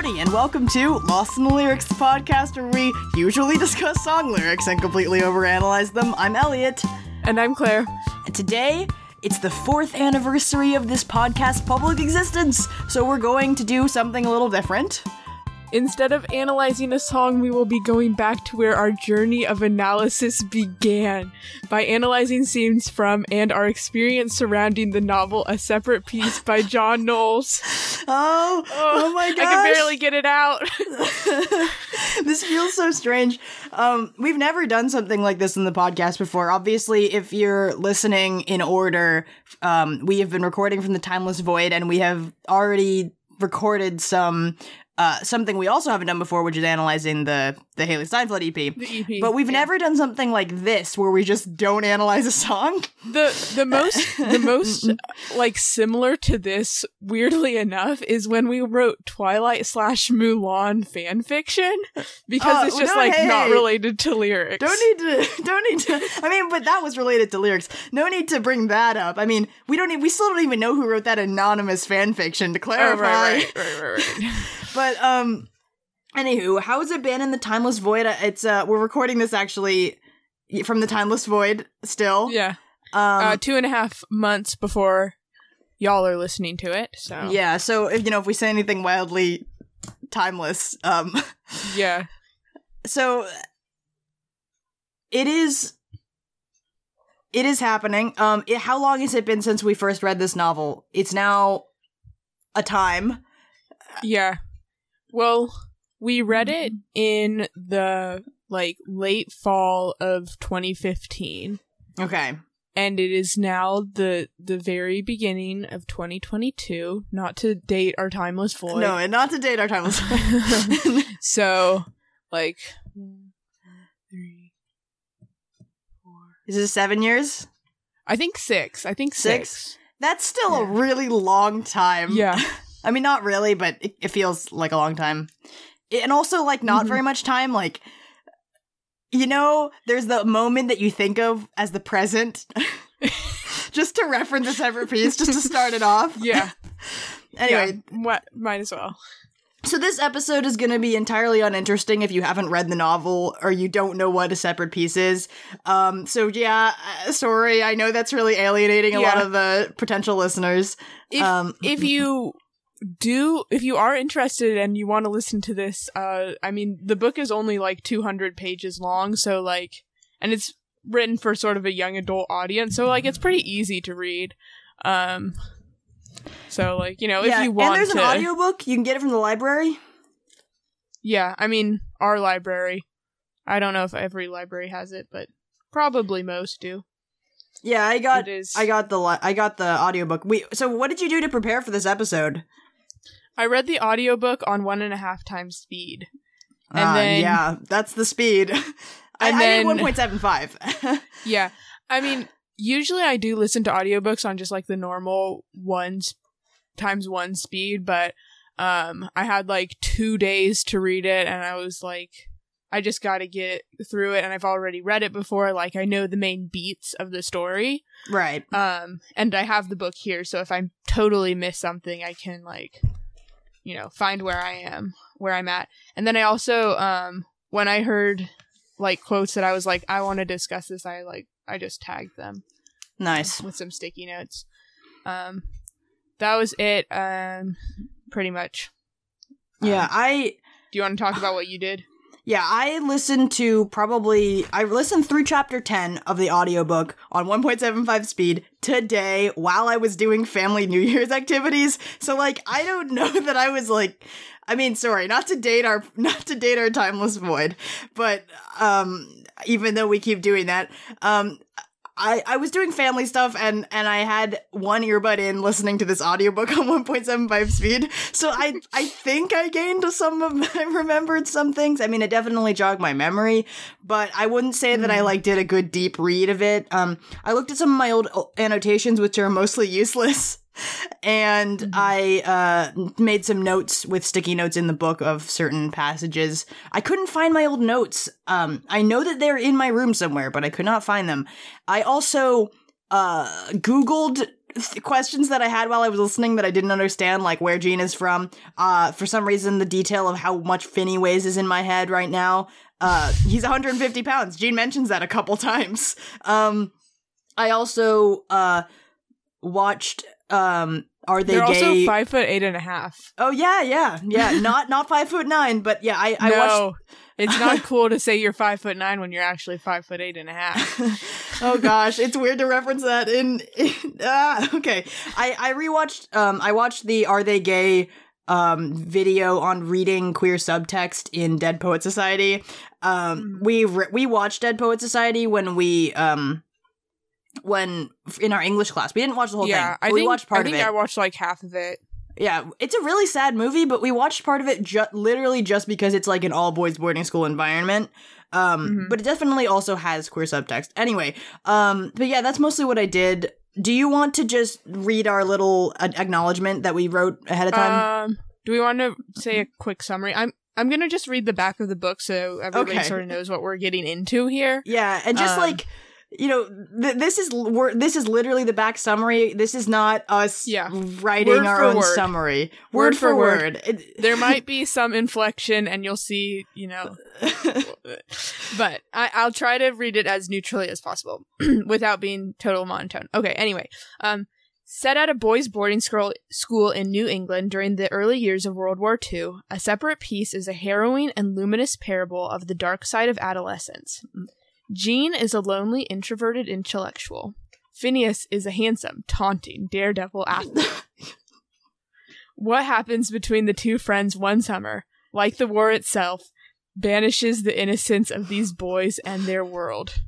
Howdy, and welcome to Lost in the Lyrics, the podcast where we usually discuss song lyrics and completely overanalyze them. I'm Elliot, And I'm Claire. and today it's the fourth anniversary of this podcast's public existence, so we're going to do something a little different. Instead of analyzing a song, we will be going back to where our journey of analysis began by analyzing scenes from and our experience surrounding the novel A Separate Peace by John Knowles. Oh, oh, my god. I can barely get it out. this feels so strange. Um, we've never done something like this in the podcast before. Obviously, if you're listening in order, um, we have been recording from the Timeless Void, and we have already recorded some. Uh, something we also haven't done before, which is analyzing the the Hailee Steinfeld EP. EP, But we've yeah. never done something like this, where we just don't analyze a song. the the most the most like similar to this weirdly enough is when we wrote twilight slash mulan fan fiction because Oh, it's just no, like not related to lyrics Don't need to. Don't need to. I mean, but that was related to lyrics. No need to bring that up. I mean, we don't. e- We still don't even know who wrote that anonymous fan fiction. To oh, clarify, right, right, right, right, right. But um, anywho, how has it been in the Timeless Void? Uh, It's uh, we're recording this actually from the Timeless Void still. yeah Um. uh two and a half months before y'all are listening to it so yeah. So if you know if we say anything wildly timeless, um, yeah so it is. It is happening. Um, it, how long has it been since we first read this novel? It's now a time. yeah well we read it mm-hmm. in the like late fall of 2015 Okay. and it is now the the very beginning of 2022 not to date our timeless void No, and not to date our timeless. Void. so like three, four. is it seven years? i think six i think Six? six, That's still a really long time. yeah I mean, not really, but it, it feels like a long time. And also, like, not Mhm. very much time. Like, you know, there's the moment that you think of as the present. just to reference a separate peace, just to start it off. yeah Anyway, yeah, what might as well so this episode is going to be entirely uninteresting if you haven't read the novel or you don't know what a separate peace is. Um, so yeah, uh, sorry, I know that's really alienating a lot of the potential listeners. if um, if you do if you are interested and you want to listen to this uh i mean the book is only like 200 pages long so like and it's written for sort of a young adult audience so like it's pretty easy to read um so like you know yeah, if you want and there's to an audiobook. You can get it from the library. yeah i mean our library i don't know if every library has it but probably most do Yeah, I got I got the li- I got the audiobook. We so what did you do to prepare for this episode? I read the audiobook on one and a half times speed And Ah, then- yeah, that's the speed. I, And I then- one point seven five. Yeah. I mean, usually I do listen to audiobooks on just like the normal one times one speed, but um I had like 2 days to read it and I was like I just got to get through it and I've already read it before, like I know the main beats of the story. right. Um and I have the book here, so if I totally miss something, I can like you know, find where I am, where I'm at. And then I also um when I heard like quotes that I was like I want to discuss this, I like I just tagged them Nice. with some sticky notes. Um that was it um pretty much. Yeah, Um, I do you want to talk about what you did? Yeah, I listened to probably I listened through chapter 10 of the audiobook on 1.75 speed today while I was doing family New Year's activities. So like I don't know that I was like I mean, sorry, not to date our not to date our timeless void, but um even though we keep doing that, um I, I was doing family stuff and, and I had one earbud in listening to this audiobook on 1.75 speed. So I I think I gained some of I remembered some things. I mean it definitely jogged my memory, but I wouldn't say that I like did a good deep read of it. Um I looked at some of my old annotations which are mostly useless and I uh, made some notes with sticky notes in the book of certain passages. I couldn't find my old notes. Um, I know that they're in my room somewhere, but I could not find them. I also uh, Googled th- questions that I had while I was listening that I didn't understand, like where Gene is from. Uh, for some reason, the detail of how much Finney weighs is in my head right now. Uh, he's 150 pounds. Gene mentions that a couple times. Um, I also uh watched um are they They're gay? also five foot eight and a half. oh yeah, yeah, yeah. not not five foot nine, but yeah, I I no, watched. it's not cool to say you're five foot nine when you're actually five foot eight and a half. oh gosh, it's weird to reference that in. in ah, okay, I I rewatched. Um, I watched the Are They Gay um video on reading queer subtext in Dead Poet Society. Um, Mm. we re- we watched Dead Poet Society when we um when in our English class. We didn't watch the whole yeah, thing. I we think watched part I of it. I watched like half of it. Yeah, it's a really sad movie, but we watched part of it ju- literally just because it's like an all boys boarding school environment. Um, Mhm. but it definitely also has queer subtext. Anyway, um, but yeah, that's mostly what I did. Do you want to just read our little uh, acknowledgement that we wrote ahead of time? Um, do we want to say a quick summary? I'm I'm gonna just read the back of the book so everybody Okay. sort of knows what we're getting into here. yeah, and just um, like you know, th- this is we're, this is literally the back summary. This is not us Yeah. writing Word our own word. summary, Word word, for for word. word. There might be some inflection, and you'll see, you know, but I, I'll try to read it as neutrally as possible without being total monotone. Okay, anyway, um, set at a boys' boarding school school in New England during the early years of World War II, a separate peace is a harrowing and luminous parable of the dark side of adolescence. Gene is a lonely, introverted intellectual. Phineas is a handsome, taunting, daredevil athlete. what happens between the two friends one summer, like the war itself, banishes the innocence of these boys and their world.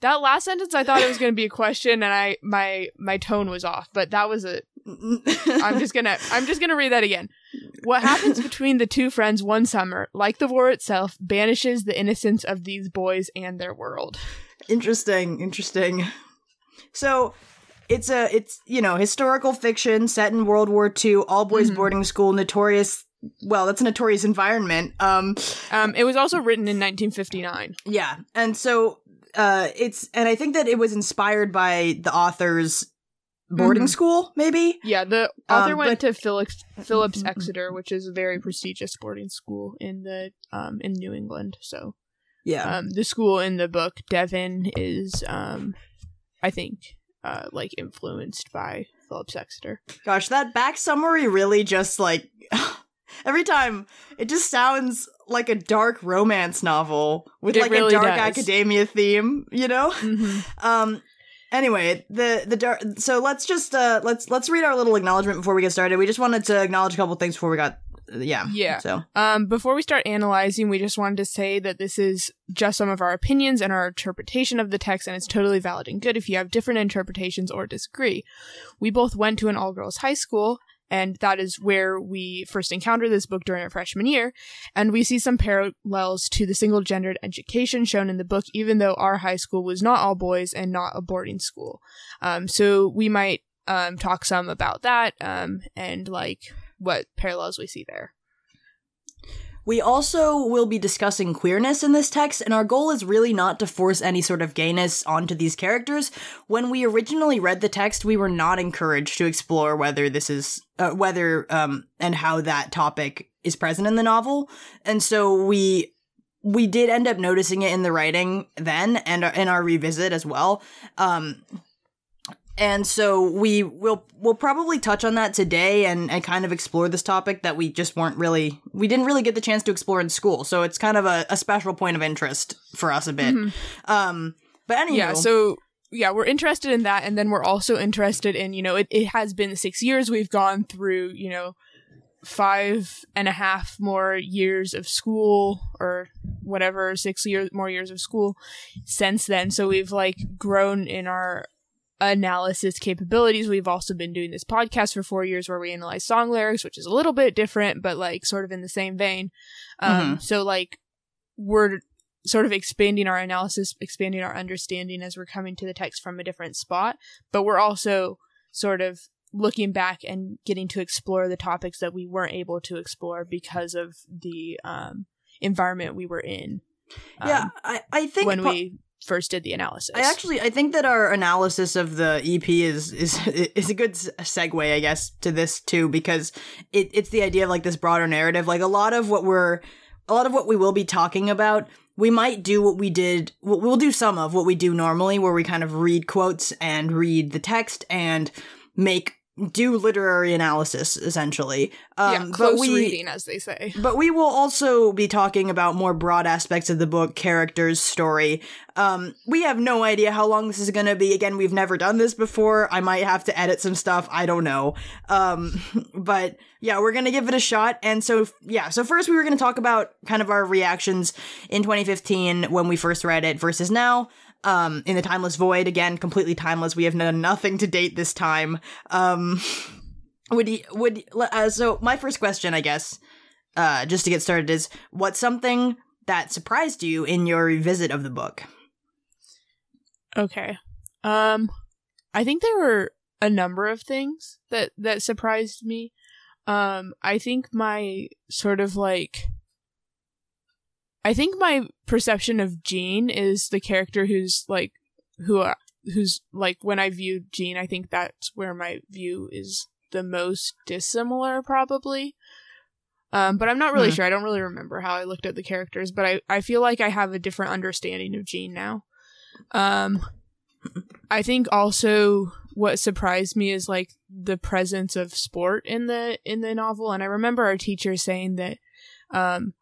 That last sentence, I thought it was going to be a question, and I my my tone was off. But that was a. I'm just gonna I'm just gonna read that again. What happens between the two friends one summer, like the war itself, banishes the innocence of these boys and their world. Interesting, interesting. So it's a it's you know historical fiction set in World War II, all boys Mhm. boarding school, notorious. Well, that's a notorious environment. Um, Um, it was also written in 1959. yeah, and so uh, it's and I think that it was inspired by the author's boarding Mhm. school, maybe. Yeah, the author Um, went but- to Phillips Phillips Mhm. Exeter, which is a very prestigious boarding school in the um in New England. So Yeah, um the school in the book Devon is um I think uh like influenced by Phillips Exeter. gosh, that back summary really just like every time it just sounds like a dark romance novel with It like really a dark does. academia theme, you know. Mm-hmm. Um. Anyway, the the dar- so let's just uh let's let's read our little acknowledgement before we get started. We just wanted to acknowledge a couple things before we got yeah Yeah. So Um, before we start analyzing, we just wanted to say that this is just some of our opinions and our interpretation of the text, and it's totally valid and good if you have different interpretations or disagree. We both went to an all girls high school, and that is where we first encounter this book during our freshman year, and we see some parallels to the single gendered education shown in the book, even though our high school was not all boys and not a boarding school. Um, so we might um, talk some about that um, and like what parallels we see there. We also will be discussing queerness in this text, and our goal is really not to force any sort of gayness onto these characters. When we originally read the text, we were not encouraged to explore whether this is uh, whether um and how that topic is present in the novel, and so we we did end up noticing it in the writing then and in our revisit as well. Um, and so we will we'll probably touch on that today and, and kind of explore this topic that we just weren't really we didn't really get the chance to explore in school. So it's kind of a, a special point of interest for us a bit. Mhm. Um, but anyway, Yeah, so yeah, we're interested in that, and then we're also interested in, you know, it, it has been six years. We've gone through, you know, five and a half more years of school or whatever, six years more years of school since then. So we've like grown in our analysis capabilities. We've also been doing this podcast for four years where we analyze song lyrics, which is a little bit different, but like sort of in the same vein. Um, so like we're sort of expanding our analysis, expanding our understanding as we're coming to the text from a different spot, but we're also sort of looking back and getting to explore the topics that we weren't able to explore because of the um, environment we were in. um, yeah, I, I think when pa- we first did the analysis. I actually I think that our analysis of the EP is is is a good segue, I guess, to this too because it it's the idea of like this broader narrative. Like a lot of what we're a lot of what we will be talking about we might do what we did we'll do some of what we do normally where we kind of read quotes and read the text and make do literary analysis essentially. Um, yeah, close we, reading, as they say. But we will also be talking about more broad aspects of the book, characters, story. Um, we have no idea how long this is going to be. Again, we've never done this before. I might have to edit some stuff. I don't know. Um, but yeah, we're going to give it a shot. And so, yeah, so first we were going to talk about kind of our reactions in 2015 when we first read it versus now um, in the Timeless Void. Again, completely timeless. We have done nothing to date this time. Um, would you, would, uh, so my first question, I guess, uh, just to get started is what's something that surprised you in your revisit of the book? Okay. Um, I think there were a number of things that, that surprised me. Um, I think my sort of like I think my perception of Gene is the character who's like who uh, who's like when I view Gene, I think that's where my view is the most dissimilar, probably. Um, but I'm not really hmm. sure. I don't really remember how I looked at the characters, but I, I feel like I have a different understanding of Gene now. Um, I think also what surprised me is like the presence of sport in the in the novel, and I remember our teacher saying that um,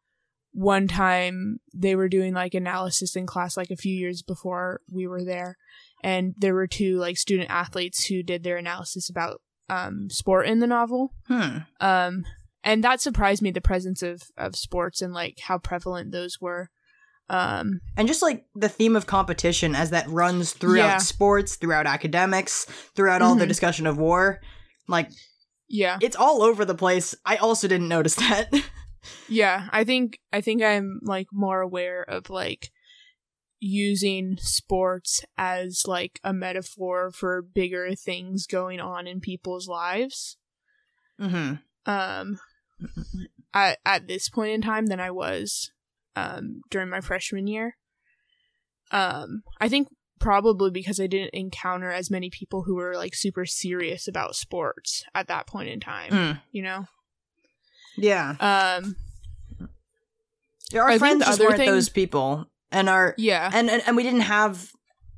one time they were doing like analysis in class like a few years before we were there and there were two like student athletes who did their analysis about um sport in the novel hmm. um and that surprised me the presence of of sports and like how prevalent those were um and just like the theme of competition as that runs throughout yeah. sports throughout academics throughout all mm-hmm. the discussion of war like yeah it's all over the place i also didn't notice that Yeah, I think I think I'm like more aware of like using sports as like a metaphor for bigger things going on in people's lives. Mm-hmm. Um, at at this point in time than I was um during my freshman year. Um, I think probably because I didn't encounter as many people who were like super serious about sports at that point in time. Mm. You know. Yeah. Um our I friends just weren't thing... those people. And our Yeah. And, and and we didn't have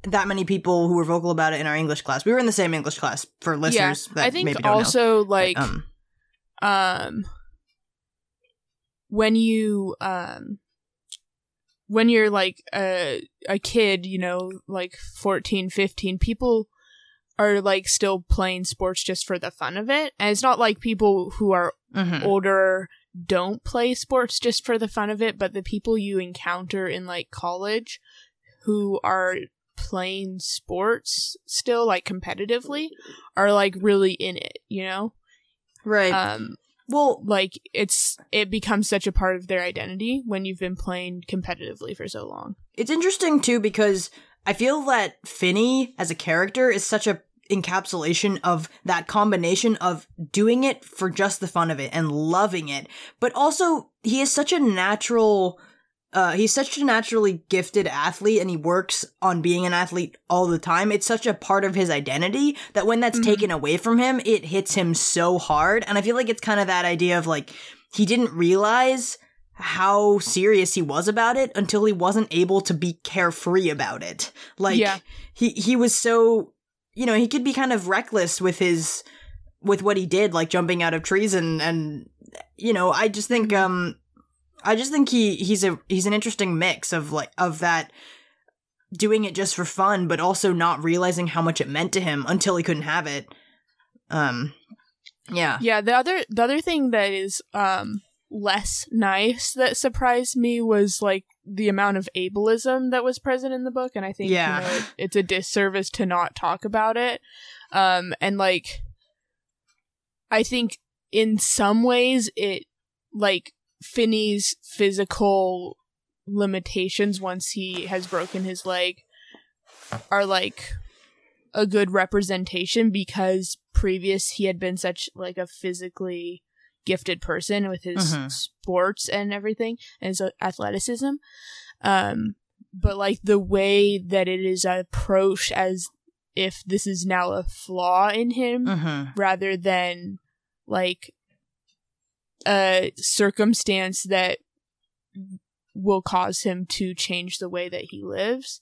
that many people who were vocal about it in our English class. We were in the same English class for listeners yeah, I think also know. like but, um, um when you um when you're like a a kid, you know, like 14, 15, people are like still playing sports just for the fun of it. And it's not like people who are mm-hmm. older don't play sports just for the fun of it, but the people you encounter in like college who are playing sports still like competitively are like really in it, you know? Right. Um well, like it's it becomes such a part of their identity when you've been playing competitively for so long. It's interesting too because I feel that Finney as a character is such a encapsulation of that combination of doing it for just the fun of it and loving it, but also he is such a natural uh, he's such a naturally gifted athlete and he works on being an athlete all the time. It's such a part of his identity that when that's mm-hmm. taken away from him, it hits him so hard. And I feel like it's kind of that idea of like, he didn't realize how serious he was about it until he wasn't able to be carefree about it. Like, yeah. he, he was so you know, he could be kind of reckless with his with what he did, like jumping out of trees and and you know, I just think mm-hmm. um I just think he he's a he's an interesting mix of like of that doing it just for fun, but also not realizing how much it meant to him until he couldn't have it. Um yeah. Yeah, the other the other thing that is um less nice that surprised me was like the amount of ableism that was present in the book and i think yeah. you know, it, it's a disservice to not talk about it um and like i think in some ways it like finney's physical limitations once he has broken his leg are like a good representation because previous he had been such like a physically gifted person with his mm-hmm. sports and everything and his athleticism. Um, but like the way that it is approached as if this is now a flaw in him Mm-hmm. rather than like a circumstance that will cause him to change the way that he lives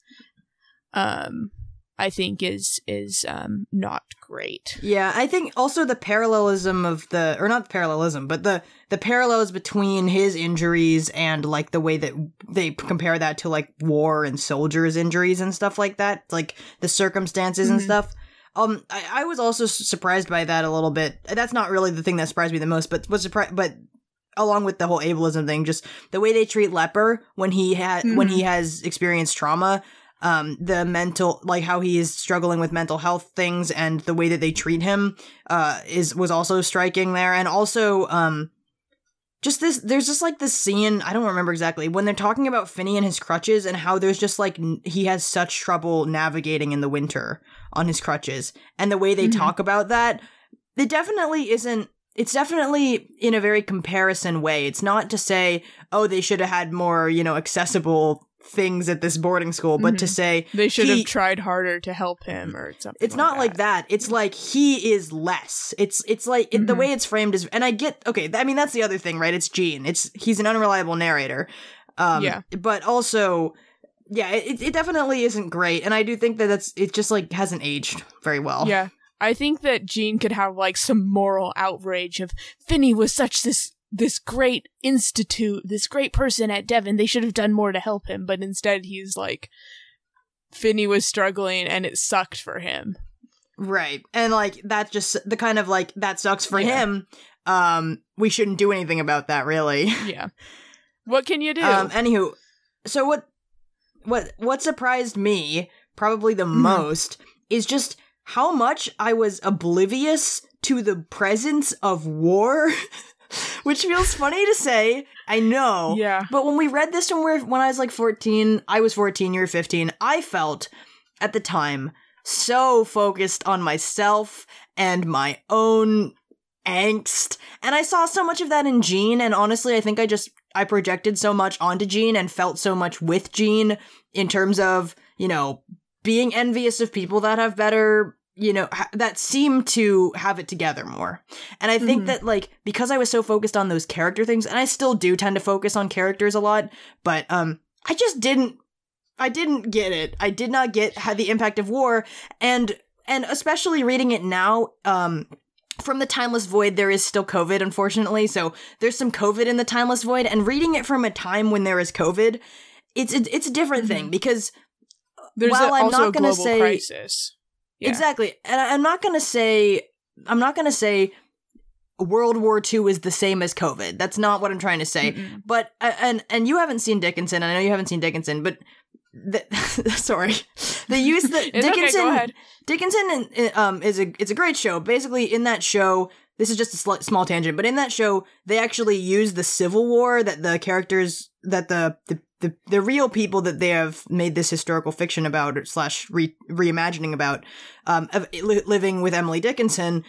um i think is is um not great Yeah, I think also the parallelism of the or not the parallelism, but the the parallels between his injuries and like the way that they compare that to like war and soldiers' injuries and stuff like that, like the circumstances and Mhm. stuff. Um, I, I was also surprised by that a little bit. That's not really the thing that surprised me the most, but was surprised, but along with the whole ableism thing, just the way they treat leper when he had when he has experienced trauma um the mental like how he is struggling with mental health things and the way that they treat him uh is was also striking there. And also um just this there's just like this scene i don't remember exactly when they're talking about Finney and his crutches and how there's just like n- he has such trouble navigating in the winter on his crutches. And the way they Mhm. talk about that it definitely isn't it's definitely in a very comparison way. It's not to say oh they should have had more you know accessible things at this boarding school but to Mhm. say they should he- have tried harder to help him or something it's not like that. It's like he is less. It's it's like it, the Mhm. way it's framed is, and I get okay. I mean, that's the other thing, right? It's Gene. It's he's an unreliable narrator. Um, Yeah. but also, yeah, it it definitely isn't great, and I do think that that's it. Just like hasn't aged very well. Yeah. I think that Gene could have like some moral outrage of Finney was such this this great institute, this great person at Devon. They should have done more to help him, but instead he's like Finney was struggling and it sucked for him. right. And like that's just the kind of like that sucks for Yeah. him. Um, we shouldn't do anything about that, really. Yeah. What can you do? Um, anywho, so what, what, what surprised me probably the Mhm. most is just how much I was oblivious to the presence of war, which feels funny to say. I know, yeah. but when we read this when we were, when I was like fourteen, I was fourteen, you were fifteen. I felt at the time so focused on myself and my own angst and i saw so much of that in Gene and honestly i think i just i projected so much onto Gene and felt so much with Gene in terms of you know being envious of people that have better you know ha- that seem to have it together more and i think Mhm. that like because i was so focused on those character things and i still do tend to focus on characters a lot but um i just didn't i didn't get it i did not get how the impact of war and and especially reading it now um from the timeless void there is still covid unfortunately so there's some covid in the timeless void and reading it from a time when there is covid it's it's, it's a different thing Mhm. because There's while a, I'm not gonna say- crisis. Yeah. Exactly. And I- I'm not going to say I'm not going to say World War II is the same as COVID. That's not what I'm trying to say. Mm-mm. But and and you haven't seen Dickinson. I know you haven't seen Dickinson, but the, sorry. They use the It's okay, Dickinson go ahead. Dickinson uh, um is a it's a great show. Basically, in that show, this is just a sl- small tangent, but in that show, they actually use the Civil War that the characters that the the the, the real people that they have made this historical fiction about or slash re- reimagining about um of li- living with Emily Dickinson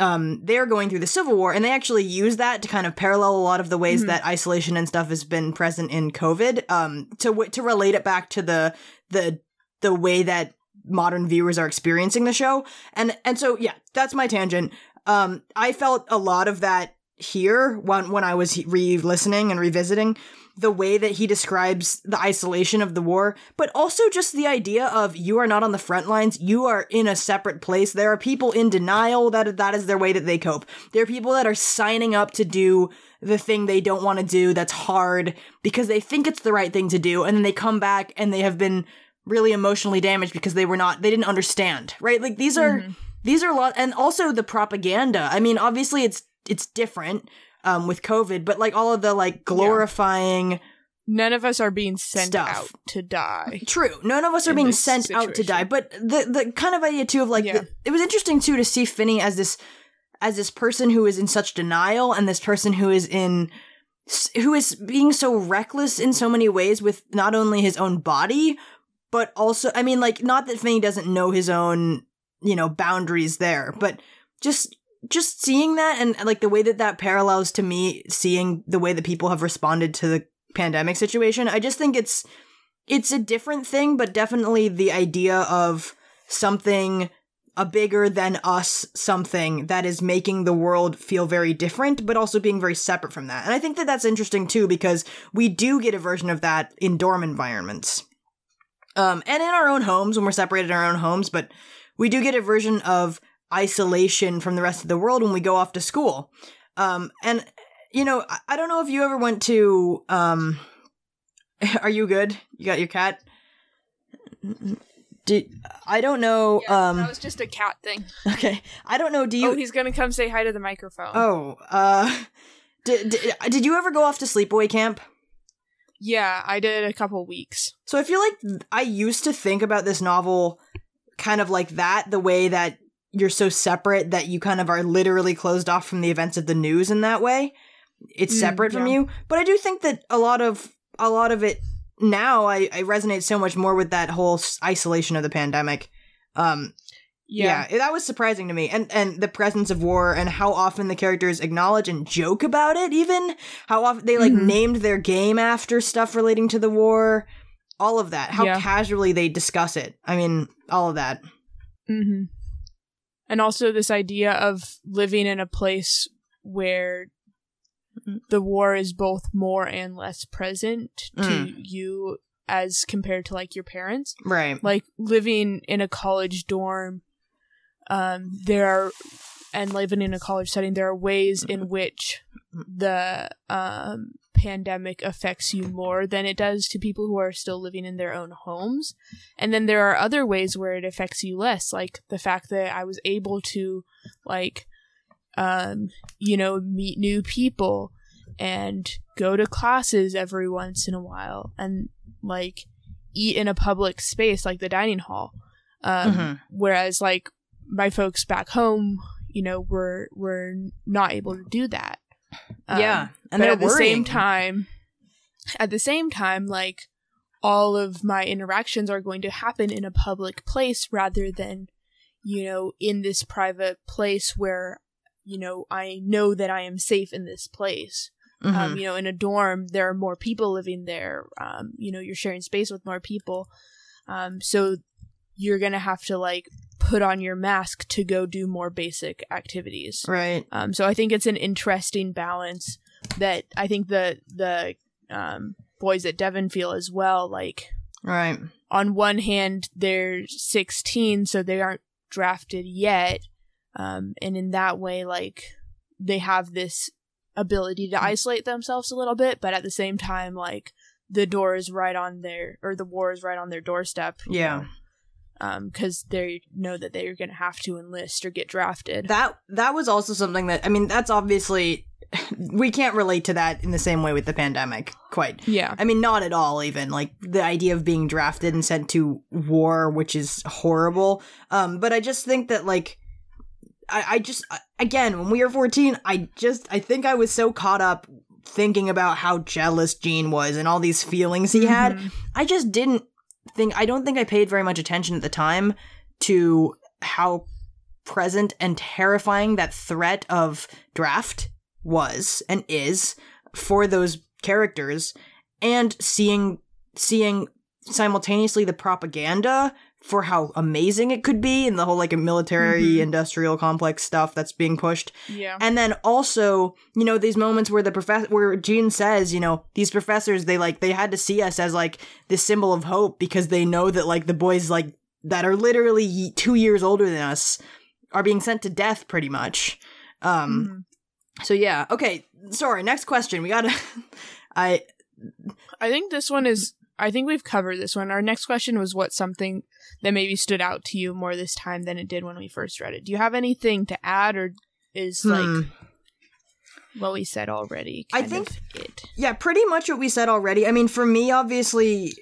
um, they're going through the Civil War, and they actually use that to kind of parallel a lot of the ways Mhm. that isolation and stuff has been present in COVID. Um, to w- to relate it back to the the the way that modern viewers are experiencing the show, and and so yeah, that's my tangent. Um, I felt a lot of that here when when I was re-listening and revisiting the way that he describes the isolation of the war, but also just the idea of you are not on the front lines, you are in a separate place. There are people in denial that that is their way that they cope. There are people that are signing up to do the thing they don't want to do that's hard because they think it's the right thing to do and then they come back and they have been really emotionally damaged because they were not they didn't understand, right? Like these are Mhm. these are a lot and also the propaganda. I mean, obviously it's it's different um with COVID, but like all of the like glorifying None of us are being sent Stuff. out to die. True. None of us are being this sent out to die. But the the kind of idea too of like Yeah. the, it was interesting too to see Finney as this as this person who is in such denial and this person who is in who is being so reckless in so many ways with not only his own body but also I mean like not that Finney doesn't know his own you know boundaries there but just just seeing that and like the way that that parallels to me seeing the way that people have responded to the pandemic situation i just think it's it's a different thing, but definitely the idea of something a bigger than us something that is making the world feel very different, but also being very separate from that. And I think that that's interesting too, because we do get a version of that in dorm environments. Um, and in our own homes when we're separated in our own homes, but we do get a version of isolation from the rest of the world when we go off to school. Um, and you know, I, I don't know if you ever went to, um, are you good? You got your cat? Did, I don't know. Yeah, um, that was just a cat thing. okay. I don't know. Do you? oh, he's gonna come say hi to the microphone. Oh, uh, did, did did you ever go off to sleepaway camp? yeah, I did a couple weeks. So I feel like I used to think about this novel kind of like that, the way that you're so separate that you kind of are literally closed off from the events of the news in that way. It's Mm, separate from you. But I do think that a lot of a lot of it now I, I resonate so much more with that whole isolation of the pandemic. Um Yeah. yeah. that was surprising to me. And and the presence of war and how often the characters acknowledge and joke about it even. How often they like Mhm. named their game after stuff relating to the war. All of that. How Yeah. casually they discuss it. I mean, all of that. hmm And also this idea of living in a place where the war is both more and less present to Mm. you as compared to like your parents. Right. Like living in a college dorm, um, there are and living in a college setting, there are ways in which the um pandemic affects you more than it does to people who are still living in their own homes. And then there are other ways where it affects you less, like the fact that I was able to like um you know meet new people and go to classes every once in a while and like eat in a public space like the dining hall. Um Mhm. whereas like my folks back home, you know, were were not able to do that. Um, yeah. And at the worrying. same time at the same time like all of my interactions are going to happen in a public place rather than you know in this private place where you know i know that i am safe in this place Mhm. um, you know in a dorm there are more people living there um, you know you're sharing space with more people um, so you're gonna have to like put on your mask to go do more basic activities right. um, so I think it's an interesting balance that I think the the um, boys at Devon feel as well. Like Right. on one hand, they're 16, so they aren't drafted yet, um, and in that way, like they have this ability to isolate themselves a little bit, but at the same time, like the door is right on their or the war is right on their doorstep. Yeah. know, Um, because they know that they're going to have to enlist or get drafted. That that was also something that I mean, that's obviously we can't relate to that in the same way with the pandemic. Quite. yeah. I mean, not at all. Even like the idea of being drafted and sent to war, which is horrible. Um, but I just think that like, I, I just I- again when we were fourteen, I just I think I was so caught up thinking about how jealous Gene was and all these feelings he had. Mhm. I just didn't think I don't think I paid very much attention at the time to how present and terrifying that threat of draft was and is for those characters and seeing seeing simultaneously the propaganda for how amazing it could be and the whole like a military Mhm. industrial complex stuff that's being pushed Yeah. and then also, you know, these moments where the professor, where Gene says, you know, these professors, they like, they had to see us as like this symbol of hope because they know that like the boys like that are literally two years older than us are being sent to death pretty much. Um, Mhm. so yeah. Okay. Sorry. Next question. We gotta, I, I think this one is. I think we've covered this one. Our next question was what something that maybe stood out to you more this time than it did when we first read it. Do you have anything to add, or is Hmm. like what we said already? I think- it. Yeah, pretty much what we said already. I mean, for me, obviously,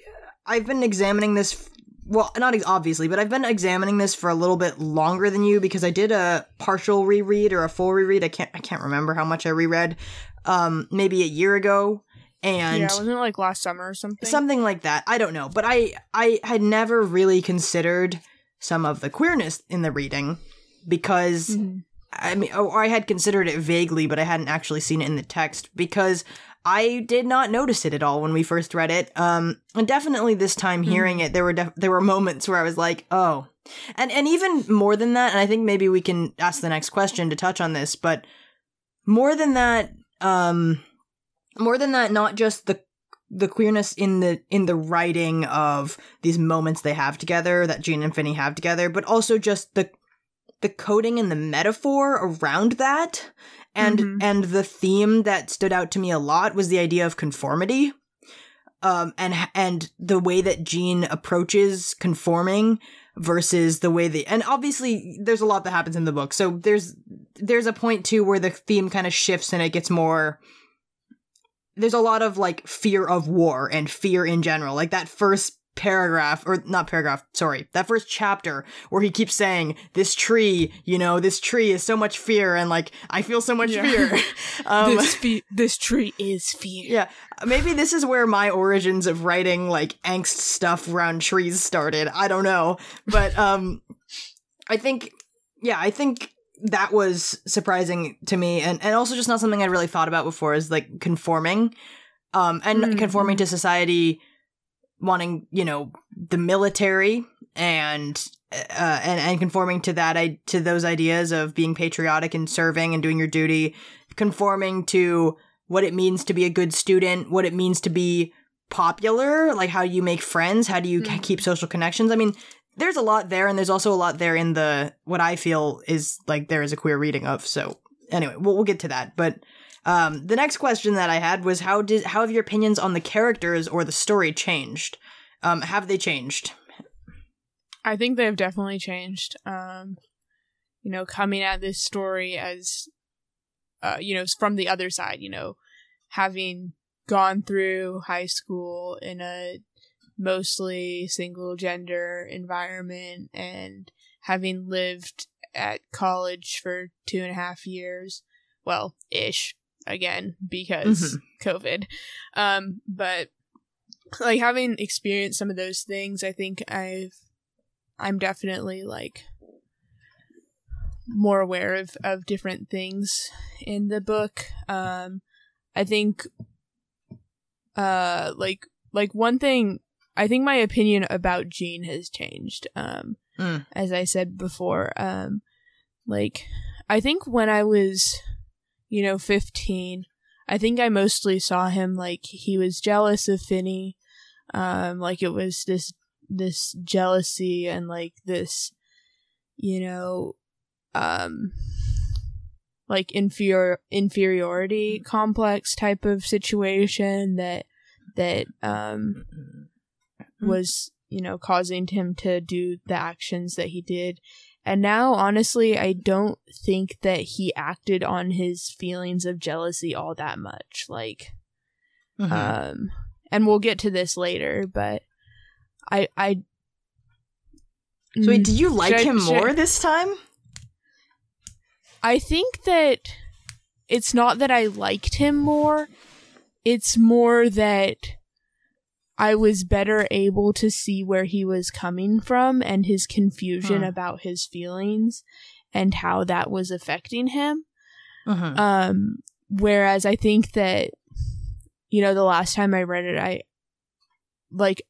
I've been examining this. f- Well, not ex- obviously, but I've been examining this for a little bit longer than you because I did a partial reread or a full reread. I can't. I can't remember how much I reread. Um, maybe a year ago, and yeah, wasn't it like last summer or something? something like that. I don't know, but I I had never really considered some of the queerness in the reading because Mhm. I mean, or I had considered it vaguely, but I hadn't actually seen it in the text because I did not notice it at all when we first read it. Um, and definitely this time hearing it, there were def- there were moments where I was like, oh, and and even more than that. And I think maybe we can ask the next question to touch on this, but more than that, um, more than that, not just the the queerness in the in the writing of these moments they have together that Gene and Finney have together, but also just the the coding and the metaphor around that. And Mhm. and the theme that stood out to me a lot was the idea of conformity. Um and and the way that Gene approaches conforming versus the way the and obviously there's a lot that happens in the book. So there's there's a point too where the theme kind of shifts and it gets more there's a lot of like fear of war and fear in general like that first paragraph or not paragraph sorry that first chapter where he keeps saying this tree you know this tree is so much fear and like i feel so much Yeah. fear um, this fe- this tree is fear. yeah, maybe this is where my origins of writing like angst stuff around trees started. I don't know, but um, I think, yeah, I think that was surprising to me, and and also just not something I'd really thought about before. Is like conforming, um, and Mhm. conforming to society, wanting you know the military and. Uh, and and conforming to that I, to those ideas of being patriotic and serving and doing your duty, conforming to what it means to be a good student, what it means to be popular, like how you make friends, how do you Mhm. keep social connections. I mean, there's a lot there, and there's also a lot there in the what I feel is like there is a queer reading of. So anyway, we'll, we'll get to that. But um, the next question that I had was how did how have your opinions on the characters or the story changed? Um, have they changed? I think they've definitely changed. Um, you know, coming at this story as, uh, you know, from the other side, you know, having gone through high school in a mostly single gender environment and having lived at college for two and a half years, well, ish, again, because COVID. Um, but like having experienced some of those things, I think I've I'm definitely like more aware of of different things in the book. Um I think uh like like one thing I think my opinion about Gene has changed. Um Mm. as I said before. Um like I think when I was you know 15 I think I mostly saw him like he was jealous of Finney. Um like it was this this jealousy and like this you know um like inferior inferiority complex type of situation that that um was you know causing him to do the actions that he did and now honestly i don't think that he acted on his feelings of jealousy all that much like Mhm. um and we'll get to this later but i i so wait, Mm, did you like I- him I- more this time? I think that it's not that I liked him more. It's more that I was better able to see where he was coming from and his confusion Hmm. about his feelings and how that was affecting him. Mhm. Um, whereas I think that, you know, the last time I read it, I, like,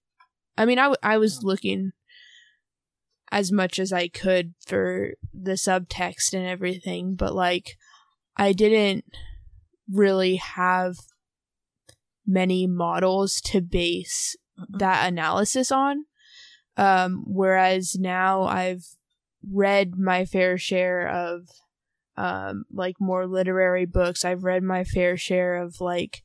I mean, I, w- I was looking as much as I could for the subtext and everything, but like, I didn't really have many models to base that analysis on. Um, whereas now I've read my fair share of um like more literary books. I've read my fair share of like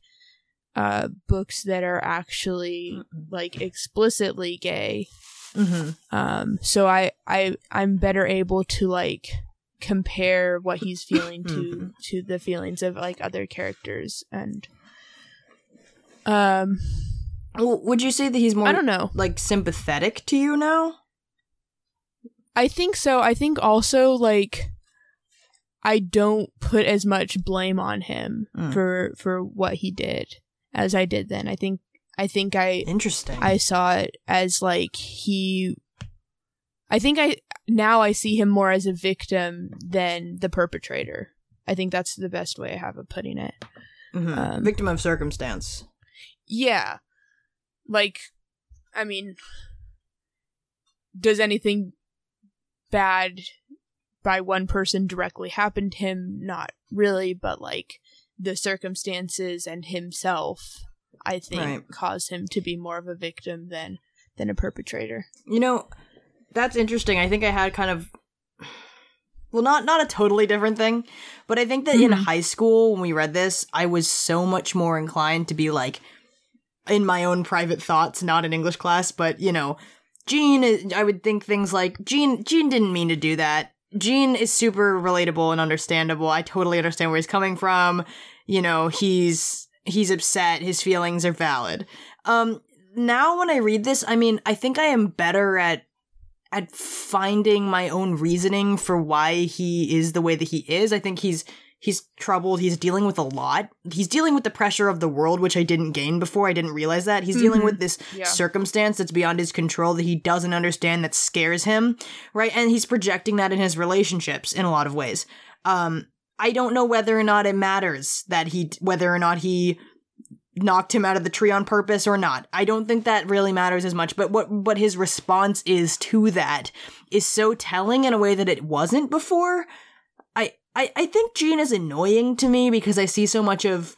uh books that are actually like explicitly gay. Mhm. Um so I I I'm better able to like compare what he's feeling to Mhm. to the feelings of like other characters and um would you say that he's more I don't know. like sympathetic to you now? I think so. I think also like I don't put as much blame on him Mm. for for what he did as I did then. I think I think I Interesting. I saw it as like he I think I now I see him more as a victim than the perpetrator. I think that's the best way I have of putting it. Mhm. Um, Victim of circumstance. Yeah. Like, I mean, does anything bad by one person directly happen to him? Not really, but like the circumstances and himself, I think, Right. cause him to be more of a victim than than a perpetrator. You know, that's interesting. I think I had kind of well, not not a totally different thing, but I think that in Mhm. high school when we read this, I was so much more inclined to be like in my own private thoughts, not in English class, but you know, Gene I would think things like Gene Gene didn't mean to do that. Gene is super relatable and understandable. I totally understand where he's coming from. You know, he's he's upset, his feelings are valid. Um now when I read this, I mean, I think I am better at at finding my own reasoning for why he is the way that he is. I think he's he's troubled. He's dealing with a lot. He's dealing with the pressure of the world, which I didn't gain before. I didn't realize that. He's dealing Mhm. with this Yeah. circumstance that's beyond his control that he doesn't understand that scares him, right? And he's projecting that in his relationships in a lot of ways. Um I don't know whether or not it matters that he whether or not he knocked him out of the tree on purpose or not. I don't think that really matters as much, but what what his response is to that is so telling in a way that it wasn't before. I I, think Gene is annoying to me because I see so much of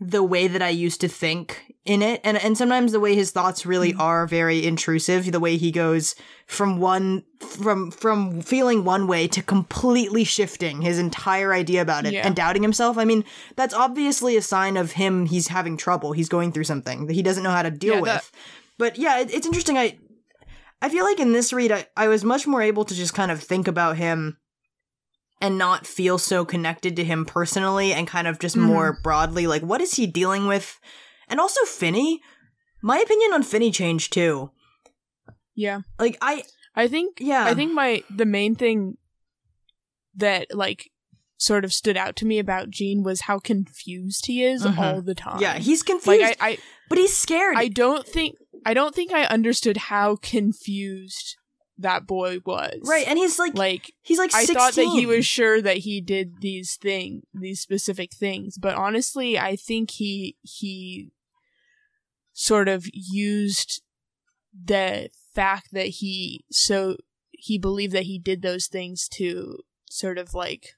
the way that I used to think in it. And and sometimes the way his thoughts really Mhm. are very intrusive the way he goes from one from from feeling one way to completely shifting his entire idea about it Yeah. and doubting himself. I mean that's obviously a sign of him. He's having trouble. He's going through something that he doesn't know how to deal Yeah, with. That- but yeah it, it's interesting. I I feel like in this read I, I was much more able to just kind of think about him and not feel so connected to him personally and kind of just Mhm. more broadly like what is he dealing with and also Finny my opinion on Finny changed too Yeah. like I I think yeah I think my the main thing that like sort of stood out to me about Gene was how confused he is Mhm. all the time. yeah he's confused like I, I but he's scared I don't think I don't think I understood how confused that boy was. right and he's like, Like he's like I 16. thought that he was sure that he did these thing these specific things, but honestly, I think he he sort of used the fact that he so he believed that he did those things to sort of like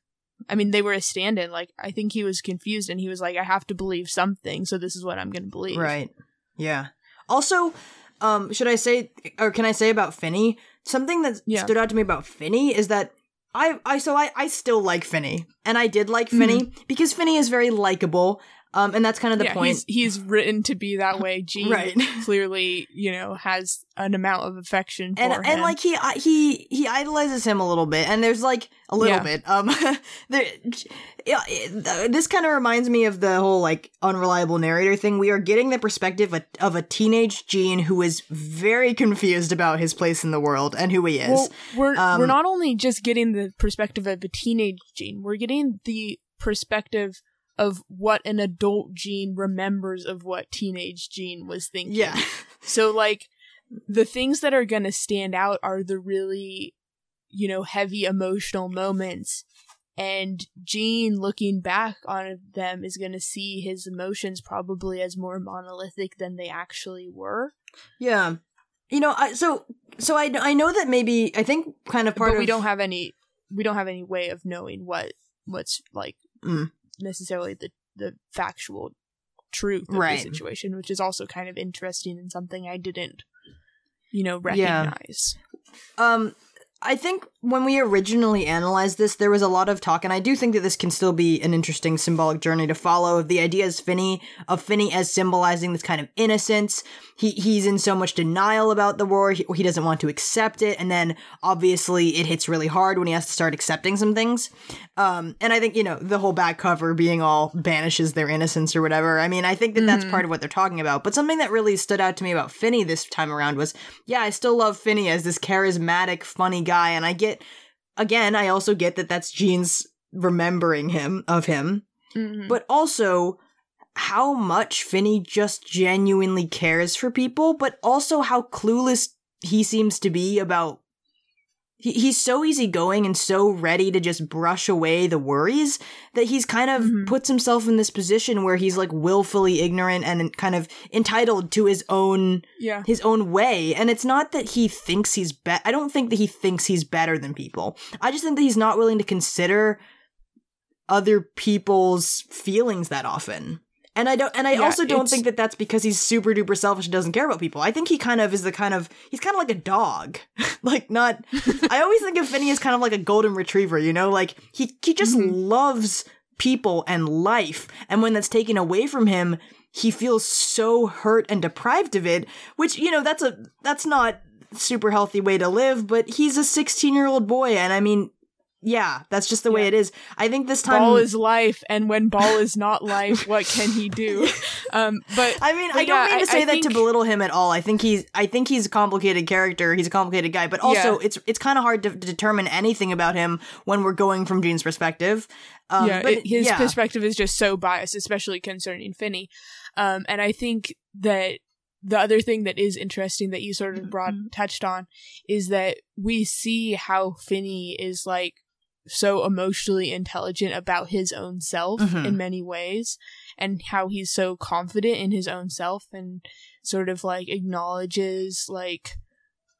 I mean they were a stand-in like I think he was confused and he was like I have to believe something so this is what I'm going to believe. Right. Yeah. Also, um, should I say or can I say about Finny? Something that Yeah. stood out to me about Finny is that I I so I I still like Finny. And I did like Finny hmm. because Finny is very likable. Um and that's kind of the yeah, point. He's, he's written to be that way. Gene Right. clearly, you know, has an amount of affection for and him. and like he he he idolizes him a little bit and there's like a little Yeah. bit um there yeah, this kind of reminds me of the whole like unreliable narrator thing we are getting the perspective of, of a teenage gene who is very confused about his place in the world and who he is well, we're Um, we're not only just getting the perspective of a teenage Gene, we're getting the perspective of what an adult Gene remembers of what teenage Gene was thinking. yeah So like the things that are going to stand out are the really you know heavy emotional moments and Gene looking back on them is going to see his emotions probably as more monolithic than they actually were. yeah you know I, so so I, I know that maybe i think kind of part but of we don't have any we don't have any way of knowing what what's like Mm. Necessarily the the factual truth of Right. the situation, which is also kind of interesting and something I didn't, you know, Yeah. recognize. Um, I think when we originally analyzed this, there was a lot of talk, and I do think that this can still be an interesting symbolic journey to follow. The idea is Finny of Finny as symbolizing this kind of innocence. He he's in so much denial about the war. He, he doesn't want to accept it, and then obviously it hits really hard when he has to start accepting some things. Um, and I think you know the whole back cover being all banishes their innocence or whatever. I mean, I think that that's Mhm. part of what they're talking about. But something that really stood out to me about Finny this time around was yeah, I still love Finny as this charismatic, funny guy, and I get, again, I also get that that's Gene's remembering him of him, Mhm. but also how much Finny just genuinely cares for people, but also how clueless he seems to be about he, he's so easygoing and so ready to just brush away the worries that he's kind of Mhm. puts himself in this position where he's like willfully ignorant and kind of entitled to his own Yeah. his own way and it's not that he thinks he's better. I don't think that he thinks he's better than people. I just think that he's not willing to consider other people's feelings that often. And I don't and I Yeah, also don't think that that's because he's super duper selfish and doesn't care about people. I think he kind of is the kind of he's kind of like a dog. like not I always think of Finny as kind of like a golden retriever, you know? Like he he just Mhm. loves people and life. And when that's taken away from him, he feels so hurt and deprived of it, which, you know, that's a that's not super healthy way to live, but he's a 16-year-old boy and I mean, yeah, that's just the way Yeah. it is. I think this time Ball is life, and when ball is not life, what can he do? Um, but I mean, But I don't yeah, mean to say I that to belittle him at all. I think he's I think he's a complicated character. He's a complicated guy, but also Yeah. it's it's kind of hard to, to determine anything about him when we're going from Gene's perspective. Um, yeah, but it- his perspective is just so biased, especially concerning Finny. Um, and I think that the other thing that is interesting that you sort of brought Mm-hmm. touched on is that we see how Finny is like so emotionally intelligent about his own self Mhm. in many ways and how he's so confident in his own self and sort of like acknowledges like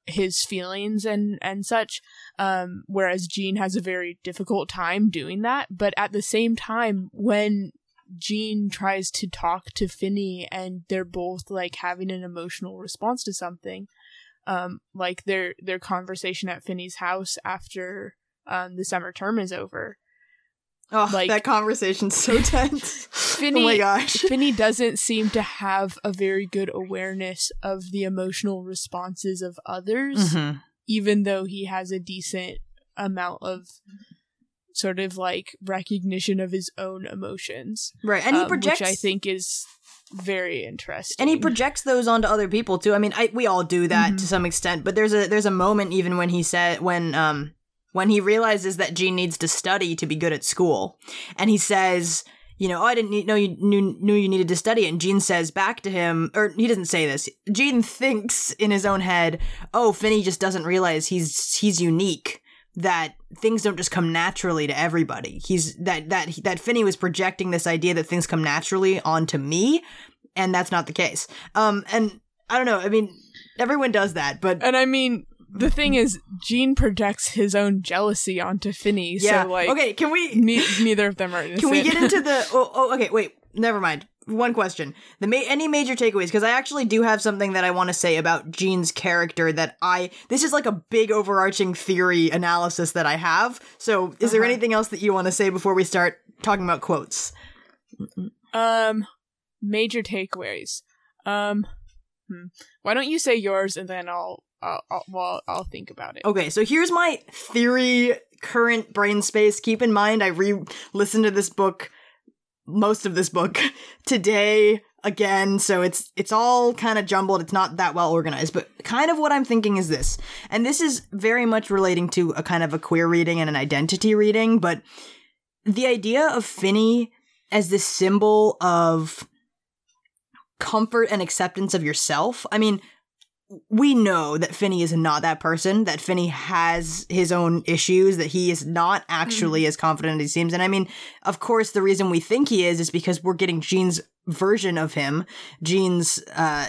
his feelings and and such um whereas Gene has a very difficult time doing that but at the same time when Gene tries to talk to Finny and they're both like having an emotional response to something um like their their conversation at Finny's house after um the summer term is over Oh, like- that conversation's so tense. Finny oh my gosh. Finny doesn't seem to have a very good awareness of the emotional responses of others Mhm. even though he has a decent amount of sort of like recognition of his own emotions Right, and he um, projects. which i think is very interesting and he projects those onto other people too. I mean, I, we all do that Mhm. to some extent, but there's a there's a moment even when he said when um when he realizes that Gene needs to study to be good at school, and he says, you know, oh, I didn't need, know you knew knew you needed to study, and Gene says back to him, or he doesn't say this. Gene thinks in his own head, oh, Finny just doesn't realize he's he's unique. That things don't just come naturally to everybody. He's that that that Finny was projecting this idea that things come naturally onto me, and that's not the case. Um, and I don't know. I mean, everyone does that, but and i mean the thing is gene projects his own jealousy onto finny yeah. so like okay, can we ne- neither of them are innocent. can we get into the? Oh, oh, okay. Wait. Never mind. One question. The ma- any major takeaways? Because I actually do have something that I want to say about Gene's character. That I this is like a big overarching theory analysis that I have. So, is there Uh-huh. anything else that you want to say before we start talking about quotes? um major takeaways um hmm. why don't you say yours and then i'll I'll, I'll well i'll think about it Okay, so here's my theory current brain space. Keep in mind, I re listened to this book, most of this book, today again, so it's it's all kind of jumbled. It's not that well organized, but kind of what I'm thinking is this, and this is very much relating to a kind of a queer reading and an identity reading, but the idea of Finny as this symbol of comfort and acceptance of yourself. I mean, we know that Finny is not that person, that Finny has his own issues, that he is not actually as confident as he seems. And I mean, of course, the reason we think he is is because we're getting Gene's version of him, Gene's, uh,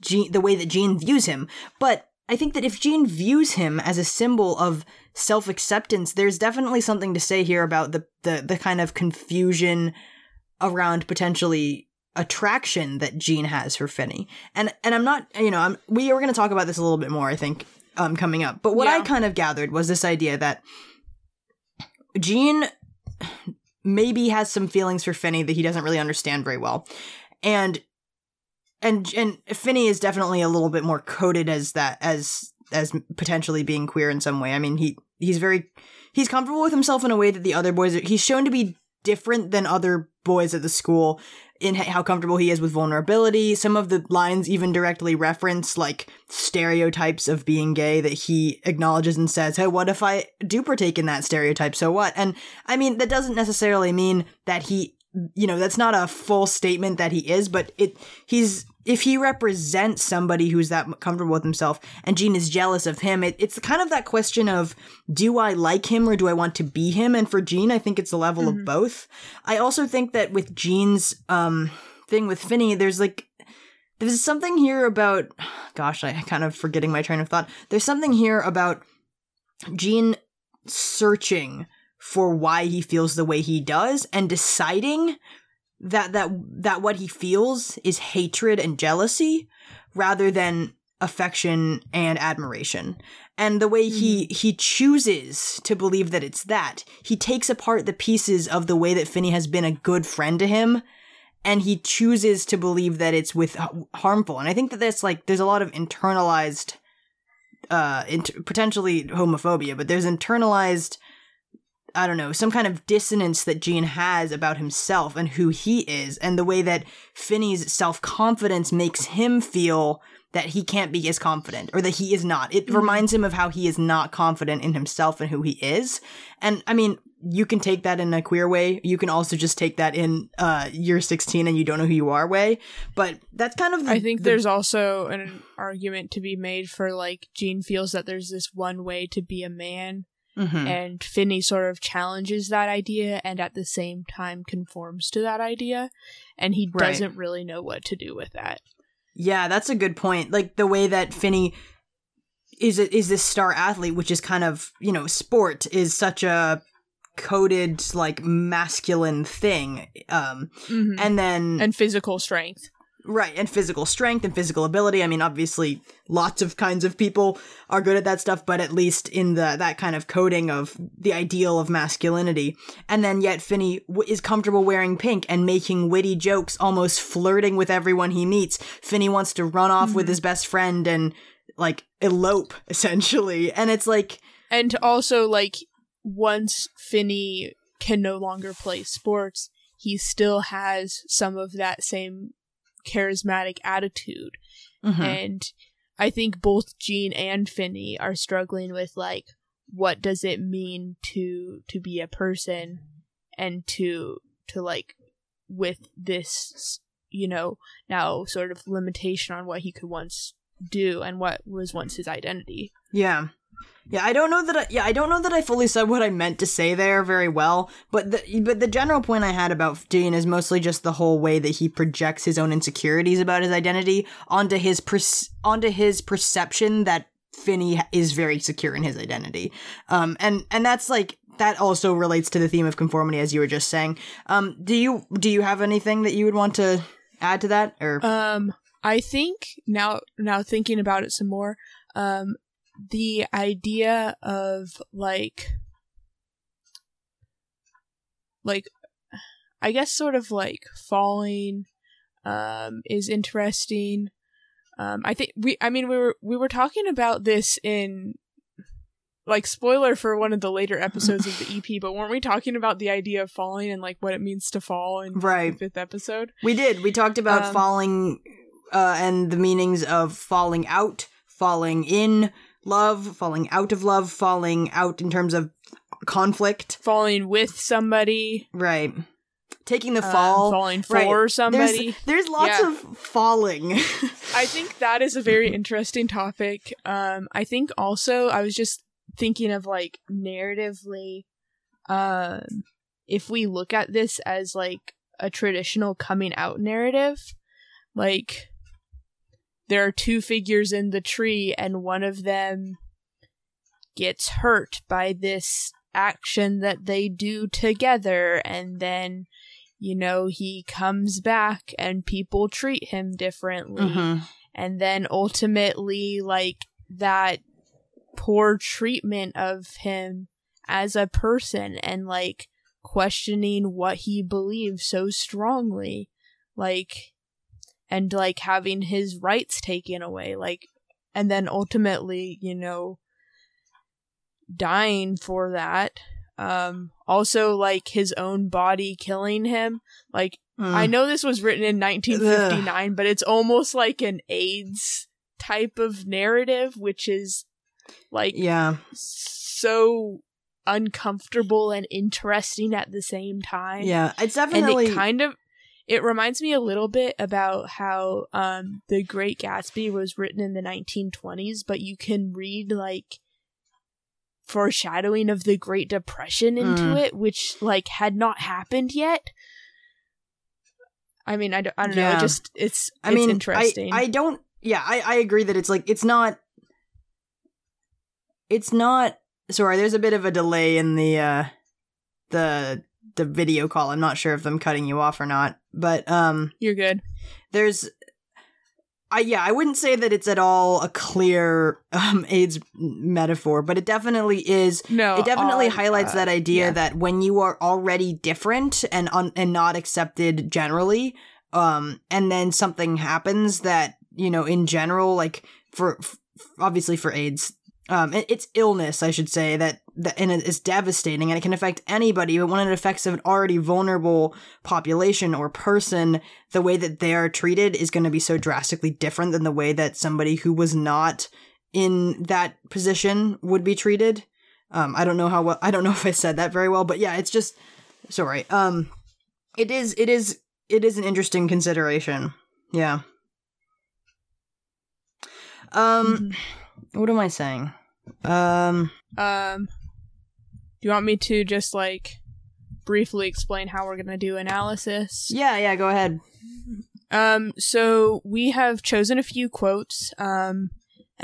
Gene, the way that Gene views him. But I think that if Gene views him as a symbol of self acceptance, there's definitely something to say here about the, the, the kind of confusion around potentially attraction that Gene has for Finny. And and I'm not, you know, I'm we are going to talk about this a little bit more, I think, um coming up. But what I kind of gathered was this idea that Gene maybe has some feelings for Finny that he doesn't really understand very well. And and and Finny is definitely a little bit more coded as that as as potentially being queer in some way. I mean, he he's very he's comfortable with himself in a way that the other boys are, he's shown to be different than other boys at the school in how comfortable he is with vulnerability. Some of the lines even directly reference like stereotypes of being gay that he acknowledges and says, Hey, what if I do partake in that stereotype? So what? And I mean, that doesn't necessarily mean that he, you know, that's not a full statement that he is, but it, he's, if he represents somebody who's that comfortable with himself and Gene is jealous of him, it, it's kind of that question of do I like him or do I want to be him? And for Gene, I think it's a level Mhm. of both. I also think that with Gene's um thing with Finny, there's like there's something here about gosh, I kind of forgetting my train of thought. There's something here about Gene searching for why he feels the way he does and deciding that that that what he feels is hatred and jealousy rather than affection and admiration. And the way he he chooses to believe that it's that he takes apart the pieces of the way that Finny has been a good friend to him and he chooses to believe that it's with harmful. And i think that that's like there's a lot of internalized uh int- potentially homophobia but there's internalized I don't know, some kind of dissonance that Gene has about himself and who he is, and the way that Finny's self confidence makes him feel that he can't be as confident or that he is not. It Mhm. reminds him of how he is not confident in himself and who he is. And I mean, you can take that in a queer way. You can also just take that in uh you're 16 and you don't know who you are way. But that's kind of the, I think the- there's also an argument to be made for like Gene feels that there's this one way to be a man, Mhm. and Finny sort of challenges that idea and at the same time conforms to that idea, and he Right. doesn't really know what to do with that. Yeah, that's a good point. Like the way that Finny is a, is this star athlete, which is kind of you know sport is such a coded like masculine thing. Um, Mhm. and then and physical strength. Right and physical strength and physical ability. I mean, obviously, lots of kinds of people are good at that stuff, but at least in the that kind of coding of the ideal of masculinity. And then yet Finny w- is comfortable wearing pink and making witty jokes, almost flirting with everyone he meets. Finny wants to run off with Mhm. his best friend and like elope essentially. And it's like And also, like, once Finny can no longer play sports, he still has some of that same charismatic attitude. mhm. And I think both Gene and Finny are struggling with, like, what does it mean to to be a person and to to like with this you know now sort of limitation on what he could once do and what was once his identity Yeah. Yeah, I don't know that I, yeah, I don't know that I fully said what I meant to say there very well, but the but the general point I had about Gene is mostly just the whole way that he projects his own insecurities about his identity onto his onto his perception that Finny is very secure in his identity. Um and and that's like that also relates to the theme of conformity as you were just saying. Um do you do you have anything that you would want to add to that or Um, I think now, now thinking about it some more, um, the idea of like, like, I guess sort of like falling, um, is interesting. Um, I think we, I mean, we were, we were talking about this in, like, spoiler for one of the later episodes of the EP, but weren't we talking about the idea of falling and like what it means to fall in Right. the fifth episode? We did. We talked about Um, falling uh, and the meanings of falling out, falling in love, falling out of love, falling out in terms of conflict. falling with somebody, Right. Taking the um, fall. falling for Right. somebody. There's, there's lots Yeah. of falling. I think that is a very interesting topic. Um, I think also I was just thinking of like narratively, um, if we look at this as like a traditional coming out narrative, like there are two figures in the tree and one of them gets hurt by this action that they do together and then you know he comes back and people treat him differently Mhm. and then ultimately like that poor treatment of him as a person and like questioning what he believes so strongly like and like having his rights taken away like and then ultimately you know dying for that um also like his own body killing him like Mm. I know this was written in 1959, but it's almost like an AIDS type of narrative, which is like Yeah. so uncomfortable and interesting at the same time. Yeah. It's And definitely. it kind of it reminds me a little bit about how um the Great Gatsby was written in the 1920s, but you can read like foreshadowing of the Great Depression into Mm. it, which like had not happened yet. I mean, I don't, I don't know. Yeah. It just it's I it's mean, interesting. I, I don't. Yeah, I, I agree that it's like it's not. It's not. Sorry, there's a bit of a delay in the uh the the video call. I'm not sure if I'm cutting you off or not, but um, You're good. there's. I yeah, I wouldn't say that it's at all a clear um AIDS metaphor, but it definitely is No, it definitely highlights uh, that idea yeah. that when you are already different and un- and not accepted generally um and then something happens that you know in general like for f- obviously for AIDS um it, it's illness I should say that that and it is devastating and it can affect anybody but when it affects an already vulnerable population or person the way that they are treated is going to be so drastically different than the way that somebody who was not in that position would be treated um, I don't know how well, I don't know if I said that very well, but yeah, it's just sorry. Um, it is, it is, it is an interesting consideration. Yeah. Um, Mhm. What am I saying? Um, Um, do you want me to just like briefly explain how we're gonna do analysis? yeah, yeah, go ahead. Um, so we have chosen a few quotes, um,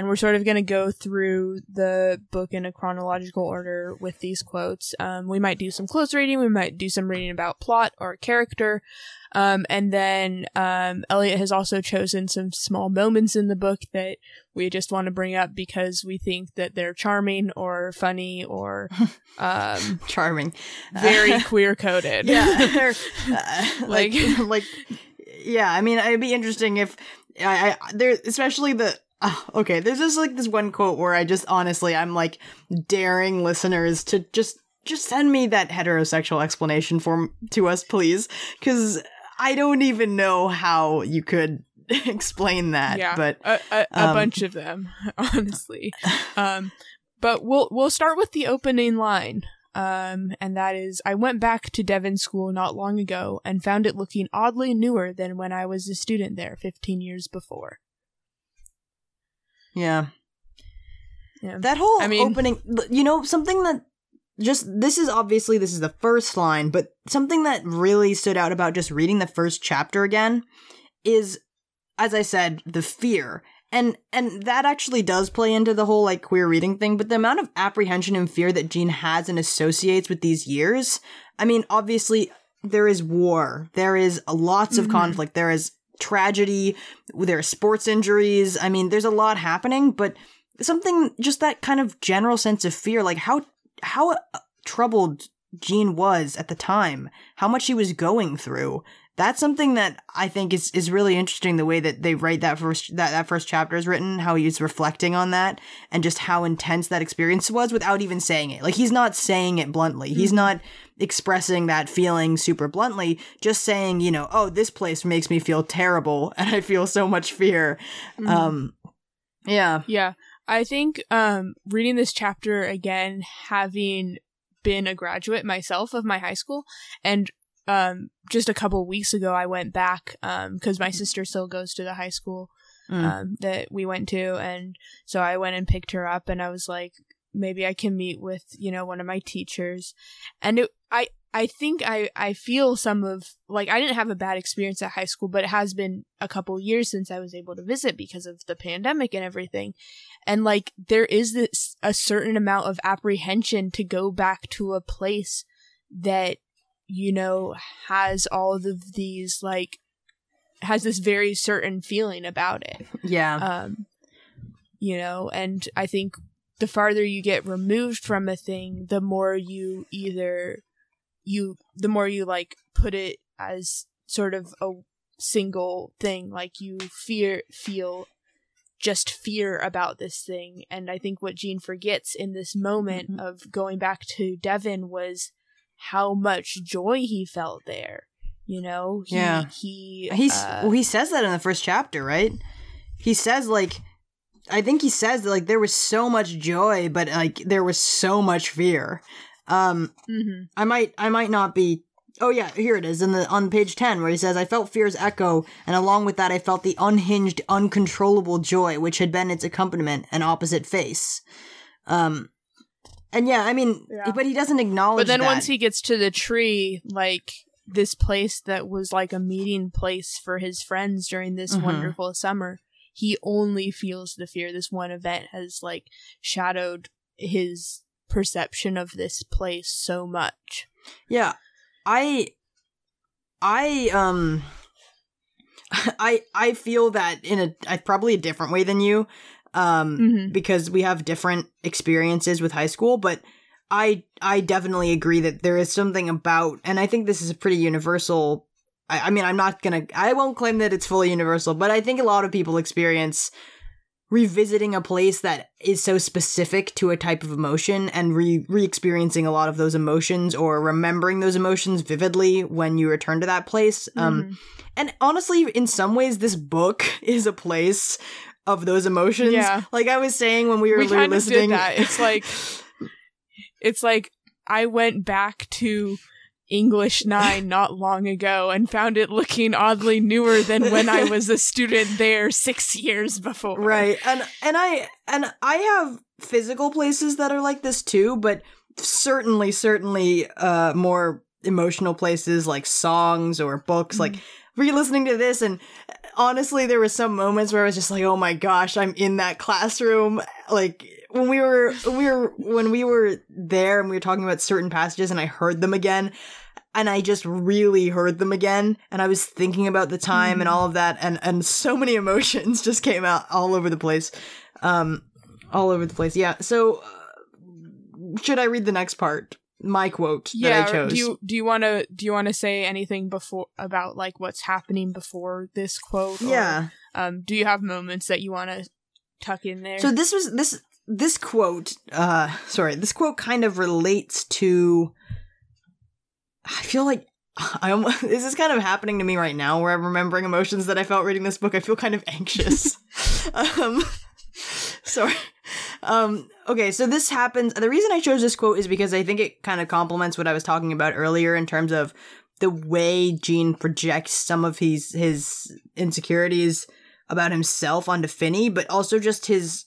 and we're sort of going to go through the book in a chronological order with these quotes. Um, we might do some close reading, we might do some reading about plot or character, um, and then um, Elliot has also chosen some small moments in the book that we just want to bring up because we think that they're charming or funny or um, Charming. very queer coded. yeah. uh, like, Like- like, yeah, I mean, it'd be interesting if I, I there, especially the, ah, okay, there's just like this one quote where I just honestly, I'm like daring listeners to just, just send me that heterosexual explanation form to us, please. Cause I don't even know how you could explain that, yeah, but a, a, a um, bunch of them, honestly. um, but we'll we'll start with the opening line, um, and that is, "I went back to Devon School not long ago and found it looking oddly newer than when I was a student there fifteen years before." Yeah. Yeah. That whole I mean- opening, you know, something that just this is obviously this is the first line, but something that really stood out about just reading the first chapter again is as I said, the fear. And and that actually does play into the whole like queer reading thing, but the amount of apprehension and fear that Gene has and associates with these years, I mean, obviously there is war, there is lots of Mhm. conflict, there is tragedy, there are sports injuries. I mean, there's a lot happening, but something just that kind of general sense of fear, like how how troubled Gene was at the time, how much she was going through. That's something that I think is is really interesting. The way that they write that first that that first chapter is written, how he's reflecting on that, and just how intense that experience was without even saying it. Like he's not saying it bluntly. He's Mhm. not expressing that feeling super bluntly. Just saying, you know, oh, this place makes me feel terrible, and I feel so much fear. Mhm. Um, yeah, Yeah. I think um reading this chapter again having been a graduate myself of my high school and um just a couple weeks ago I went back um cuz my sister still goes to the high school Mm. um that we went to. And so I went and picked her up and I was like maybe I can meet with you know one of my teachers. And it, I I think I I feel some of like I didn't have a bad experience at high school but it has been a couple years since I was able to visit because of the pandemic and everything. And like there is this a certain amount of apprehension to go back to a place that you know has all of these like has this very certain feeling about it. Yeah, um you know and i think the farther you get removed from a thing the more you either you the more you like put it as sort of a single thing like you fear feel just fear about this thing. And i think what Gene forgets in this moment Mhm. of going back to devon was how much joy he felt there you know he, Yeah. he He's uh, well, he says that in the first chapter, right? He says like I think he says that like there was so much joy, but like there was so much fear. Um mhm. I might I might not be Oh yeah, here it is in the on page 10 where he says I felt fear's echo and along with that I felt the unhinged uncontrollable joy which had been its accompaniment and opposite face. Um and yeah, I mean Yeah. but he doesn't acknowledge But then that. once he gets to the tree, like this place that was like a meeting place for his friends during this Mhm. wonderful summer, he only feels the fear. This one event has like shadowed his perception of this place so much. Yeah. I I um I I feel that in a, a probably a different way than you um Mhm. because we have different experiences with high school but I I definitely agree that there is something about and I think this is a pretty universal I, I mean I'm not to I won't claim that it's fully universal but I think a lot of people experience revisiting a place that is so specific to a type of emotion and re re-experiencing a lot of those emotions or remembering those emotions vividly when you return to that place um Mhm. and honestly in some ways this book is a place of those emotions Yeah. like i was saying when we were we listening did that. It's like it's like I went back to English 9 not long ago and found it looking oddly newer than when I was a student there 6 years before. right and and i and i have physical places that are like this too but certainly certainly uh more emotional places like songs or books like re-listening to this and honestly there were some moments where i was just like oh my gosh i'm in that classroom like when we were we were when we were there and we were talking about certain passages and i heard them again and I just really heard them again, and I was thinking about the time and all of that, and and so many emotions just came out all over the place, um, all over the place. Yeah. So, uh, should I read the next part? My quote Yeah, that I chose. do you do you want to do you want to say anything before about like what's happening before this quote? or, yeah. um do you have moments that you want to tuck in there? So this was this this quote. Uh, sorry, this quote kind of relates to. I feel like I almost, this is kind of happening to me right now, where I'm remembering emotions that I felt reading this book. I feel kind of anxious. um, sorry. Um, okay, so this happens. The reason I chose this quote is because I think it kind of complements what I was talking about earlier in terms of the way Gene projects some of his his insecurities about himself onto Finny, but also just his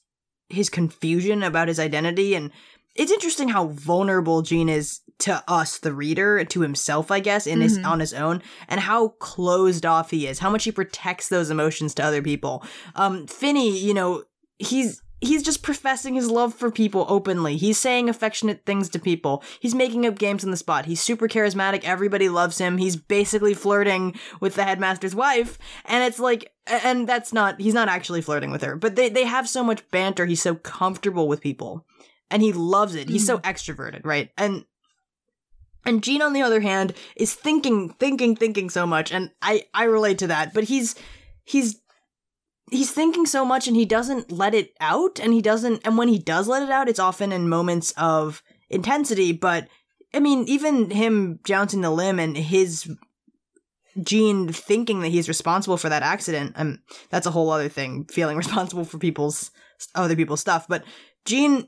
his confusion about his identity and it's interesting how vulnerable Gene is to us, the reader, to himself, I guess, in his Mhm. on his own, and how closed off he is, how much he protects those emotions to other people. Um, Finny, you know, he's he's just professing his love for people openly. He's saying affectionate things to people. He's making up games on the spot. He's super charismatic. Everybody loves him. He's basically flirting with the headmaster's wife, and it's like, and that's not. He's not actually flirting with her, but they they have so much banter. He's so comfortable with people and he loves it. He's so mm. extroverted, right? And and Gene, on the other hand, is thinking, thinking, thinking so much, and I I relate to that. But he's he's he's thinking so much, and he doesn't let it out, and he doesn't. And when he does let it out, it's often in moments of intensity. But I mean, even him jouncing the limb and his Gene thinking that he's responsible for that accident, um, that's a whole other thing. Feeling responsible for people's other people's stuff, but Gene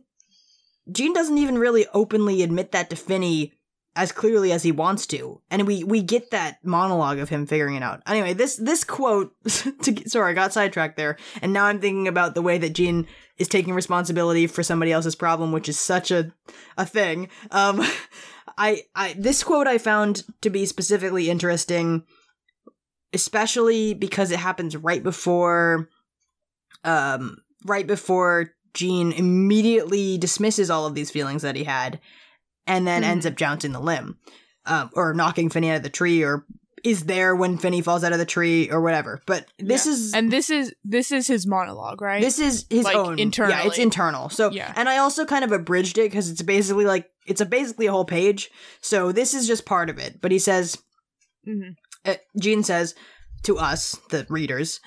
Gene doesn't even really openly admit that to Finny as clearly as he wants to, and we we get that monologue of him figuring it out. Anyway, this this quote. To, sorry, I got sidetracked there, and now I'm thinking about the way that Gene is taking responsibility for somebody else's problem, which is such a a thing. Um, I I this quote I found to be specifically interesting, especially because it happens right before, um, right before Gene immediately dismisses all of these feelings that he had, and then Mhm. ends up jouncing the limb, um, or knocking Finny out of the tree, or is there when Finny falls out of the tree, or whatever. But this Yeah. is and this is this is his monologue, right? this is his Like, own Yeah, it's internal. So Yeah. and I also kind of abridged it because it's basically like it's a basically a whole page. So this is just part of it. But he says, Mhm. uh, Gene says to us, the readers,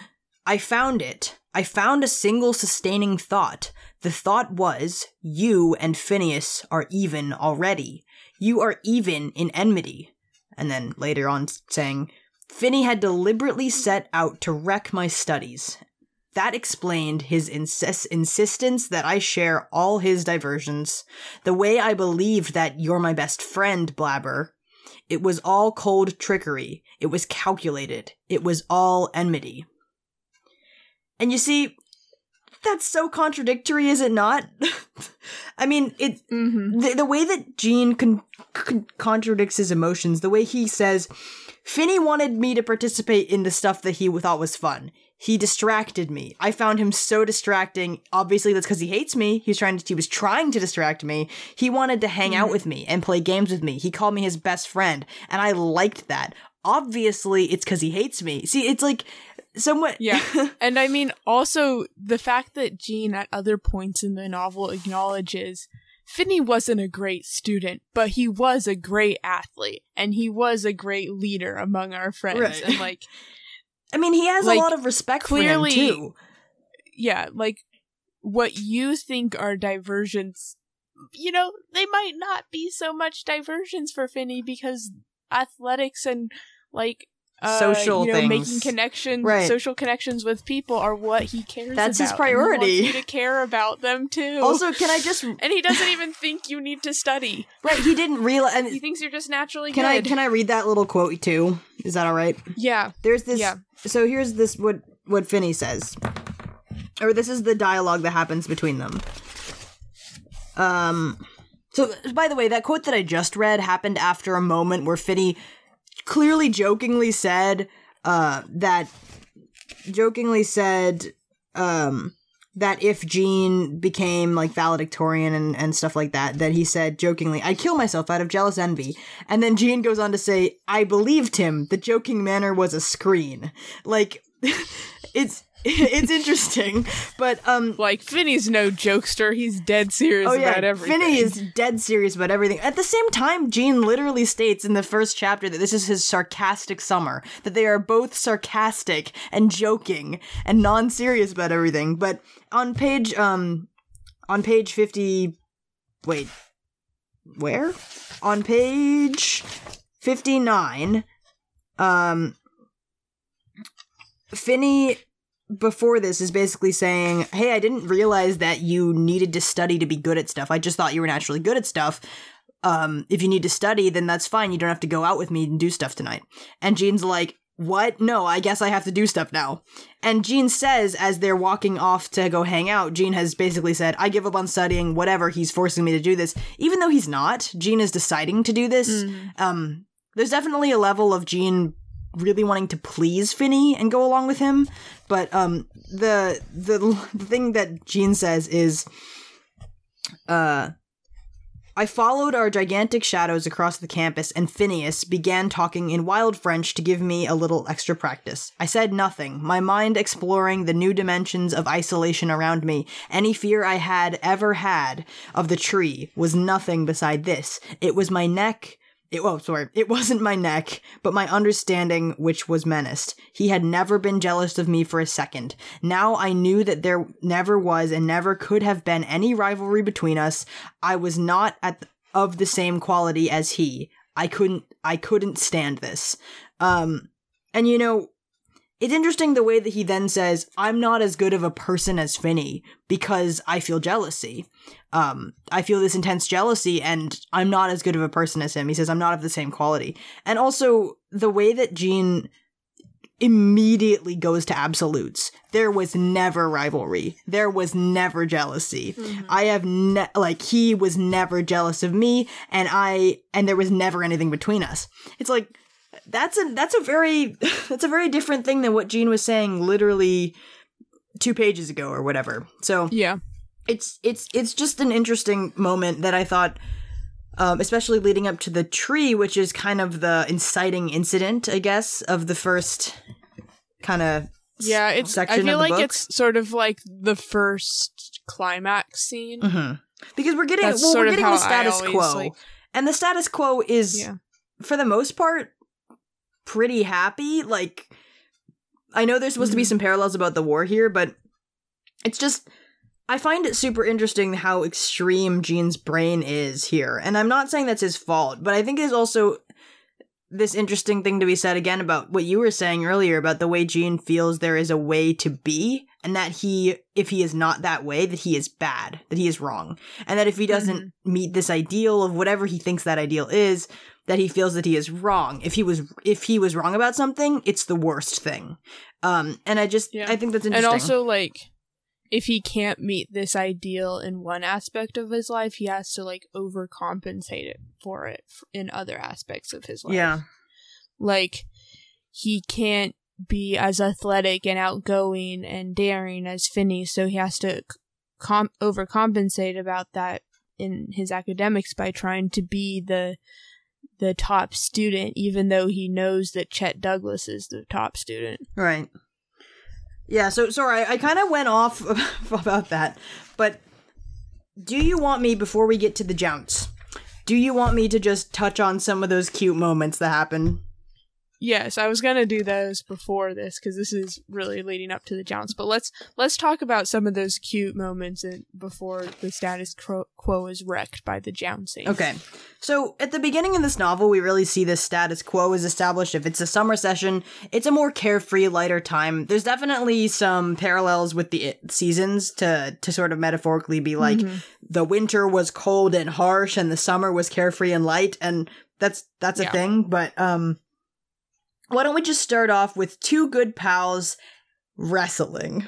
I found it. I found a single sustaining thought. The thought was, you and Phineas are even already. You are even in enmity. And then later on saying, Finny had deliberately set out to wreck my studies. That explained his insist- insistence that I share all his diversions. The way I believed that you're my best friend, Blabber. It was all cold trickery. It was calculated. It was all enmity. And you see, that's so contradictory, is it not? I mean, it Mm-hmm. the, the way that Gene con- con- contradicts his emotions, the way he says, Finny wanted me to participate in the stuff that he thought was fun. He distracted me. I found him so distracting. Obviously, that's because he hates me. He's trying to, he was trying to distract me. He wanted to hang out with me and play games with me. He called me his best friend, and I liked that. Obviously, it's because he hates me. See, it's like somewhat. Yeah. And I mean, also the fact that Gene at other points in the novel acknowledges Finny wasn't a great student, but he was a great athlete and he was a great leader among our friends. Right. And like, I mean, he has Like, a lot of respect clearly- for him too. yeah, like what you think are diversions, you know, they might not be so much diversions for Finny because athletics and like uh, Social you know, things. making connections, Right. social connections with people are what he cares That's his about, wants priority. you to care about them too. Also, can I just and he doesn't even think you need to study. right? He didn't realize. And He thinks you're just naturally Can I can I read that little quote too? Is that all right? yeah. There's this. Yeah. So here's this what what Finny says, or this is the dialogue that happens between them. Um. So by the way, that quote that I just read happened after a moment where Finny clearly jokingly said uh that jokingly said um that if Gene became like valedictorian and, and stuff like that, that he said jokingly, I'd kill myself out of jealous envy. And then Gene goes on to say, I believed him. The joking manner was a screen. Like, it's it's interesting, but um, Like Finny's no jokester. He's dead serious oh yeah, about everything. Finny is dead serious about everything. At the same time, Gene literally states in the first chapter that this is his sarcastic summer. That they are both sarcastic and joking and non-serious about everything. But on page um, on page fifty, wait, where? On page fifty-nine, um, Finny before this is basically saying, "Hey, I didn't realize that you needed to study to be good at stuff. I just thought you were naturally good at stuff. Um, if you need to study, then that's fine. You don't have to go out with me and do stuff tonight." And Gene's like, "What? No, I guess I have to do stuff now." And Gene says, as they're walking off to go hang out, Gene has basically said, "I give up on studying. Whatever. He's forcing me to do this, even though he's not. Gene is deciding to do this. Um, there's definitely a level of Gene." Really wanting to please Finny and go along with him. But um the the, the thing that Gene says is uh I followed our gigantic shadows across the campus, and Phineas began talking in wild French to give me a little extra practice. I said nothing, my mind exploring the new dimensions of isolation around me. Any fear I had ever had of the tree was nothing beside this. It was my neck, it, oh, sorry. It wasn't my neck, but my understanding which was menaced. He had never been jealous of me for a second. Now I knew that there never was and never could have been any rivalry between us. I was not at of the same quality as he. I couldn't I couldn't stand this. Um and you know, it's interesting the way that he then says, I'm not as good of a person as Finny because I feel jealousy um, I feel this intense jealousy and I'm not as good of a person as him. He says I'm not of the same quality. And also the way that Gene immediately goes to absolutes. There was never rivalry. There was never jealousy. I have ne- like he was never jealous of me and I and there was never anything between us. It's like that's a that's a very that's a very different thing than what Gene was saying literally 2 pages ago or whatever. So Yeah. it's it's it's just an interesting moment that I thought um, especially leading up to the tree, which is kind of the inciting incident, I guess, of the first kind of Yeah, it's I feel of the like book. it's sort of like the first climax scene. Mhm. because we're getting That's well, sort we're getting the status always, quo, like- and the status quo is Yeah. for the most part pretty happy. Like I know there's supposed to be Mhm. some parallels about the war here, but it's just I find it super interesting how extreme Gene's brain is here. And I'm not saying that's his fault, but I think there's also this interesting thing to be said again about what you were saying earlier about the way Gene feels there is a way to be, and that he, if he is not that way, that he is bad, that he is wrong. And that if he doesn't meet this ideal of whatever he thinks that ideal is, that he feels that he is wrong. If he was if he was wrong about something, it's the worst thing. Um, and I just Yeah. I think that's interesting. and also like if he can't meet this ideal in one aspect of his life, he has to like overcompensate it for it in other aspects of his life. yeah, like he can't be as athletic and outgoing and daring as Finny, so he has to com- overcompensate about that in his academics by trying to be the the top student, even though he knows that Chet Douglass is the top student. right. Yeah, so sorry, I, I kind of went off about that, but do you want me before we get to the jounce? Do you want me to just touch on some of those cute moments that happen? Yes, I was gonna do those before this because this is really leading up to the jounce. But let's let's talk about some of those cute moments in, before the status quo, quo is wrecked by the jouncing. Okay. So at the beginning of this novel, we really see this status quo is established. If it's a summer session, it's a more carefree, lighter time. There's definitely some parallels with the seasons to to sort of metaphorically be like the winter was cold and harsh and the summer was carefree and light and that's that's a Yeah. thing, but um why don't we just start off with two good pals wrestling?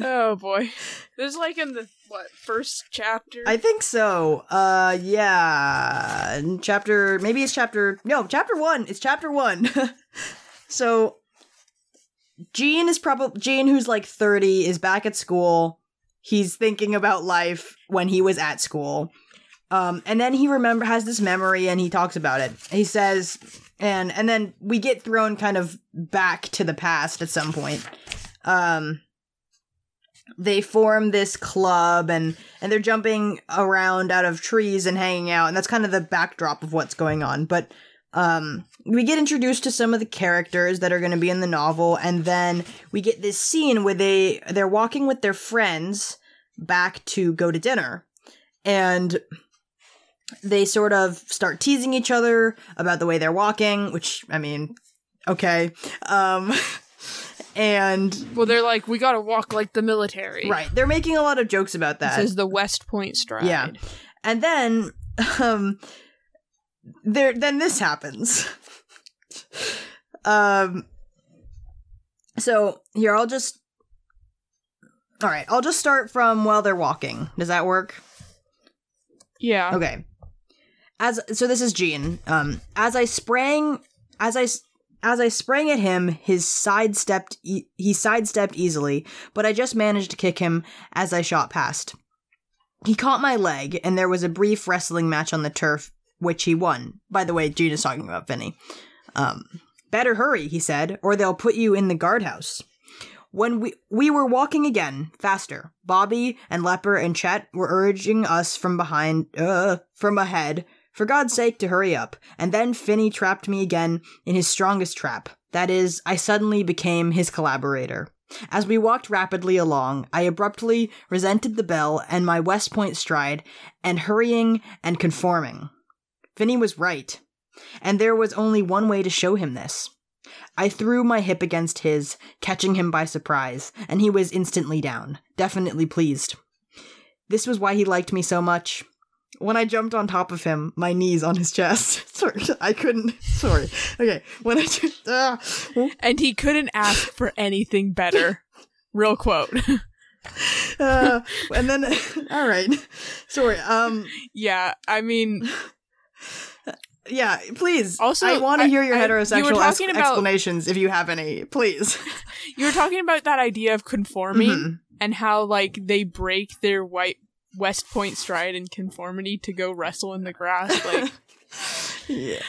oh boy, this is like in the what first chapter. I think so. Uh, yeah. In Chapter, maybe it's chapter, no, chapter one. It's chapter one. so, Gene is probably, Gene, who's like 30, is back at school. He's thinking about life when he was at school. Um, and then he remember has this memory and he talks about it. He says, and, and then we get thrown kind of back to the past at some point. Um, they form this club and and they're jumping around out of trees and hanging out and that's kind of the backdrop of what's going on but um we get introduced to some of the characters that are going to be in the novel and then we get this scene where they they're walking with their friends back to go to dinner and they sort of start teasing each other about the way they're walking which i mean okay um and well, they're like, we gotta walk like the military. Right. They're making a lot of jokes about This that. is the West Point stride. Yeah. and then um there then this happens. um so here I'll just All right, I'll just start from while they're walking. Does that work? Yeah. Okay. As so this is Gene. Um as I sprang as I as I sprang at him, his sidestepped e- he sidestepped easily, but I just managed to kick him as I shot past. He caught my leg, and there was a brief wrestling match on the turf, which he won. By the way, Gene is talking about Finny. Um, better hurry, he said, or they'll put you in the guardhouse. When we we were walking again, faster, Bobby and Leper and Chet were urging us from behind, uh, from ahead. For God's sake, to hurry up. And then Finny trapped me again in his strongest trap. That is, I suddenly became his collaborator. As we walked rapidly along, I abruptly resented the bell and my West Point stride, and hurrying and conforming. Finny was right. And there was only one way to show him this. I threw my hip against his, catching him by surprise, and he was instantly down, definitely pleased. This was why he liked me so much. When I jumped on top of him, my knees on his chest. Sorry, I couldn't. Sorry. Okay, when I. ju- ah. And he couldn't ask for anything better. Real quote. Uh, and then, all right. Sorry. Um. yeah, I mean, Yeah. Please. Also, I want to hear your I- heterosexual were ex- about- explanations if you have any. Please. you were talking about that idea of conforming Mhm. and how, like, they break their white West Point stride and conformity to go wrestle in the grass. Like, Yeah.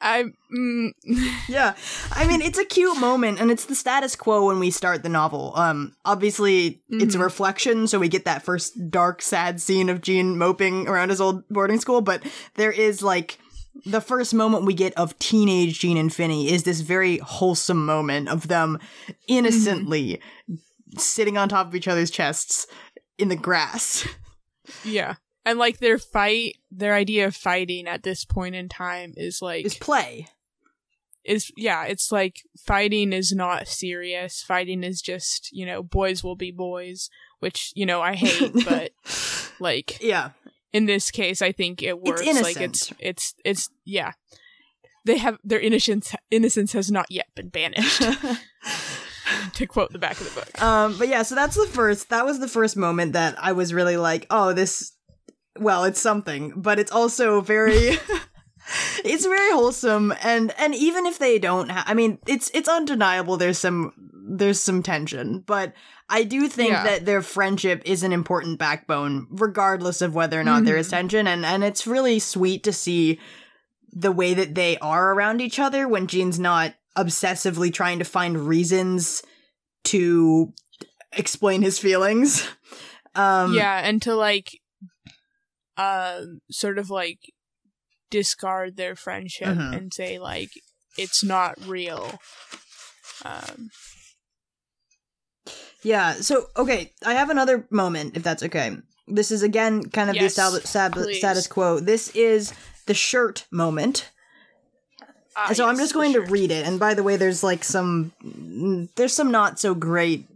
I. Mm, Yeah. I mean, it's a cute moment, and it's the status quo when we start the novel. Um, obviously, it's a Mhm. reflection, so we get that first dark, sad scene of Gene moping around his old boarding school, but there is, like, the first moment we get of teenage Gene and Finny is this very wholesome moment of them innocently sitting on top of each other's chests in the grass. yeah. And, like, their fight, their idea of fighting at this point in time is like. Is play. is yeah, it's like fighting is not serious. Fighting is just, you know, boys will be boys, which, you know, I hate, but like Yeah. in this case, I think it works. like it's it's it's yeah. They have their innocence innocence has not yet been banished. to quote the back of the book. Um, but yeah, so that's the first. That was the first moment that I was really like, oh, this. Well, it's something, but it's also very. it's very wholesome, and and even if they don't, ha- I mean, it's it's undeniable. There's some there's some tension, but I do think Yeah. that their friendship is an important backbone, regardless of whether or not there is tension, and and it's really sweet to see the way that they are around each other when Gene's not obsessively trying to find reasons to explain his feelings. Um, yeah, and to like uh sort of like discard their friendship Mhm. and say like it's not real. Um Yeah. So, okay, I have another moment, if that's okay. This is again kind of Yes, the status quo. This is the shirt moment. Ah, so I'm just going sure. to read it. And by the way, there's like some, there's some not so great.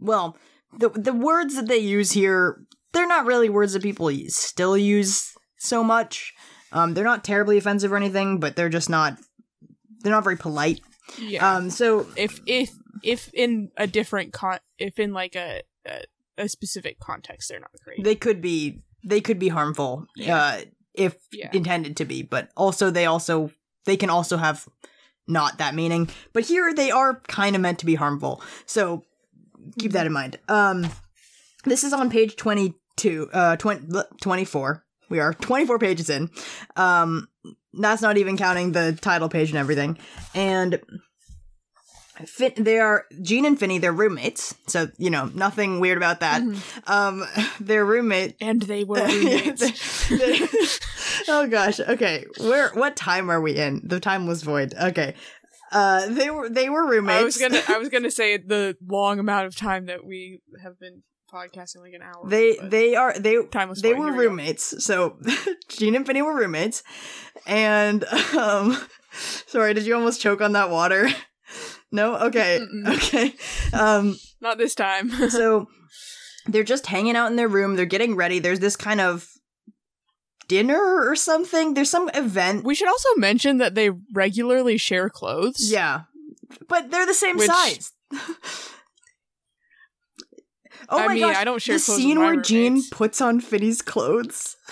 Well, the the words that they use here, they're not really words that people still use so much. Um, they're not terribly offensive or anything, but they're just not. They're not very polite. Yeah. Um, so if if if in a different con if in like a a, a specific context they're not great. they could be they could be harmful Yeah. uh if Yeah. intended to be but also they also they can also have not that meaning but here they are kind of meant to be harmful. So keep that in mind. Um this is on page 22 uh 20, 24 we are 24 pages in. Um that's not even counting the title page and everything. And Fin- they are Gene and Finny. They're roommates, so you know nothing weird about that. Um, they're roommate. and they were roommates. oh gosh. Okay. Where? What time are we in? The time was void. Okay. Uh, they were they were roommates. I was gonna I was gonna say the long amount of time that we have been podcasting like an hour. They they are they time was they were Here we go. roommates. So Gene and Finny were roommates, and um, sorry, did you almost choke on that water? No. Okay. Mm-mm. Okay. Um. not this time. so they're just hanging out in their room. They're getting ready. There's this kind of dinner or something. There's some event. we should also mention that they regularly share clothes. Yeah, but they're the same Which- size. oh I my mean, gosh! I don't share the scene where Gene puts on Finny's clothes.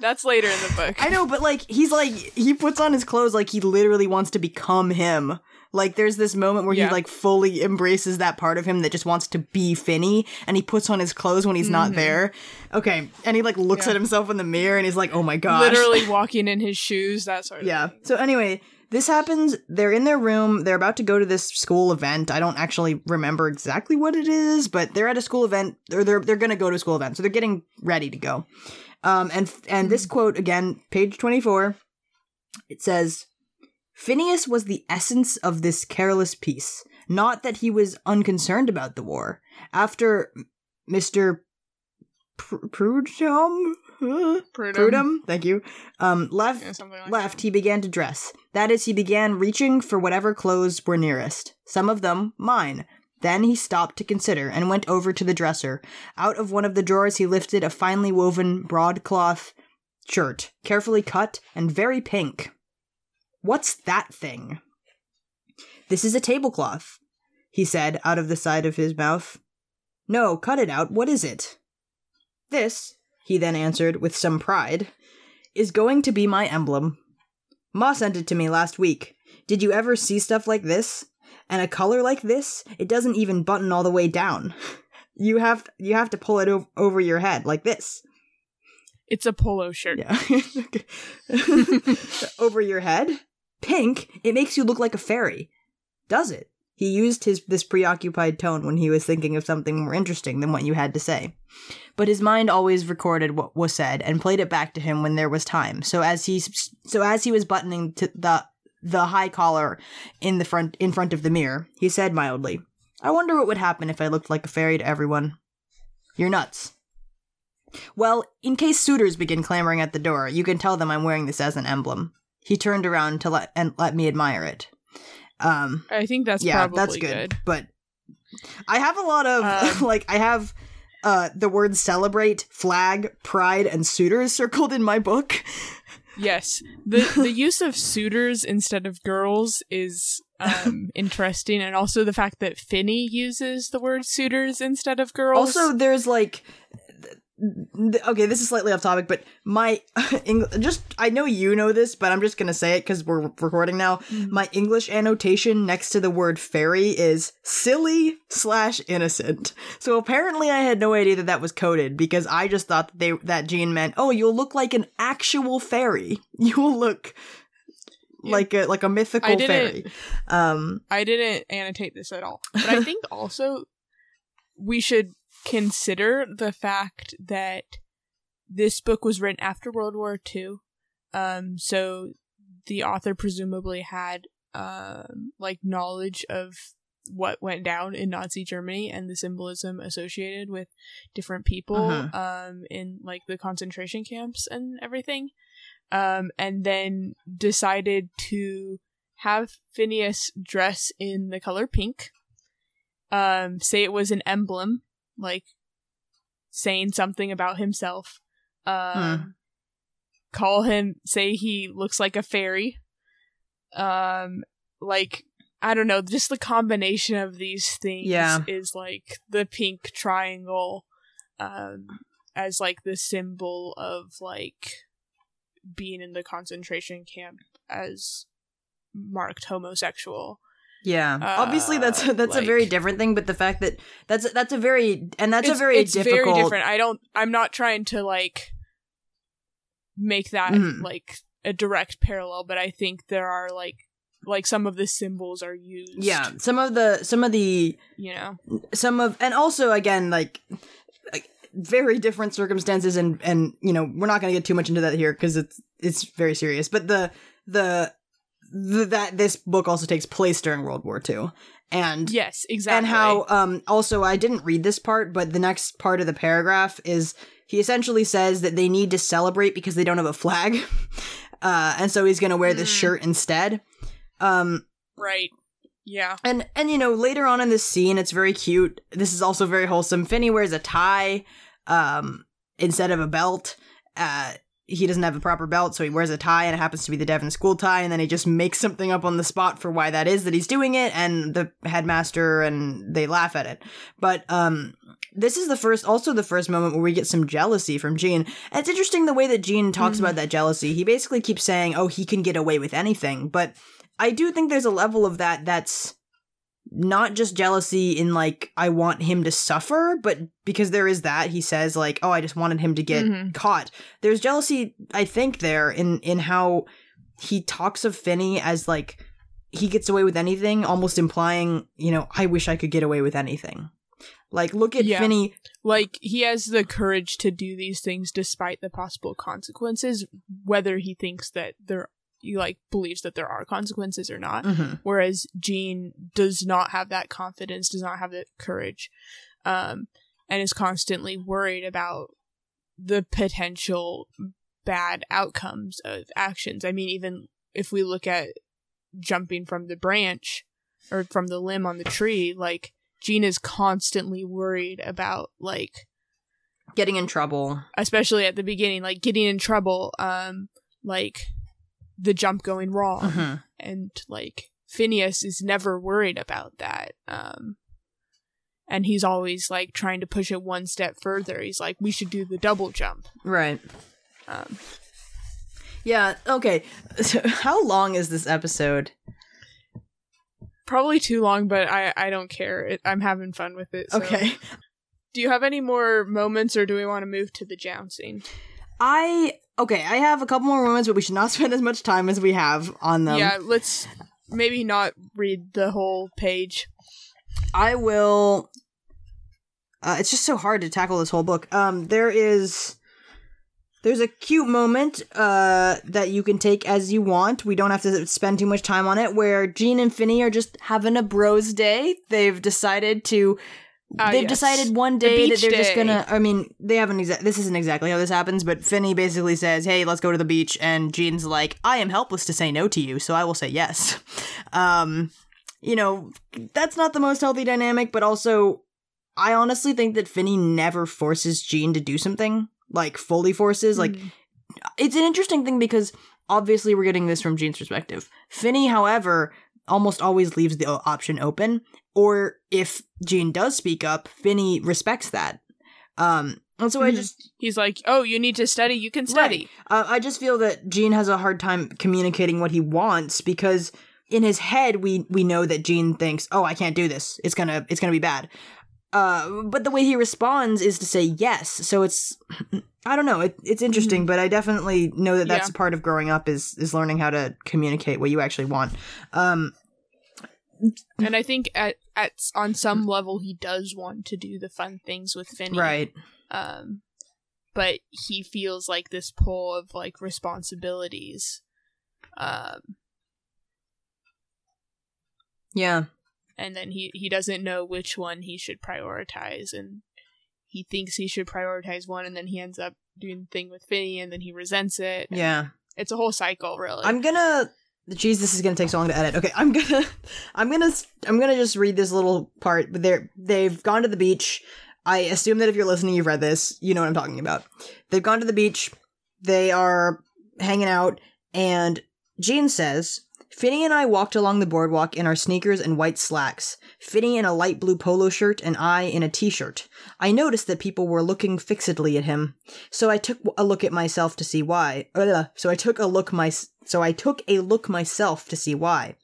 That's later in the book. I know, but like he's like he puts on his clothes like he literally wants to become him. Like there's this moment where Yeah. he like fully embraces that part of him that just wants to be Finny and he puts on his clothes when he's not Mhm. there. Okay. And he like looks Yeah. at himself in the mirror and he's like, "Oh my god!" Literally walking in his shoes, that sort of Yeah. thing. So anyway, this happens. They're in their room. They're about to go to this school event. I don't actually remember exactly what it is, but they're at a school event. Or they're they're gonna go to a school event, so they're getting ready to go. Um, and and this quote again, page twenty four. It says, "Phineas was the essence of this careless peace. Not that he was unconcerned about the war. After Mister Pr- Prud'homme." Huh? Prud'homme. Prud'homme, thank you. Um, left Yeah, like left, that. he began to dress. That is, he began reaching for whatever clothes were nearest. Some of them mine. Then he stopped to consider and went over to the dresser. Out of one of the drawers, he lifted a finely woven broadcloth shirt, carefully cut and very pink. What's that thing? This is a tablecloth, he said out of the side of his mouth. No, cut it out. What is it? This, he then answered with some pride, is going to be my emblem. Ma sent it to me last week. Did you ever see stuff like this? And a color like this? It doesn't even button all the way down. You have you have to pull it o- over your head like this. It's a polo shirt. Yeah. over your head? Pink? It makes you look like a fairy. Does it? He used his this preoccupied tone when he was thinking of something more interesting than what you had to say. But his mind always recorded what was said and played it back to him when there was time. So as he so as he was buttoning to the the high collar in the front in front of the mirror, he said mildly, "I wonder what would happen if I looked like a fairy to everyone." You're nuts. Well, in case suitors begin clamoring at the door, you can tell them I'm wearing this as an emblem. He turned around to let and let me admire it. Um, I think that's yeah, probably that's good. But I have a lot of Um, like I have uh, the words celebrate, flag, pride, and suitors circled in my book. Yes, the the use of suitors instead of girls is um, interesting, and also the fact that Finny uses the word suitors instead of girls. Also, there's like okay, this is slightly off topic, but my English, just I know you know this, but I'm just gonna say it because we're recording now. Mm-hmm. My English annotation next to the word fairy is silly slash innocent. So apparently, I had no idea that that was coded because I just thought that they that Gene meant oh you'll look like an actual fairy. You will look like a like a mythical fairy. Um, I didn't annotate this at all, but I think also we should consider the fact that this book was written after World War II. Um, so the author presumably had um, like knowledge of what went down in Nazi Germany and the symbolism associated with different people Mhm. um, in like the concentration camps and everything. Um, and then decided to have Phineas dress in the color pink. Um, say it was an emblem, like saying something about himself. Um, call him, say he looks like a fairy. Um, like I don't know, just the combination of these things Yeah. is like the pink triangle, um, as like the symbol of like being in the concentration camp as marked homosexual. Yeah, obviously that's Uh, that's a very different thing, but the fact that that's that's a very and that's a very it's difficult. very different. I don't. I'm not trying to like make that Mhm. like a direct parallel, but I think there are like like some of the symbols are used. Yeah, some of the some of the you know. some of and also again like, like very different circumstances and and you know we're not going to get too much into that here because it's it's very serious. But the the the that this book also takes place during World War II and Yes, exactly. and how um also I didn't read this part, but the next part of the paragraph is he essentially says that they need to celebrate because they don't have a flag. Uh, and so he's gonna wear this Mm. shirt instead. Um, right. Yeah. and and you know later on in this scene, it's very cute. This is also very wholesome. Finny wears a tie, um, instead of a belt. Uh, he doesn't have a proper belt, so he wears a tie, and it happens to be the Devon school tie. And then he just makes something up on the spot for why that is that he's doing it, and the headmaster and they laugh at it. But um, this is the first, also the first moment where we get some jealousy from Gene. And it's interesting the way that Gene talks Mhm. about that jealousy. He basically keeps saying, "Oh, he can get away with anything," but I do think there's a level of that that's not just jealousy in like I want him to suffer, but because there is that he says like, "Oh, I just wanted him to get Mhm. caught." There's jealousy, I think, there in in how he talks of Finny as like he gets away with anything, almost implying, you know, I wish I could get away with anything. Like, look at Yeah. Finny. Like he has the courage to do these things despite the possible consequences, whether he thinks that there he like believes that there are consequences or not. Mhm. whereas Gene does not have that confidence, does not have that courage, um, and is constantly worried about the potential bad outcomes of actions. I mean, even if we look at jumping from the branch or from the limb on the tree, like Gene is constantly worried about like Getting in trouble. especially at the beginning, like getting in trouble, um, like the jump going wrong Mhm. and like Phineas is never worried about that. Um and he's always like trying to push it one step further. He's like, we should do the double jump. Right. Um Yeah, okay. So how long is this episode? probably too long, but I I don't care. It, I'm having fun with it. so- Okay. Do you have any more moments, or do we want to move to the jouncing? I okay, I have a couple more moments, but we should not spend as much time as we have on them. yeah, let's maybe not read the whole page. I will. Uh, it's just so hard to tackle this whole book. Um, there is, there's a cute moment uh that you can take as you want. We don't have to spend too much time on it. Where Gene and Finny are just having a bros day. They've decided to. Ah, They've yes. decided one The day that they're just gonna. I mean, they haven't. Exa- this isn't exactly how this happens, but Finny basically says, "Hey, let's go to the beach," and Gene's like, "I am helpless to say no to you, so I will say yes." Um, you know, that's not the most healthy dynamic, but also I honestly think that Finny never forces Gene to do something like fully forces. Like Mhm. it's an interesting thing because obviously we're getting this from Gene's perspective. Finny, however, almost always leaves the option open. Or if Gene does speak up, Finny respects that. Um, and so I Mhm. just he's like, "Oh, you need to study. You can study." uh, I just feel that Gene has a hard time communicating what he wants because in his head we we know that Gene thinks, "Oh, I can't do this. It's gonna it's gonna be bad." Uh, but the way he responds is to say yes. So it's I don't know. It, it's interesting, but I definitely know that that's Yeah. part of growing up is is learning how to communicate what you actually want. Um, And I think at at on some level he does want to do the fun things with Finny. right. Um but he feels like this pull of like responsibilities. Um Yeah. and then he he doesn't know which one he should prioritize and he thinks he should prioritize one and then he ends up doing the thing with Finny, and then he resents it. Yeah. It's a whole cycle really. I'm gonna. Jeez, this is gonna take so long to edit. Okay, I'm gonna, I'm gonna, I'm gonna just read this little part. But they're they've gone to the beach. I assume that if you're listening, you've read this. You know what I'm talking about. They've gone to the beach. They are hanging out, and Gene says, "Finny and I walked along the boardwalk in our sneakers and white slacks. Finny in a light blue polo shirt, and I in a t-shirt. I noticed that people were looking fixedly at him, so I took a look at myself to see why. Uh, so I took a look my so I took a look myself to see why.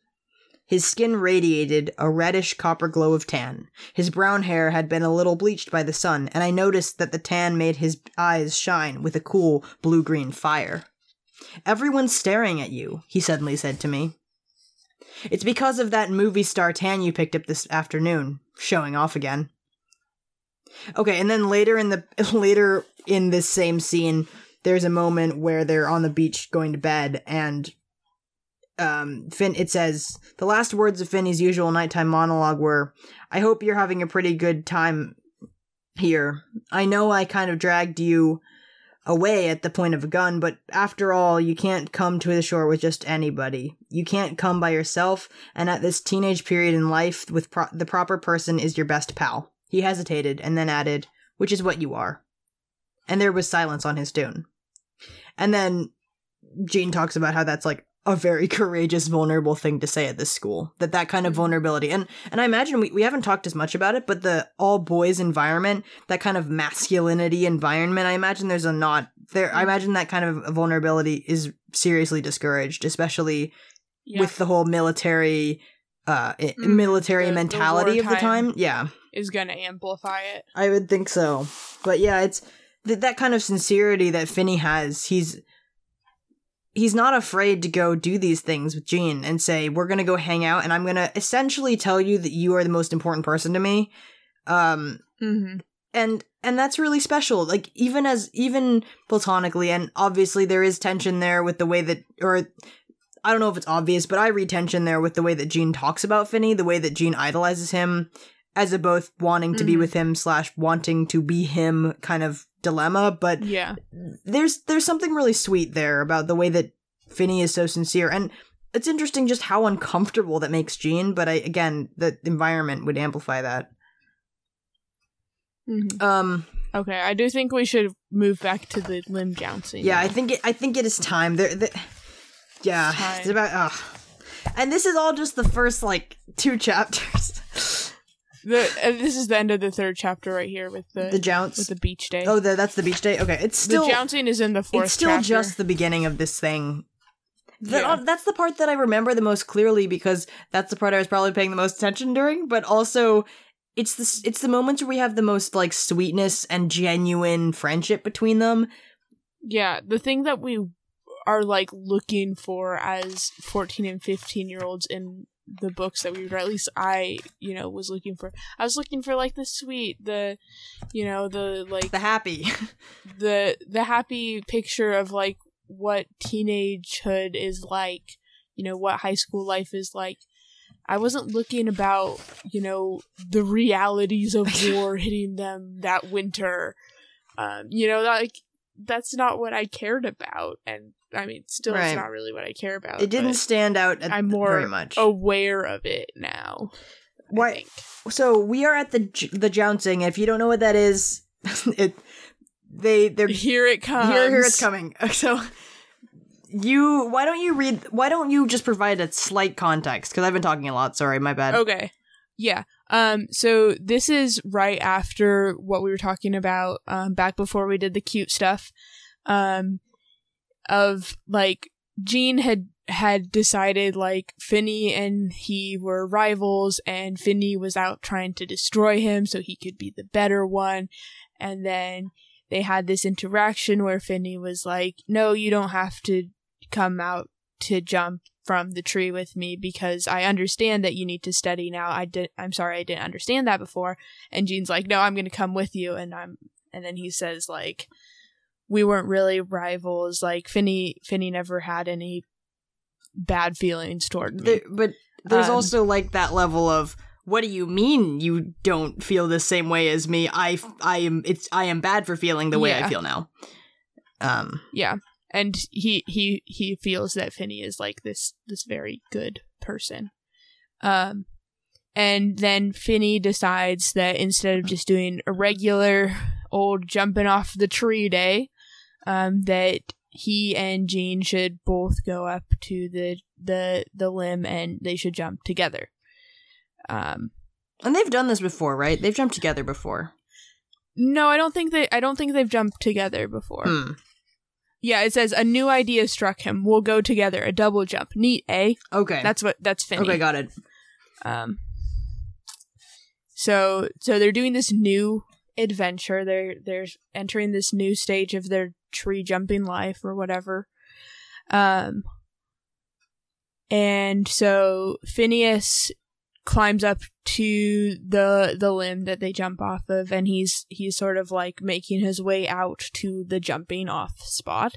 His skin radiated a reddish copper glow of tan. His brown hair had been a little bleached by the sun, and I noticed that the tan made his eyes shine with a cool blue-green fire. Everyone's staring at you, he suddenly said to me. It's because of that movie star tan you picked up this afternoon, showing off again. Okay, and then later in the later in this same scene, there's a moment where they're on the beach going to bed, and um, Finn. It says the last words of Finny's usual nighttime monologue were, "I hope you're having a pretty good time here. I know I kind of dragged you." Away at the point of a gun, but after all, you can't come to the shore with just anybody. You can't come by yourself, and at this teenage period in life, with pro- the proper person is your best pal. He hesitated and then added, which is what you are. And there was silence on his tune. And then Gene talks about how that's like a very courageous, vulnerable thing to say at this school. That that kind of vulnerability. And and I imagine we, we haven't talked as much about it, but the all boys environment, that kind of masculinity environment, I imagine there's a not there I imagine that kind of vulnerability is seriously discouraged, especially yeah. with the whole military uh Mm, military the- the mentality of the time. Yeah. is going to amplify it. I would think so. But yeah, it's th- that kind of sincerity that Finny has. He's he's not afraid to go do these things with Gene and say, "We're going to go hang out and I'm going to essentially tell you that you are the most important person to me." Um Mhm. and and that's really special. Like even as even platonically and obviously there is tension there with the way that or I don't know if it's obvious, but I read tension there with the way that Gene talks about Finny, the way that Gene idolizes him as a both wanting to be Mhm. with him slash wanting to be him kind of dilemma. But Yeah. there's there's something really sweet there about the way that Finny is so sincere and it's interesting just how uncomfortable that makes Gene, but I again the environment would amplify that. Mhm. Um Okay, I do think we should move back to the limb jouncing. Yeah, I think it. I think it is time. There, the, yeah, It's it's about. And this is all just the first like two chapters. The uh, this is the end of the third chapter right here with the, the jounce. with the beach day. oh, the, that's the beach day. Okay, it's still the jouncing is in the fourth. it's still chapter. just the beginning of this thing. That- Yeah. That's the part that I remember the most clearly because that's the part I was probably paying the most attention during. But also, it's the it's the moments where we have the most like sweetness and genuine friendship between them. Yeah, the thing that we are like looking for as 14 and 15 year olds in the books that we read, at least I, you know, was looking for. I was looking for like the sweet, the, you know, the like The happy. the the happy picture of like what teenagehood is like, you know, what high school life is like. I wasn't looking about, you know, the realities of war hitting them that winter. Um, you know, like that's not what I cared about, and I mean, still, Right. it's not really what I care about. it didn't stand out at I'm more very much. aware of it now. Think. So we are at the the jouncing. If you don't know what that is, it they they're Here it comes. here here it's coming. So you why don't you read why don't you just provide a slight context because I've been talking a lot. Sorry, my bad. Okay. Yeah. Um, so this is right after what we were talking about, um, back before we did the cute stuff. Um, of like Gene had had decided like Finny and he were rivals and Finny was out trying to destroy him so he could be the better one. And then they had this interaction where Finny was like, No, you don't have to come out to jump from the tree with me because I understand that you need to study now. I did I'm sorry I didn't understand that before. And Gene's like, "No, I'm going to come with you." And I'm and then he says like we weren't really rivals. Like Finny Finny never had any bad feelings toward me. There- but there's Um, also like that level of what do you mean you don't feel the same way as me? I I am it's I am bad for feeling the way I feel now. Um yeah. And he he he feels that Finny is like this this very good person. Um and then Finny decides that instead of just doing a regular old jumping off the tree day, um, that he and Gene should both go up to the the the limb and they should jump together. Um, and they've done this before, right? They've jumped together before. no, I don't think they. I don't think they've jumped together before. Hmm. Yeah, it says a new idea struck him. We'll go together. A double jump. Neat, eh? Okay. That's what. That's Finny. okay, got it. Um. So so they're doing this new adventure. They're they're entering this new stage of their tree jumping life or whatever. Um. And so Phineas climbs up to the the limb that they jump off of and he's he's sort of like making his way out to the jumping off spot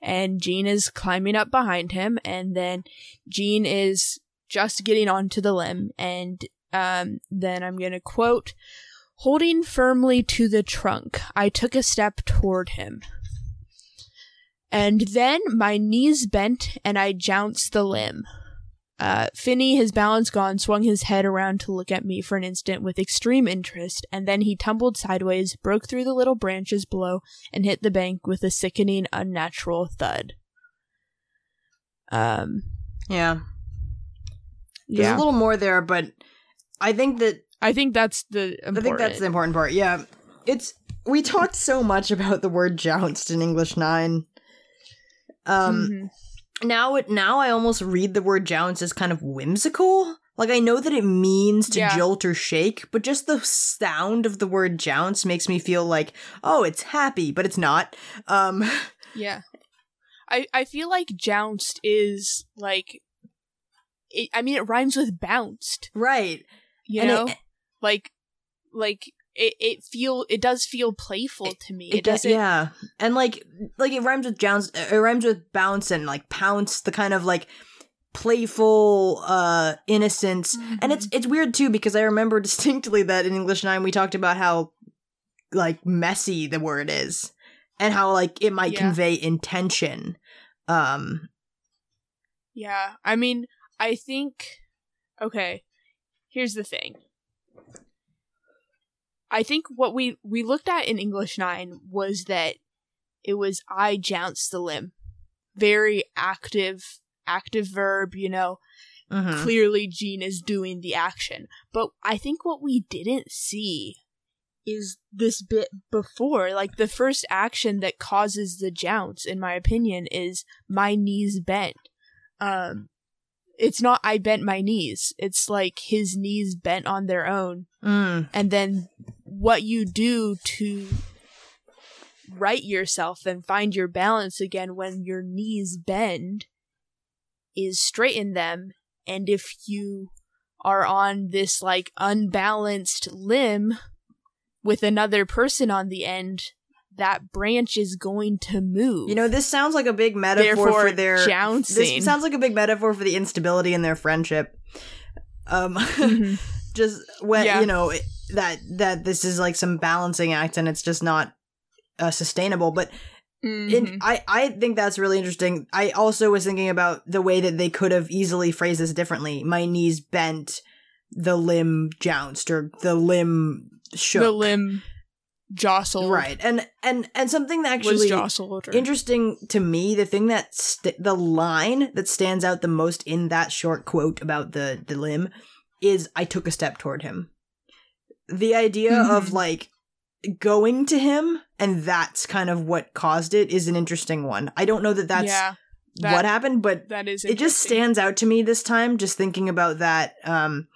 and Gene is climbing up behind him and then Gene is just getting onto the limb and um then I'm to quote holding firmly to the trunk I took a step toward him and then my knees bent and I jounced the limb uh, Finny, his balance gone, swung his head around to look at me for an instant with extreme interest, and then he tumbled sideways, broke through the little branches below, and hit the bank with a sickening, unnatural thud. Um, Yeah. There's yeah, a little more there, but I think that I think that's the important. I think that's the important part. Yeah. It's we talked so much about the word jounced in English 9. Um Mhm. now it now I almost read the word jounce as kind of whimsical. Like I know that it means to Yeah. jolt or shake, but just the sound of the word jounce makes me feel like, oh, it's happy, but it's not. Um yeah. I I feel like jounced is like, it, I mean, it rhymes with bounced. right. You And it- know, like, like it it feel it does feel playful to me. It, do- doesn't. yeah. And like like it rhymes with jounce it rhymes with bounce and like pounce, the kind of like playful uh innocence. And it's it's weird too because I remember distinctly that in English 9 we talked about how like messy the word is and how like it might Yeah. convey intention. Um Yeah, I mean, I think okay. Here's the thing. I think what we we looked at in English 9 was that it was I jounced the limb. Very active active verb, you know. mhm. Clearly Gene is doing the action. But I think what we didn't see is this bit before. Like the first action that causes the jounce, in my opinion, is my knees bent. Um it's not I bent my knees. It's like his knees bent on their own. Mm. And then what you do to right yourself and find your balance again when your knees bend is straighten them. And if you are on this like unbalanced limb with another person on the end, that branch is going to move. You know, this sounds like a big metaphor Therefore, for their jouncing. This sounds like a big metaphor for the instability in their friendship. Um Mhm. just when Yeah. you know it- that that this is like some balancing act and it's just not uh, sustainable but Mhm. in, i i think that's really interesting i also was thinking about the way that they could have easily phrased this differently my knees bent the limb jounced or the limb shook. The limb jostled. right, and and and something that Was actually jostled. Or, interesting to me the thing that st- the line that stands out the most in that short quote about the the limb is i took a step toward him the idea of Mhm. like going to him and that's kind of what caused it is an interesting one i don't know that that's yeah, that- what happened but that is. it just stands out to me this time just thinking about that um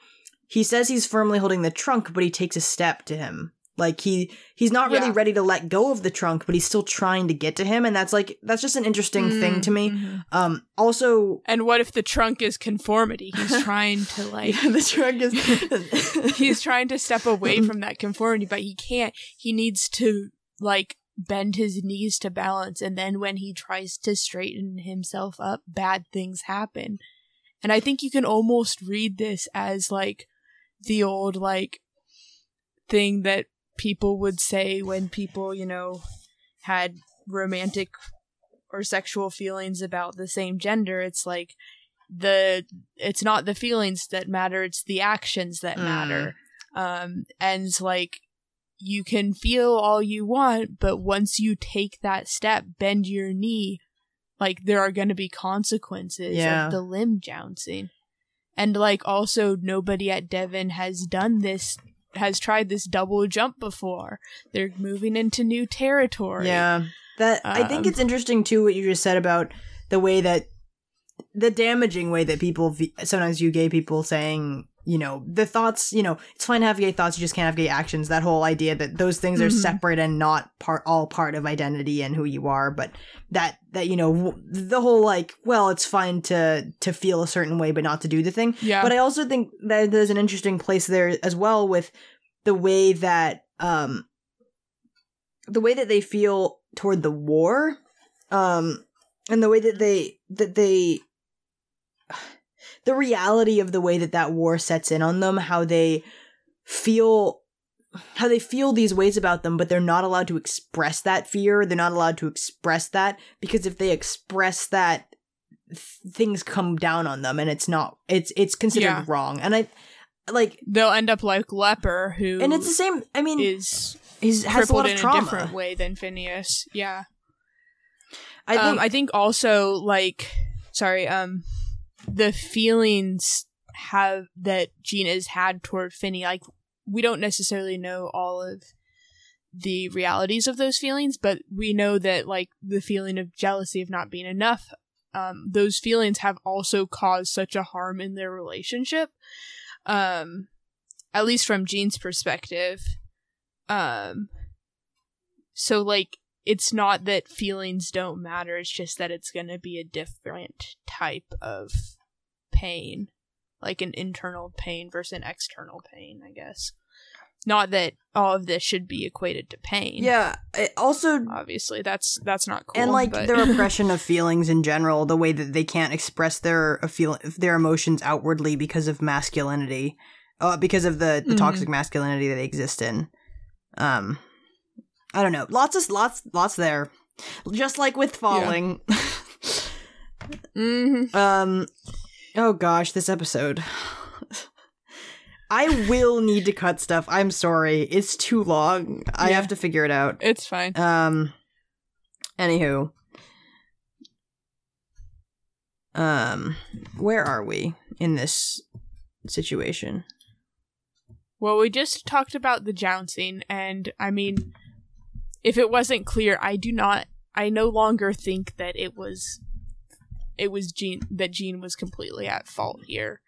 he says he's firmly holding the trunk but he takes a step to him like he he's not really Yeah. ready to let go of the trunk but he's still trying to get to him and that's like that's just an interesting thing Mm, to me mhm. um also And what if the trunk is conformity? He's trying to like. the trunk is he's trying to step away from that conformity, but he can't. He needs to like bend his knees to balance, and then when he tries to straighten himself up, bad things happen. And I think you can almost read this as like the old like thing that people would say when people, you know, had romantic or sexual feelings about the same gender. It's like the it's not the feelings that matter, it's the actions that Mm. matter. Um and like you can feel all you want, but once you take that step, bend your knee, like there are going to be consequences Yeah. of the limb jouncing. And like also nobody at Devon has done this has tried this double jump before. They're moving into new territory. yeah that i think Um, it's interesting too what you just said about the way that the damaging way that people sometimes you gay people saying you know the thoughts you know it's fine to have gay thoughts you just can't have gay actions that whole idea that those things are Mhm. separate and not part all part of identity and who you are but that that you know w- the whole like well it's fine to to feel a certain way but not to do the thing Yeah. but I also think that there's an interesting place there as well with the way that um the way that they feel toward the war um and the way that they that they the reality of the way that that war sets in on them how they feel how they feel these ways about them but they're not allowed to express that fear they're not allowed to express that because if they express that th- things come down on them and it's not it's it's considered Yeah. wrong and i like They'll end up like Leper, who and it's the same i mean is he's has a lot of in a different way than Phineas. Yeah. i think um, I think also like sorry, um the feelings have that Gina has had toward Finny, like we don't necessarily know all of the realities of those feelings, but we know that like the feeling of jealousy of not being enough, um, those feelings have also caused such a harm in their relationship. Um at least from Gene's perspective. Um so like it's not that feelings don't matter, it's just that it's going to be a different type of pain, like an internal pain versus an external pain, I guess. Not that all of this should be equated to pain. yeah it also Obviously, that's that's not cool. and like but- their repression of feelings in general the way that they can't express their feel their emotions outwardly because of masculinity uh, because of the, the Mhm. toxic masculinity that they exist in um i don't know lots of lots lots there just like with falling Mhm. um oh gosh this episode i will need to cut stuff i'm sorry it's too long i Yeah. have to figure it out it's fine. um. Anywho. Um, where are we in this situation? Well, we just talked about the jouncing, and I mean, if it wasn't clear, I do not. I no longer think that it was, it was Gene that Gene was completely at fault here,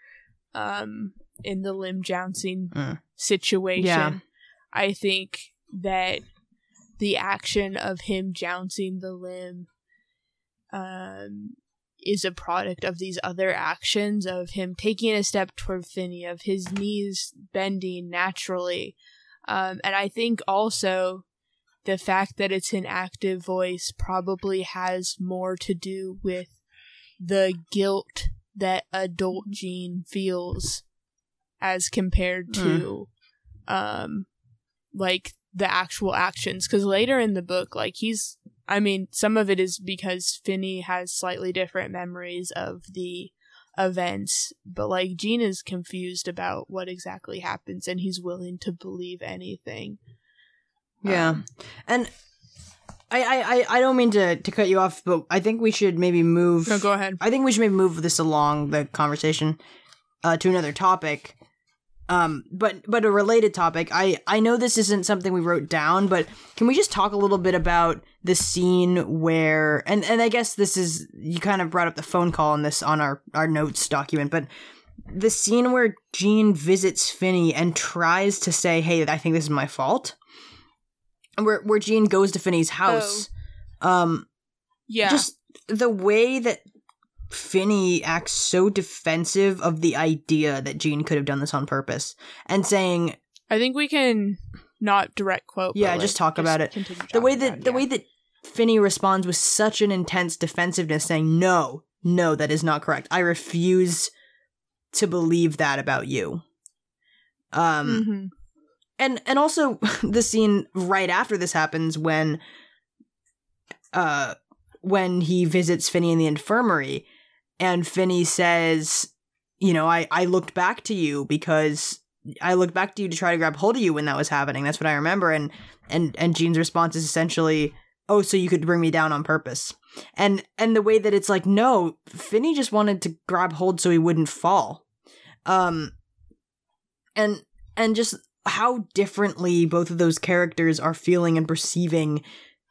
um, in the limb jouncing Mm. situation. Yeah. I think that the action of him jouncing the limb, um, is a product of these other actions of him taking a step toward Finny, of his knees bending naturally. Um, and I think also the fact that it's an active voice probably has more to do with the guilt that adult Gene feels as compared to um like the actual actions. Because later in the book like he's I mean, some of it is because Finny has slightly different memories of the events, but like Gene is confused about what exactly happens and he's willing to believe anything. Yeah. Um, And I, I, I- don't mean to, to cut you off, but I think we should maybe move. no, go ahead. I think we should maybe move this along the conversation uh, to another topic. Um, but but a related topic. I I know this isn't something we wrote down, but can we just talk a little bit about the scene where and and I guess this is you kind of brought up the phone call on this on our our notes document, but the scene where Gene visits Finny and tries to say, "Hey, I think this is my fault," where where Gene goes to Finny's house. Um, Yeah. just the way that Finny acts so defensive of the idea that Gene could have done this on purpose and saying I think we can not direct quote. Yeah, just talk about it. the way that the yeah. way that Finny responds with such an intense defensiveness saying no no that is not correct I refuse to believe that about you um Mhm. And and also the scene right after this happens when uh when he visits Finny in the infirmary and Finny says you know I I looked back to you because I looked back to you to try to grab hold of you when that was happening. That's what I remember. And and and Gene's response is essentially oh so you could bring me down on purpose. And and the way that it's like no Finny just wanted to grab hold so he wouldn't fall. Um and and just how differently both of those characters are feeling and perceiving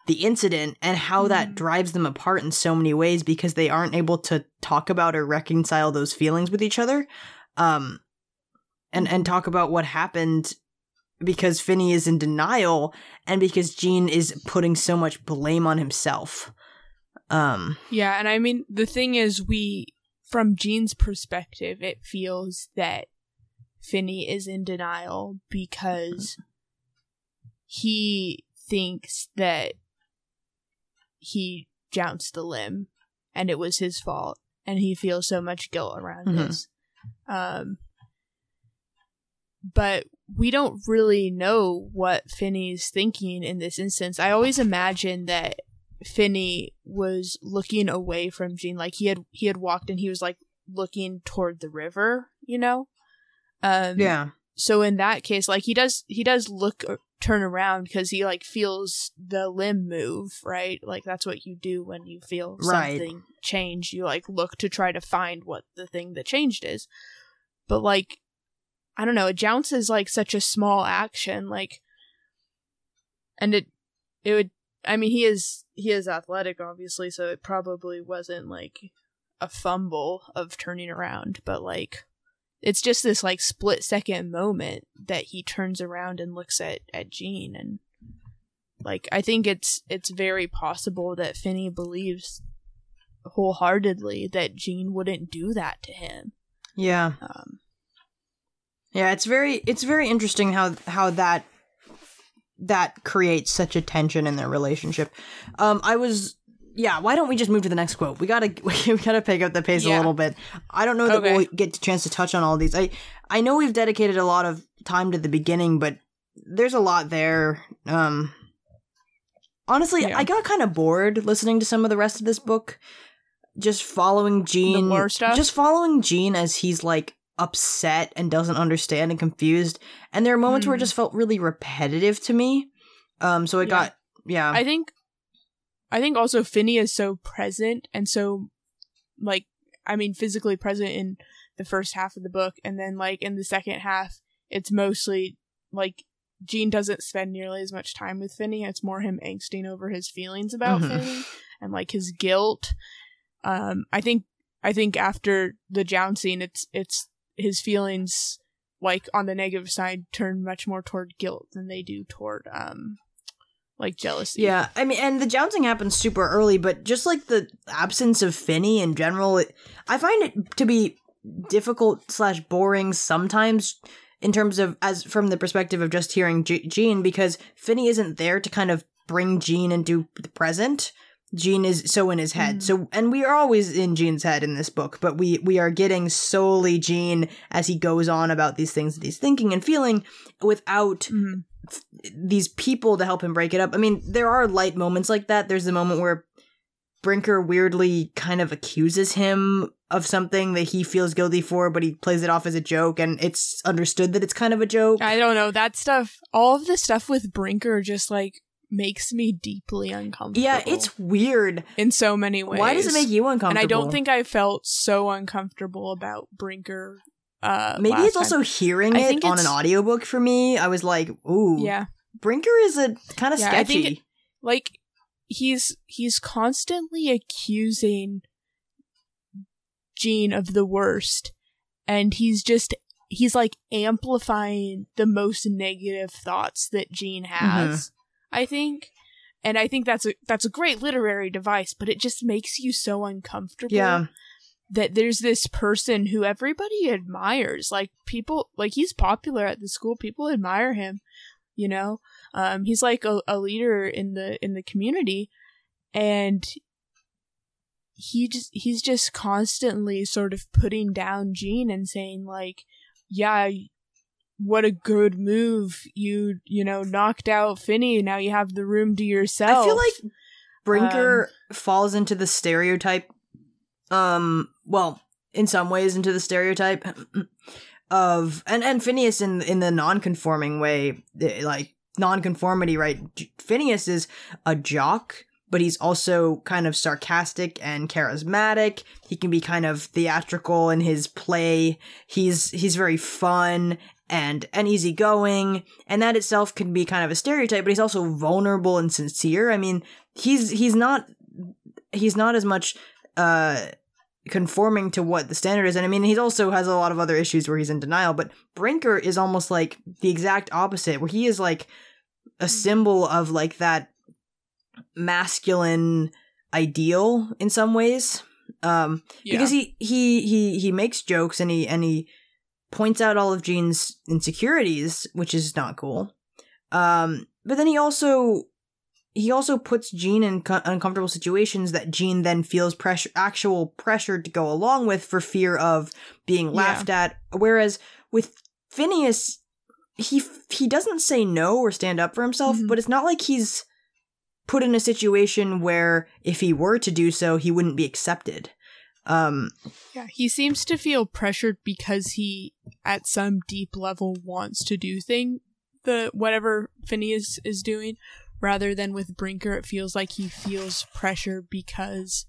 the incident and how that Mhm. drives them apart in so many ways because they aren't able to talk about or reconcile those feelings with each other um and and talk about what happened because Finny is in denial and because Gene is putting so much blame on himself um Yeah, and I mean the thing is we from Gene's perspective, it feels that Finny is in denial because he thinks that he jounced the limb and it was his fault and he feels so much guilt around Mhm. this. Um but we don't really know what Finny's thinking in this instance. I always imagine that Finny was looking away from Gene, like he had he had walked and he was like looking toward the river, you know. Um, yeah So in that case, like he does he does look turn around because he like feels the limb move, right? Like that's what you do when you feel Right. something change. You like look to try to find what the thing that changed is. But like I don't know, a jounce is like such a small action, like and it it would I mean he is he is athletic obviously, so it probably wasn't like a fumble of turning around, but like it's just this like split second moment that he turns around and looks at at Gene and like I think it's it's very possible that Finny believes wholeheartedly that Gene wouldn't do that to him. yeah Um Yeah, it's very it's very interesting how how that that creates such a tension in their relationship. Um I was yeah, why don't we just move to the next quote? We gotta we gotta pick up the pace a little bit. I don't know that Okay. we'll get a chance to touch on all these. I I know we've dedicated a lot of time to the beginning, but there's a lot there. Um honestly, Yeah. I got kind of bored listening to some of the rest of this book. Just following Gene? Just following Gene as he's like upset and doesn't understand and confused. And there are moments where it Mhm. just felt really repetitive to me. Um so it Yeah. got yeah. I think I think also Finny is so present and so like I mean physically present in the first half of the book and then like in the second half it's mostly like Gene doesn't spend nearly as much time with Finny. It's more him angsting over his feelings about Mhm. Finny and like his guilt. Um I think I think after the jouncing it's it's his feelings like on the negative side turn much more toward guilt than they do toward um like jealousy. Yeah, I mean, and the jouncing happens super early, but just like the absence of Finny in general, it, I find it to be difficult slash boring sometimes in terms of as from the perspective of just hearing G- Gene because Finny isn't there to kind of bring Gene into the present. Gene is so in his head. Mhm. So and we are always in Gene's head in this book, but we we are getting solely Gene as he goes on about these things that he's thinking and feeling without Mhm. these people to help him break it up. I mean, there are light moments like that. There's the moment where Brinker weirdly kind of accuses him of something that he feels guilty for, but he plays it off as a joke, and it's understood that it's kind of a joke. I don't know that stuff. All of the stuff with Brinker just like makes me deeply uncomfortable. yeah, it's weird. in so many ways. Why does it make you uncomfortable? And I don't think I felt so uncomfortable about Brinker. Uh, maybe it's also time. hearing I it on an audiobook for me. I was like, ooh, yeah, Brinker is a kind of Yeah, I think sketchy. it- like he's he's constantly accusing Gene of the worst, and he's just he's like amplifying the most negative thoughts that Gene has. I think. And I think that's a that's a great literary device, but it just makes you so uncomfortable. yeah, that there's this person who everybody admires like people like he's popular at the school people admire him you know um he's like a, a leader in the in the community and he just he's just constantly sort of putting down Gene and saying like yeah what a good move you you know knocked out Finny now you have the room to yourself I feel like Brinker Um, falls into the stereotype. Um, well, in some ways, into the stereotype of and and Phineas in in the non-conforming way, like non-conformity, right? Phineas is a jock, but he's also kind of sarcastic and charismatic. He can be kind of theatrical in his play. He's he's very fun and and easygoing, and that itself can be kind of a stereotype. But he's also vulnerable and sincere. I mean, he's he's not he's not as much uh conforming to what the standard is and i mean he also has a lot of other issues where he's in denial but brinker is almost like the exact opposite where he is like a symbol of like that masculine ideal in some ways um yeah. because he he he he makes jokes and he and he points out all of Gene's insecurities, which is not cool. Um, but then he also he also puts Gene in co- uncomfortable situations that Gene then feels pressure actual pressure to go along with for fear of being Yeah. laughed at. Whereas with Phineas, he he doesn't say no or stand up for himself, Mhm. but it's not like he's put in a situation where if he were to do so, he wouldn't be accepted. Um, Yeah, he seems to feel pressured because he, at some deep level, wants to do thing the whatever Phineas is doing, rather than with Brinker. It feels like he feels pressure because,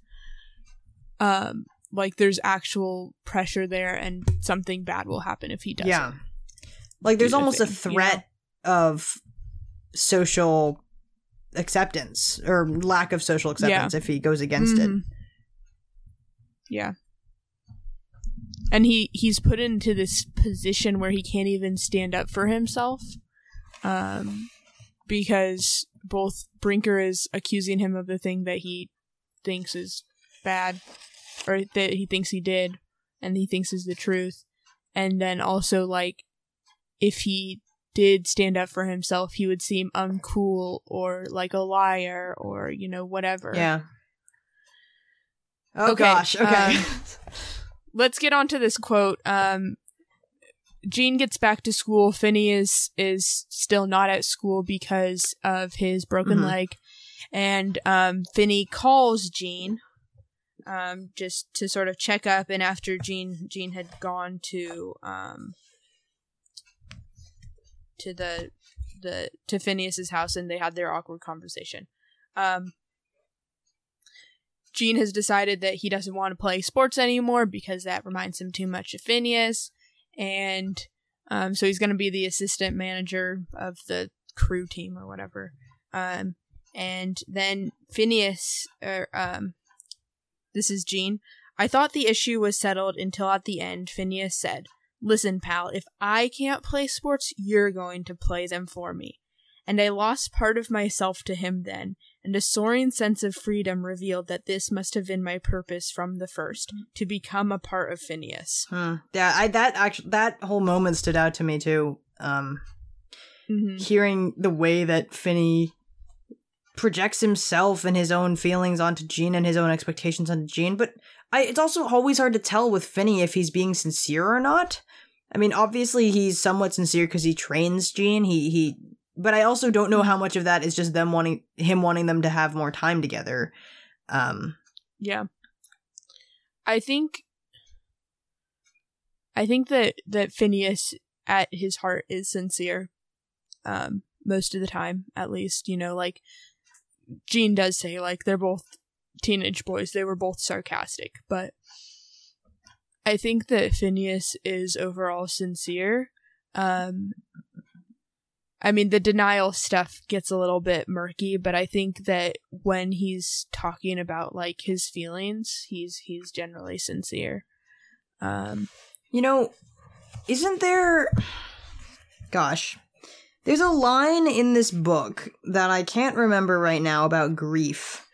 um, like there's actual pressure there, and something bad will happen if he doesn't. Yeah. Like there's do the almost a thing, you know? threat of social acceptance or lack of social acceptance if he goes against it. Yeah. And he he's put into this position where he can't even stand up for himself. Um because both Brinker is accusing him of the thing that he thinks is bad or that he thinks he did and he thinks is the truth. And then also like if he did stand up for himself, he would seem uncool or like a liar or you know whatever. Yeah. Oh Okay, gosh. Okay. um, let's get on to this quote. Um, Gene gets back to school. Finny is still not at school because of his broken Mhm. leg, and um, Finny calls Gene um, just to sort of check up. And after Gene Gene had gone to um, to the the to Phineas's house, and they had their awkward conversation. Um, Gene has decided that he doesn't want to play sports anymore because that reminds him too much of Phineas, and um, so he's going to be the assistant manager of the crew team or whatever. Um, and then Phineas, or um, this is Gene. I thought the issue was settled until at the end, Phineas said, "Listen, pal, if I can't play sports, you're going to play them for me." And I lost part of myself to him then, and a soaring sense of freedom revealed that this must have been my purpose from the first to become a part of Phineas. Hmm. Yeah, I that actually that whole moment stood out to me too. Um Mm-hmm. hearing the way that Finny projects himself and his own feelings onto Gene and his own expectations onto Gene, but I it's also always hard to tell with Finny if he's being sincere or not. I mean, obviously he's somewhat sincere because he trains Gene. He he, but I also don't know how much of that is just them wanting him wanting them to have more time together. Um, Yeah. I think I think that that Phineas at his heart is sincere. Um most of the time at least, you know, like Gene does say like they're both teenage boys. They were both sarcastic, but I think that Phineas is overall sincere. Um I mean, the denial stuff gets a little bit murky, but I think that when he's talking about like his feelings, he's he's generally sincere. Um, You know, isn't there. Gosh. There's a line in this book that I can't remember right now about grief,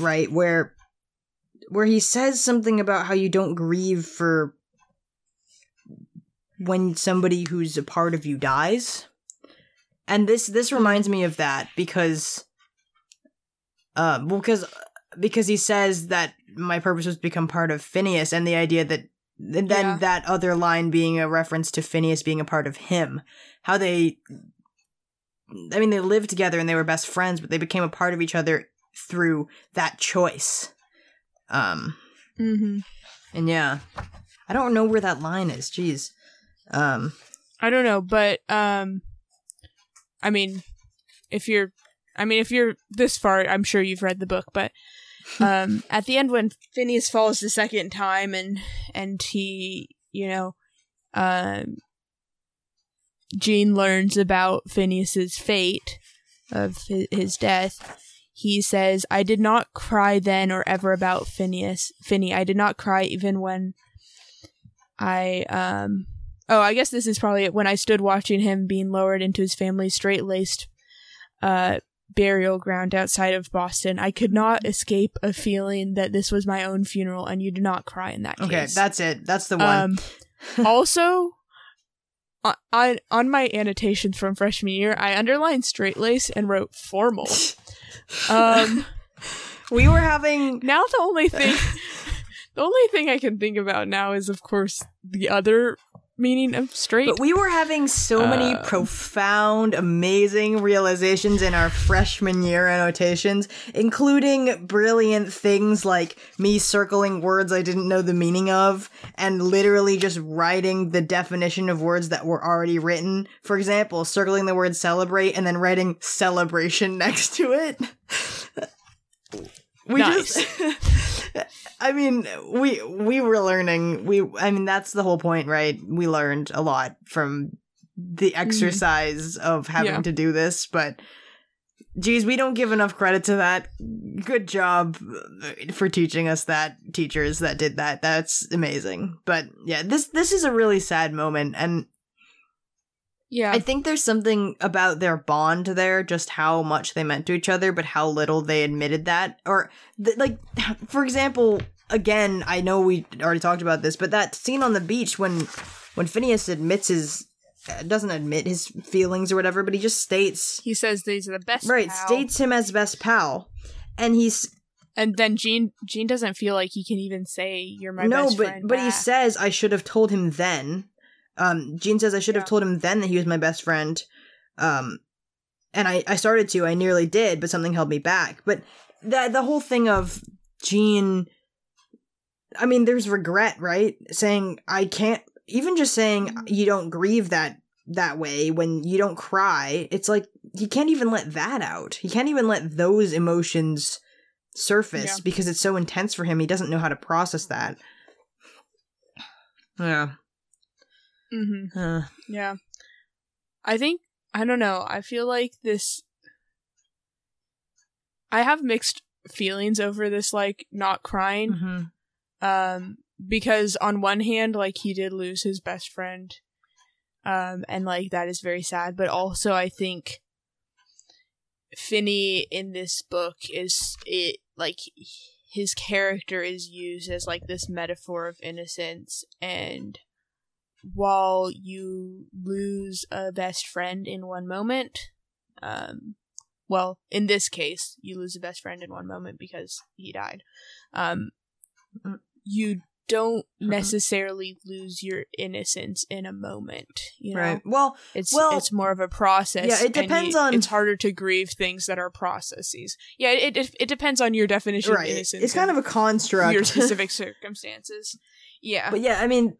right? Where. Where he says something about how you don't grieve for when somebody who's a part of you dies. And this this reminds me of that because uh because because he says that my purpose was to become part of Phineas and the idea that and then Yeah. that other line being a reference to Phineas being a part of him. How they I mean they lived together and they were best friends, but they became a part of each other through that choice. Um mm-hmm. and yeah. I don't know where that line is. Jeez. Um I don't know, but um, I mean, if you're, I mean, if you're this far, I'm sure you've read the book, but um, at the end when Phineas falls the second time and and he, you know, um, Gene learns about Phineas's fate of his, his death. He says, "I did not cry then or ever about Phineas. Finny, I did not cry even when I um." Oh, I guess this is probably it. When I stood watching him being lowered into his family's straight laced uh, burial ground outside of Boston, I could not escape a feeling that this was my own funeral, and you do not cry in that case. okay, case. that's it. That's the one. Um, also, on, on on my annotations from freshman year, I underlined straight lace and wrote formal. Um, we were having now the only thing, the only thing I can think about now is, of course, the other meaning of straight. But we were having so many Uh, profound, amazing realizations in our freshman year annotations, including brilliant things like me circling words I didn't know the meaning of, and literally just writing the definition of words that were already written. For example, circling the word celebrate and then writing celebration next to it. We Nice. just I mean, we we were learning. We I mean, that's the whole point, right? We learned a lot from the mm-hmm. exercise of having Yeah. to do this, but geez, we don't give enough credit to that. Good job for teaching us that teachers that did that. That's amazing. But yeah, this this is a really sad moment and yeah, I think there's something about their bond there, just how much they meant to each other, but how little they admitted that. Or, th- like, for example, again, I know we already talked about this, but that scene on the beach when when Phineas admits his uh, doesn't admit his feelings or whatever, but he just states he says these are the best. right pal. states him as best pal, and he's and then Gene Gene doesn't feel like he can even say you're my no, best but but he says I should have told him then. Um, Gene says I should have Yeah. told him then that he was my best friend. Um, and I I started to, I nearly did, but something held me back. But the the whole thing of Gene, I mean, there's regret, right? Saying I can't, even just saying you don't grieve that that way when you don't cry. It's like he can't even let that out. He can't even let those emotions surface Yeah. because it's so intense for him. He doesn't know how to process that. Yeah. Mhm. Uh, Yeah. I think I don't know. I feel like this I have mixed feelings over this like not crying mhm. um because on one hand like he did lose his best friend um and like that is very sad but also I think Finny in this book is it like his character is used as like this metaphor of innocence and while you lose a best friend in one moment um well in this case you lose a best friend in one moment because he died um you don't Mhm. necessarily lose your innocence in a moment. You know, Right. Well, it's Well, it's more of a process. yeah, it depends you- on- It's harder to grieve things that are processes. Yeah, it it, it depends on your definition right. of innocence. It's kind of a construct. your specific circumstances. Yeah, but yeah, I mean,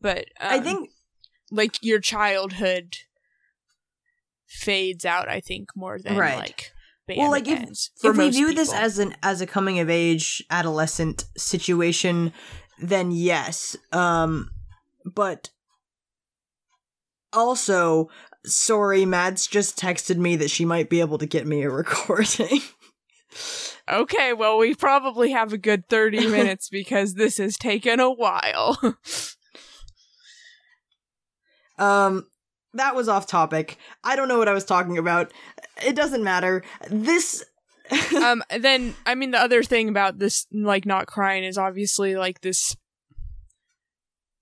but I um, think like your childhood fades out. I think more than Right. like well, like if if we view this as an as a coming of age adolescent situation, then yes. Um, but also, sorry, Mads just texted me that she might be able to get me a recording. Okay, well, we probably have a good 30 minutes because this has taken a while. Um, that was off topic. I don't know what I was talking about. It doesn't matter. This. um, then, I mean, the other thing about this, like, not crying is obviously, like, this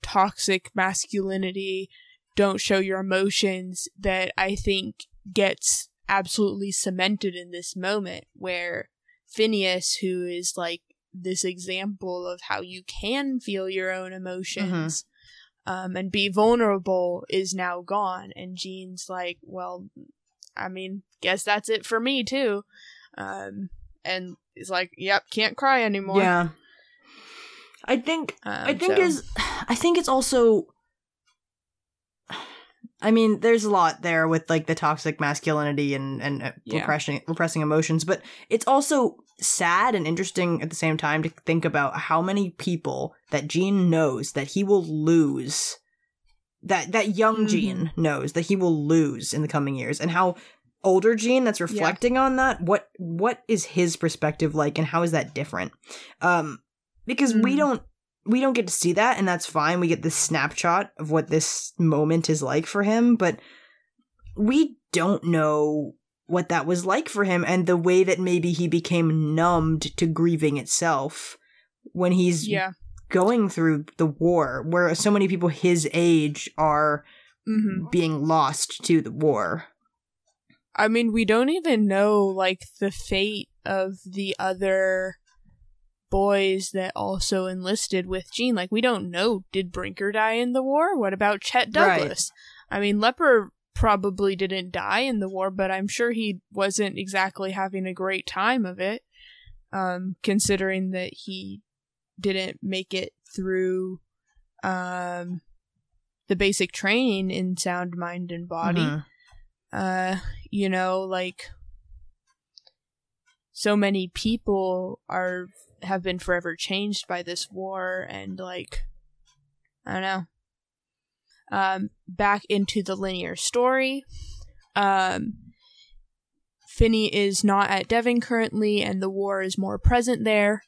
toxic masculinity, don't show your emotions that I think gets absolutely cemented in this moment where Phineas, who is, like, this example of how you can feel your own emotions um, and be vulnerable is now gone. And Gene's like, well, I mean, guess that's it for me too. Um, and he's like, yep, can't cry anymore. yeah. I think Um, I think so- is I think it's also I mean, there's a lot there with like the toxic masculinity and and uh, Yeah. repressing repressing emotions, but it's also sad and interesting at the same time to think about how many people that Gene knows that he will lose that that young Mhm. Gene knows that he will lose in the coming years and how older Gene that's reflecting on that what what is his perspective like and how is that different um because we Mhm. don't we don't get to see that and that's fine. We get this snapshot of what this moment is like for him but we don't know what that was like for him and the way that maybe he became numbed to grieving itself when he's yeah. going through the war where so many people his age are hmm being lost to the war. I mean, we don't even know like the fate of the other boys that also enlisted with Gene. Like, we don't know. Did Brinker die in the war? What about Chet Right. Douglass? I mean, Leper probably didn't die in the war, but I'm sure he wasn't exactly having a great time of it, um, considering that he didn't make it through um, the basic training in sound mind and body Mhm. uh you know like so many people are have been forever changed by this war and like i don't know um back into the linear story um Finny is not at Devon currently, and the war is more present there.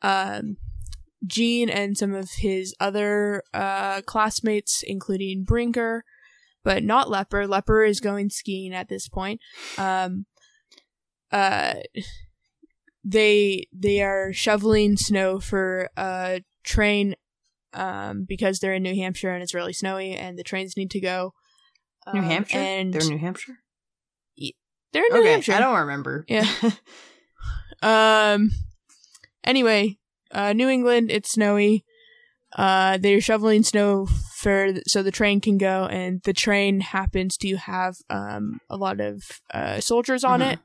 Um, Gene and some of his other uh, classmates, including Brinker, but not Leper. Leper is going skiing at this point. Um, uh, they they are shoveling snow for a train um, because they're in New Hampshire and it's really snowy, and the trains need to go. New Um, Hampshire and they're in New Hampshire they're in New okay Hampshire. i don't remember Yeah. Um. Anyway, uh, New England. It's snowy. Uh, they're shoveling snow for so the train can go, and the train happens to have um a lot of uh soldiers on Mhm. it,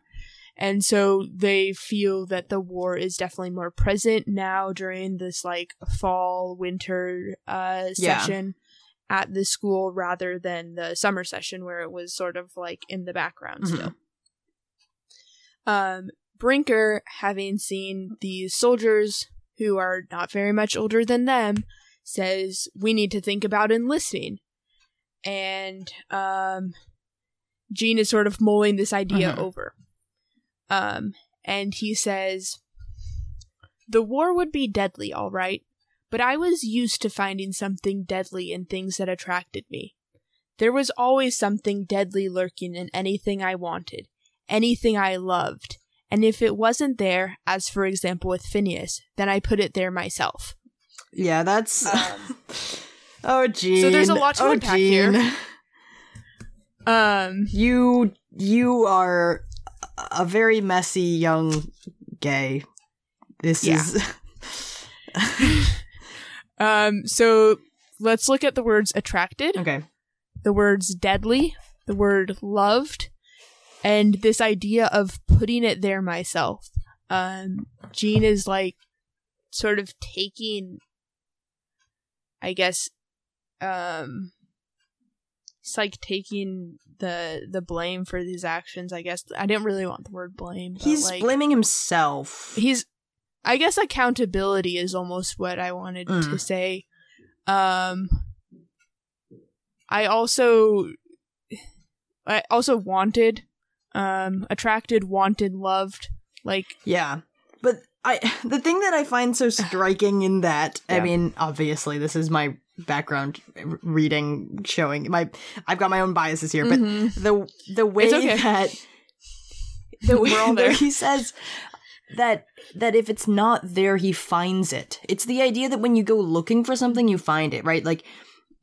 and so they feel that the war is definitely more present now during this like fall winter uh Yeah. session at the school rather than the summer session where it was sort of like in the background Mhm. still. Um, Brinker, having seen these soldiers who are not very much older than them, says we need to think about enlisting. And um, Gene is sort of mulling this idea Mhm. over. Um, and he says, The war would be deadly, all right, but I was used to finding something deadly in things that attracted me. There was always something deadly lurking in anything I wanted, anything I loved, and if it wasn't there, as for example with Phineas, then I put it there myself. yeah that's Um, oh gene so there's a lot to oh, unpack here. Um, you you are a very messy young gay this Yeah. is Um, so let's look at the words attracted, Okay. the words deadly, the word loved, and this idea of putting it there myself. Um, Gene is like sort of taking, I guess, um, it's like taking the the blame for his actions. I guess I didn't really want the word blame. He's like, blaming himself. he's i guess accountability is almost what i wanted to Mm. say um i also i also wanted um attracted wanted loved like Yeah. But I the thing that I find so striking in that, I mean, obviously this is my background reading showing my I've got my own biases here, but mhm. the the way okay. that the way that there. he says that that if it's not there he finds it. It's the idea that when you go looking for something you find it, right? Like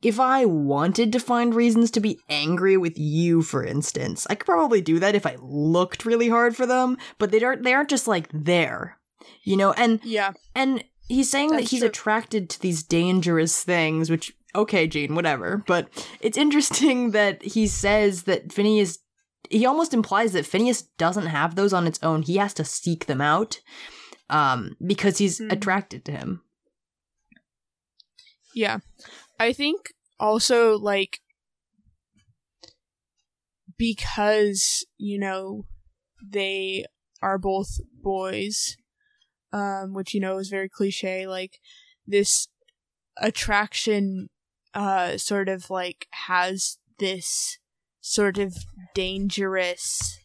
if I wanted to find reasons to be angry with you, for instance, I could probably do that if I looked really hard for them, but they aren't they aren't just like there. You know, and yeah and he's saying that he's true. attracted to these dangerous things, which okay, Gene, whatever. But it's interesting that he says that Phineas he almost implies that Phineas doesn't have those on its own. He has to seek them out. Um, because he's Mhm. attracted to him. yeah i think also like because you know they are both boys um which you know is very cliche like this attraction uh sort of like has this sort of dangerous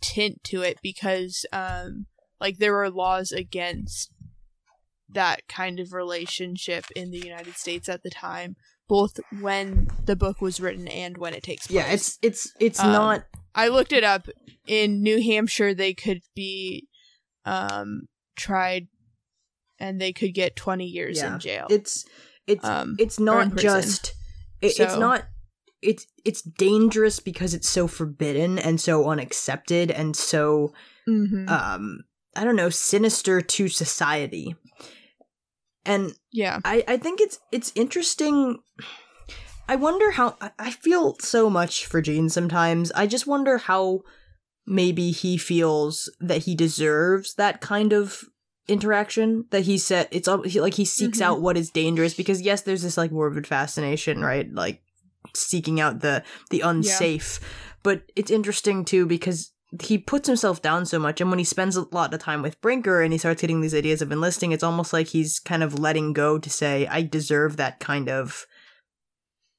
tint to it because um like there are laws against that kind of relationship in the United States at the time both when the book was written and when it takes place. Yeah, it's it's it's Um, not I looked it up. In New Hampshire, they could be um, tried, and they could get twenty years Yeah. in jail. it's it's um, it's not just it, it's not it's it's dangerous because it's so forbidden and so unaccepted and so mhm. um i don't know sinister to society and yeah, i i think it's it's interesting i wonder how I- i feel so much for gene sometimes i just wonder how maybe he feels that he deserves that kind of interaction that he said it's like he seeks Mhm. out what is dangerous because yes there's this like morbid fascination right like seeking out the the unsafe but it's interesting too because he puts himself down so much and when he spends a lot of time with brinker and he starts getting these ideas of enlisting it's almost like he's kind of letting go to say i deserve that kind of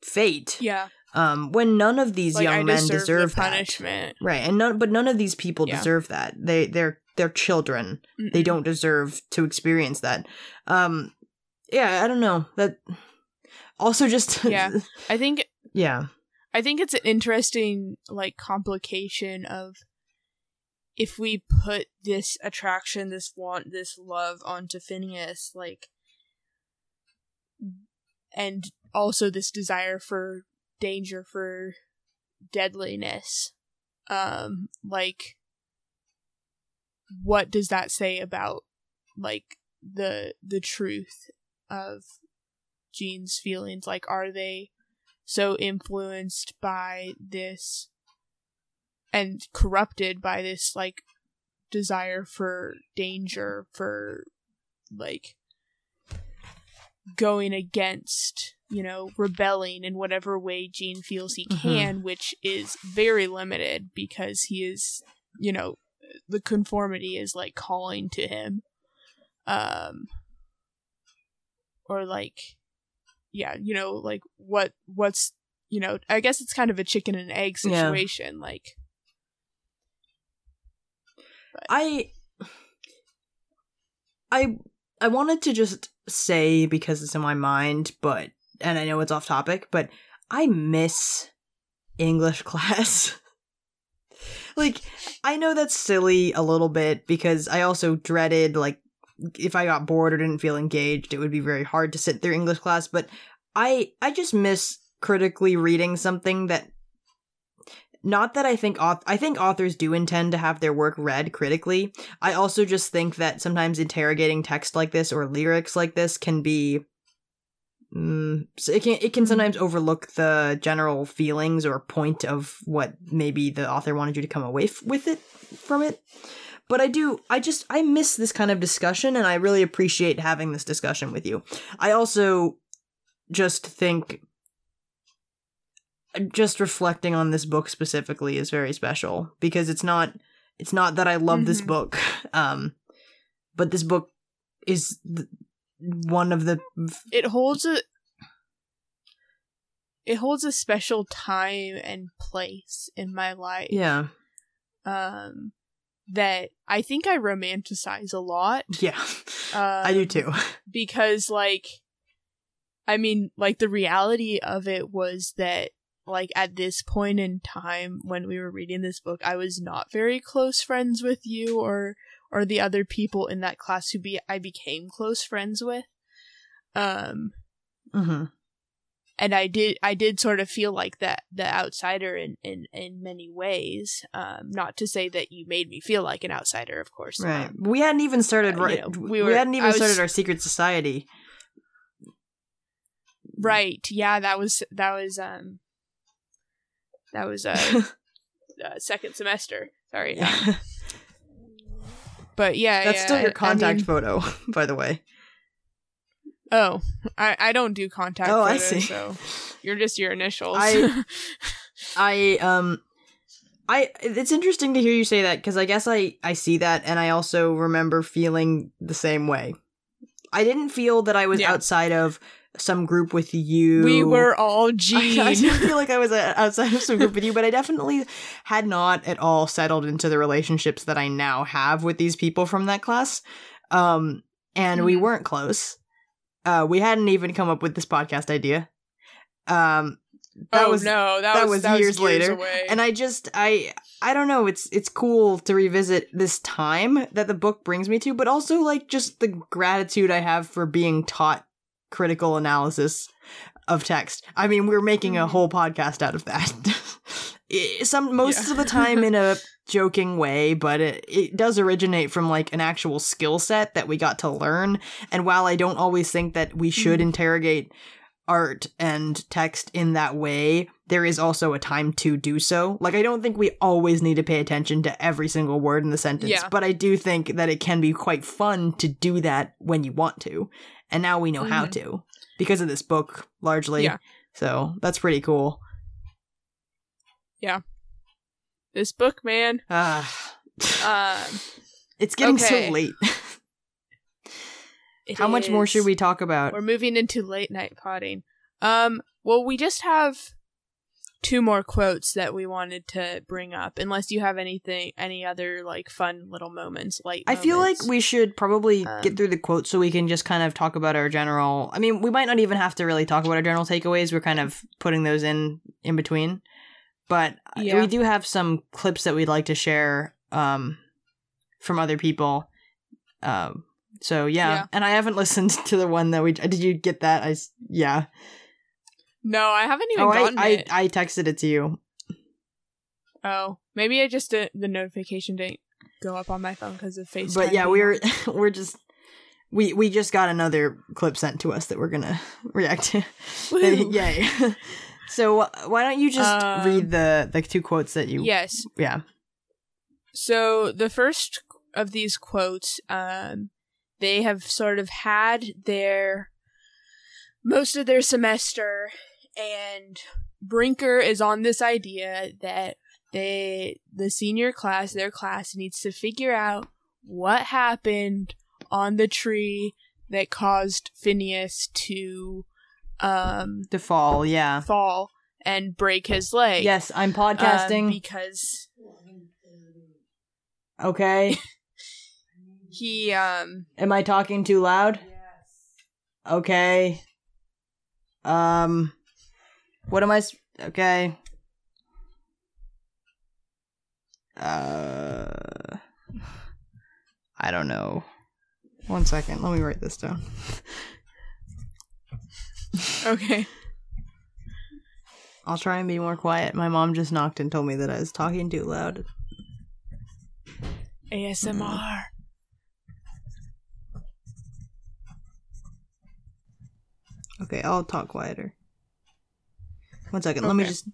fate yeah. Um when none of these Like young I men deserve, deserve that punishment. right and none but none of these people Yeah. deserve that they they're they're children they Mm-mm. don't deserve to experience that um yeah i don't know that also just Yeah. I think yeah I think it's an interesting like complication of if we put this attraction, this want, this love onto Phineas, like, and also this desire for danger, for deadliness. Um, like, what does that say about like the the truth of Gene's feelings? Like, are they so influenced by this and corrupted by this like desire for danger for like going against you know rebelling in whatever way Gene feels he Mhm. can which is very limited because he is you know the conformity is like calling to him um or like yeah you know like what what's you know i guess it's kind of a chicken and egg Yeah. situation like I I I wanted to just say because it's in my mind, but and I know it's off topic, but I miss English class. like I know that's silly a little bit because I also dreaded like if I got bored or didn't feel engaged, it would be very hard to sit through English class, but I I just miss critically reading something that not that I think auth- I think authors do intend to have their work read critically. I also just think that sometimes interrogating text like this or lyrics like this can be mm, so it can it can sometimes overlook the general feelings or point of what maybe the author wanted you to come away f- with it from it. But I do I just I miss this kind of discussion and I really appreciate having this discussion with you. I also just think just reflecting on this book specifically is very special because it's not it's not that I love this Mhm. book um but this book is th- one of the it holds a it holds a special time and place in my life. Yeah. Um that I think I romanticize a lot. yeah. Um, I do too. because like I mean like the reality of it was that like at this point in time when we were reading this book I was not very close friends with you or or the other people in that class who be I became close friends with um hmm and I did I did sort of feel like that the outsider in in in many ways um not to say that you made me feel like an outsider of course right um, we hadn't even started uh, you right know, we, we hadn't even was- started our secret society Right. Yeah, that was that was um that was uh, uh second semester. Sorry. yeah. But yeah, that's yeah, still your I contact mean- photo by the way oh, I I don't do contact Oh, I photos, see. so you're just your initials. I- I um I it's interesting to hear you say that because I guess I I see that and I also remember feeling the same way. I didn't feel that I was Yeah. outside of some group with you. we were all I, Gene. I didn't feel like I was uh, outside of some group with you, but I definitely had not at all settled into the relationships that I now have with these people from that class. Um, and we Mhm. weren't close. Uh, we hadn't even come up with this podcast idea. Um, that oh was no, that, that was, was years later, away. and I just I I don't know. It's it's cool to revisit this time that the book brings me to, but also like just the gratitude I have for being taught critical analysis of text. I mean, we're making a Mhm. whole podcast out of that. Some most Yeah. of the time in a joking way, but it, it does originate from like an actual skill set that we got to learn. And while I don't always think that we should Mhm. interrogate art and text in that way, there is also a time to do so. Like, I don't think we always need to pay attention to every single word in the sentence, Yeah. but I do think that it can be quite fun to do that when you want to. And now we know how Mhm. to because of this book, largely. Yeah. So that's pretty cool. Yeah. This book, man. Ah. Um, it's getting okay. so late. How much more should we talk about? We're moving into late night potting. Um, well, we just have two more quotes that we wanted to bring up, unless you have anything, any other like fun little moments. Light. I feel like we should probably Um, get through the quotes so we can just kind of talk about our general. I mean, we might not even have to really talk about our general takeaways. We're kind of putting those in in between, but Yeah. we do have some clips that we'd like to share um, from other people. Um, so yeah. Yeah. and I haven't listened to the one that we. Did you get that i yeah. No, I haven't even Oh, I, gotten I it. I texted it to you. oh, maybe I just uh, the notification didn't go up on my phone because of FaceTime. but yeah, we're we're just we we just got another clip sent to us that we're gonna react to. Yay! so why don't you just Um, read the the two quotes that you? Yes. Yeah. So the first of these quotes, um, they have sort of had their most of their semester, and Brinker is on this idea that they the senior class, their class, needs to figure out what happened on the tree that caused Phineas to um To fall. Yeah. fall and break his leg. Yes, I'm um, podcasting. because okay. he um Am I talking too loud? Yes. Okay. Um. What am I? Okay. Uh. I don't know. One second. Let me write this down. okay. I'll try and be more quiet. My mom just knocked and told me that I was talking too loud. ASMR. Okay, I'll talk quieter. One second, let me just.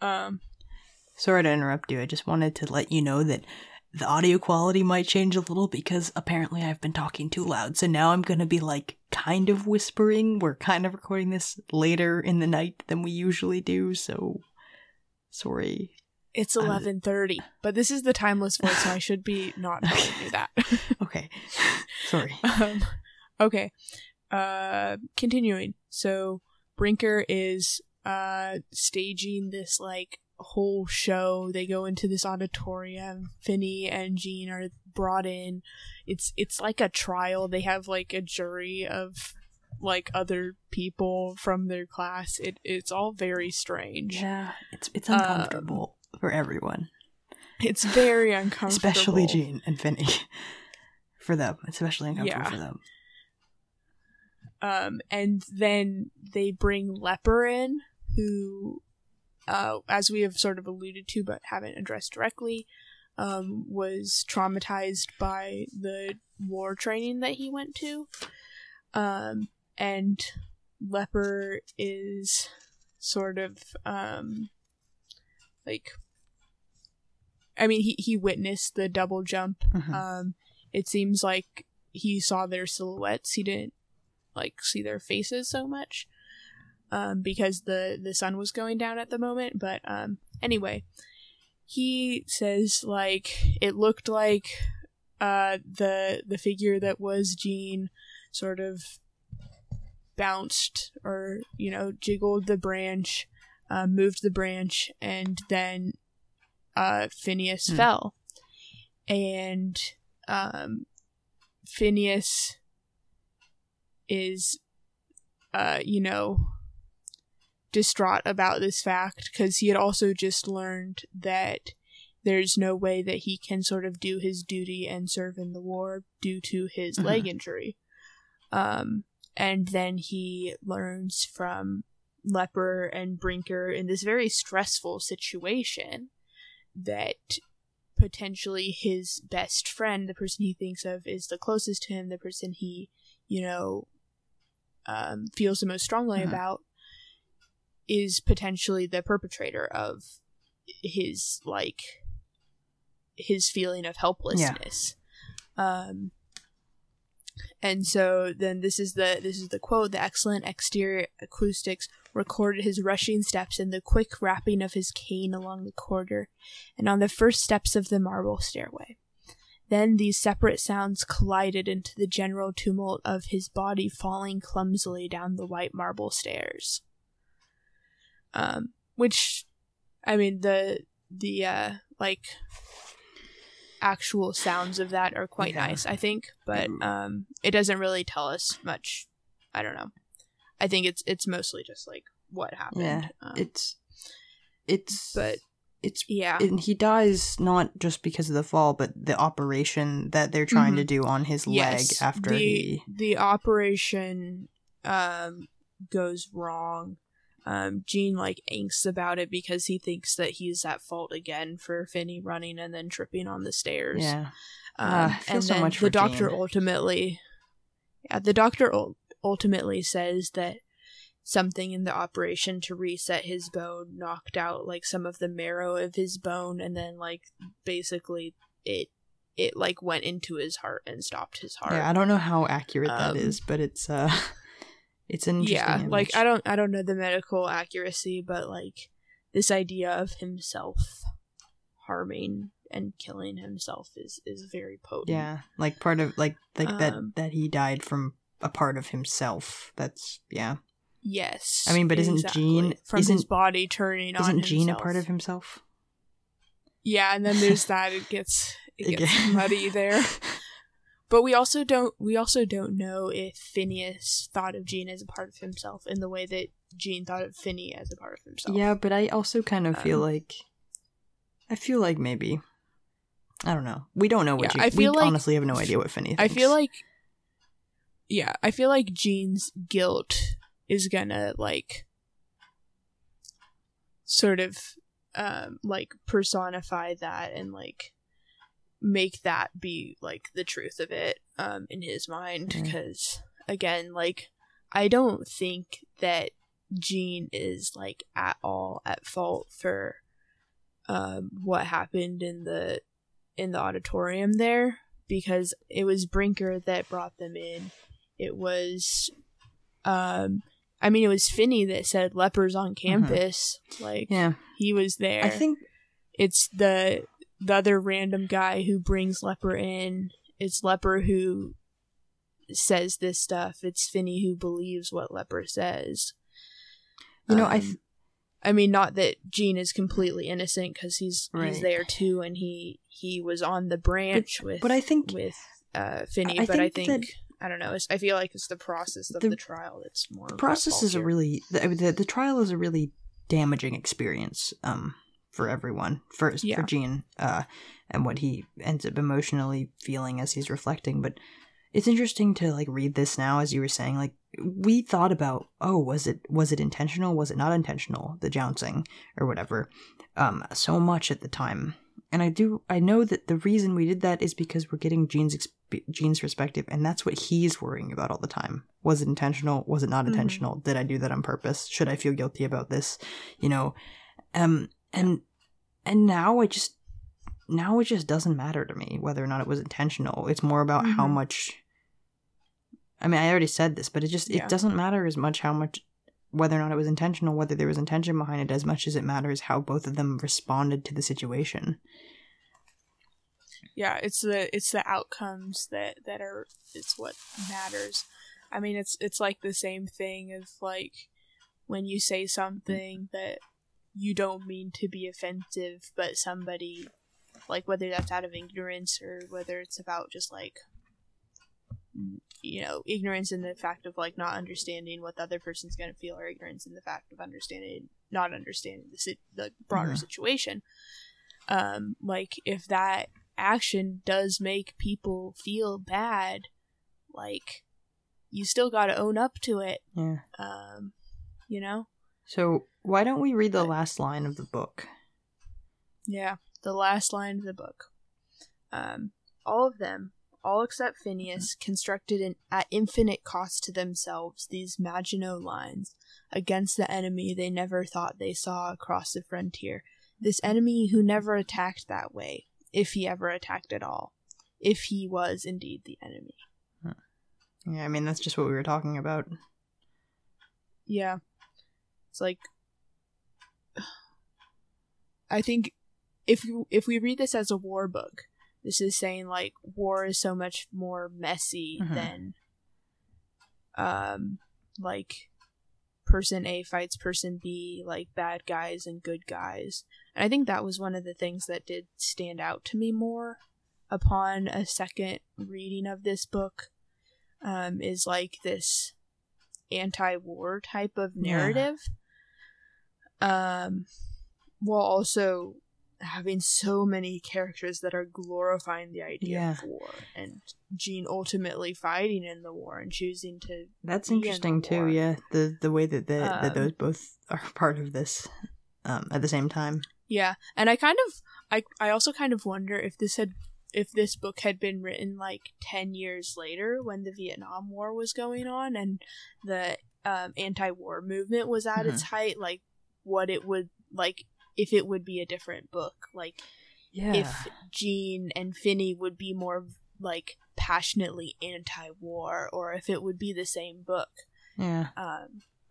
Um, Sorry to interrupt you. I just wanted to let you know that the audio quality might change a little because apparently I've been talking too loud. So now I'm going to be like kind of whispering. We're kind of recording this later in the night than we usually do. So sorry. it's I'm- eleven thirty, but this is the timeless voice, so I should be not telling you that. Okay. sorry. um, okay. Uh, continuing. So Brinker is uh staging this like whole show. They go into this auditorium. Finny and Gene are brought in. It's it's like a trial. They have like a jury of like other people from their class. It it's all very strange. Yeah, it's it's Um, uncomfortable for everyone, It's very uncomfortable. especially Gene and Finny. for them, it's especially uncomfortable Yeah. for them. um, and then they bring Leper in, who, uh, as we have sort of alluded to but haven't addressed directly, um, was traumatized by the war training that he went to. Um, and Leper is sort of, um, like, I mean, he, he witnessed the double jump Mhm. um, it seems like he saw their silhouettes. He didn't like see their faces so much um, because the the sun was going down at the moment. But um, anyway, he says like it looked like uh, the the figure that was Gene sort of bounced or you know jiggled the branch, uh, moved the branch, and then uh, Phineas Hmm. fell, and um, Phineas is, uh, you know, distraught about this fact because he had also just learned that there's no way that he can sort of do his duty and serve in the war due to his Mhm. leg injury. Um, and then he learns from Leper and Brinker in this very stressful situation that potentially his best friend, the person he thinks of is the closest to him, the person he, you know, um, feels the most strongly Mhm. about, is potentially the perpetrator of his like his feeling of helplessness. Um, and so then this is the this is the quote the excellent exterior acoustics recorded his rushing steps and the quick rapping of his cane along the corridor and on the first steps of the marble stairway then these separate sounds collided into the general tumult of his body falling clumsily down the white marble stairs um which i mean the the uh like actual sounds of that are quite Yeah. nice i think but Mm. um it doesn't really tell us much i don't know i think it's it's mostly just like what happened Yeah, um, it's it's but it's yeah and he dies not just because of the fall, but the operation that they're trying to do on his yes leg after the he. the operation um goes wrong um gene like angsts about it because he thinks that he's at fault again for finny running and then tripping on the stairs Yeah, Um, feel and so then much the doctor Gene. ultimately, yeah, the doctor ul- ultimately says that something in the operation to reset his bone knocked out like some of the marrow of his bone, and then like basically it it like went into his heart and stopped his heart. yeah. I don't know how accurate that Um, is, but it's uh, it's an interesting. yeah like i don't i don't know the medical accuracy but like this idea of himself harming and killing himself is is very potent Yeah, like part of like like Um, that that he died from a part of himself. That's yeah. yes I mean, but isn't exactly. Gene- from isn't- body turning on Isn't Gene a part of himself? yeah and then there's that it gets It gets muddy there but we also don't we also don't know if phineas thought of gene as a part of himself in the way that gene thought of finny as a part of himself Yeah, but I also kind of feel Um, like I feel like maybe I don't know. We don't know what Yeah, you, I feel we like- honestly have no idea what Finny thinks. I feel like yeah, I feel like Gene's guilt is gonna like sort of um like personify that and like make that be like the truth of it um in his mind Mm. because again like I don't think that Gene is like at all at fault for um what happened in the in the auditorium there because it was Brinker that brought them in. It was um I mean it was Finny that said lepers on campus. Like Yeah. he was there. I think it's the the other random guy who brings Leper in. It's Leper who says this stuff. It's Finny who believes what Leper says. You know, I Um, th- I mean, not that Gene is completely innocent because he's he's there too, and he he was on the branch with but I think with uh Finny. I but I think think that- I don't know. It's, I feel like it's the process of The- the, trial that's more. the process is a really the, the the trial is a really damaging experience um for everyone first Yeah. for Gene uh and what he ends up emotionally feeling as he's reflecting. But it's interesting to like read this now as you were saying like we thought about oh was it was it intentional? Was it not intentional the jouncing or whatever um so much at the time. And I do I know that the reason we did that is because we're getting Gene's Gene's perspective and that's what he's worrying about all the time. Was it intentional? Was it not Mhm. intentional? Did I do that on purpose? Should I feel guilty about this? You know um and and now I just now it just doesn't matter to me whether or not it was intentional it's more about how Mhm. much I mean I already said this but it just Yeah. it doesn't matter as much how much whether or not it was intentional whether there was intention behind it as much as it matters how both of them responded to the situation yeah it's the it's the outcomes that that are it's what matters i mean it's it's like the same thing as like when you say something that you don't mean to be offensive but somebody like whether that's out of ignorance or whether it's about just like you know ignorance in the fact of like not understanding what the other person's going to feel or ignorance in the fact of understanding not understanding the, si- the broader Mhm. situation. Um like if that action does make people feel bad like you still got to own up to it. Yeah. Um you know? So why don't we read the last line of the book? Yeah the last line of the book. Um all of them all except Phineas constructed at infinite cost to themselves these Maginot lines against the enemy they never thought they saw across the frontier. This enemy who never attacked that way if he ever attacked at all if he was indeed the enemy. Yeah i mean that's just what we were talking about. Yeah. It's like I think if you if we read this as a war book, this is saying like war is so much more messy Mhm. than um like person A fights person B, like bad guys and good guys. And I think that was one of the things that did stand out to me more upon a second reading of this book. Um, is like this anti-war type of Yeah. narrative um while also having so many characters that are glorifying the idea Yeah. of war and Gene ultimately fighting in the war and choosing to That's be in interesting too. war. Yeah, the the way that the, that Um, those both are part of this um, at the same time. yeah and i kind of i i also kind of wonder if this had if this book had been written like 10 years later when the vietnam war was going on and the um, anti-war movement was at its height like what it would like if it would be a different book like Yeah, if Gene and Finny would be more like passionately anti-war, or if it would be the same book. yeah,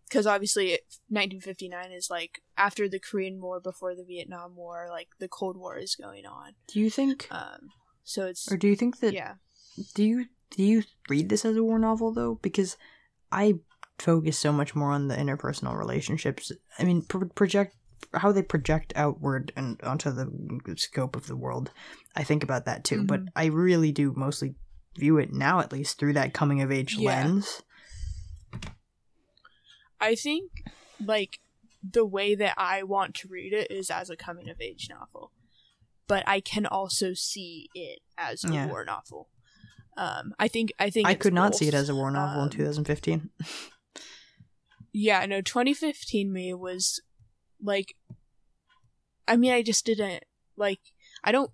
Because obviously, it, 1959 is like after the Korean War, before the Vietnam War, like the Cold War is going on. Do you think, Um, so it's or do you think that? yeah, Do you do you read this as a war novel though? Because I focus so much more on the interpersonal relationships. I mean, pro- project how they project outward and onto the scope of the world. I think about that too, but Mhm. I really do mostly view it now, at least through that coming of age Yeah. lens. I think like the way that I want to read it is as a coming of age novel, but I can also see it as a Yeah. war novel. Um, I think I think I could not see it as a war novel in Um, 2015. yeah no 2015 me was like I mean, I just didn't like. I don't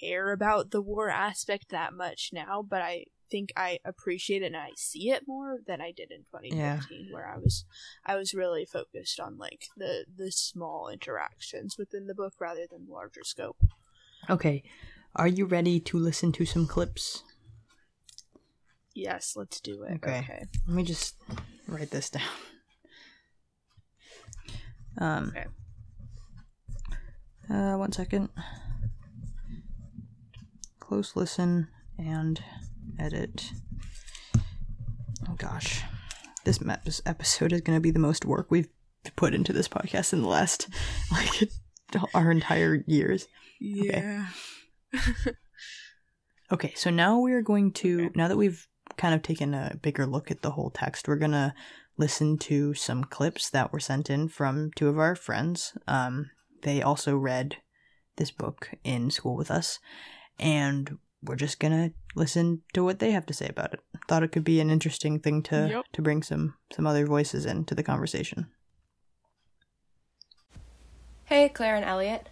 care about the war aspect that much now, but I think I appreciate it and I see it more than I did in 2015 where I was I was really focused on like the the small interactions within the book rather than larger scope. Okay. Are you ready to listen to some clips? Yes, let's do it. Okay. Okay. Let me just write this down. Um Okay. Uh one second. Close listen and edit. Oh gosh. This episode is going to be the most work we've put into this podcast in the last like our entire years. Yeah. Okay, so now we're going to now that we've kind of taken a bigger look at the whole text, we're gonna listen to some clips that were sent in from two of our friends. Um, they also read this book in school with us, and we're just gonna listen to what they have to say about it. Thought it could be an interesting thing to Yep. to bring some some other voices into the conversation. Hey, Claire and Elliot.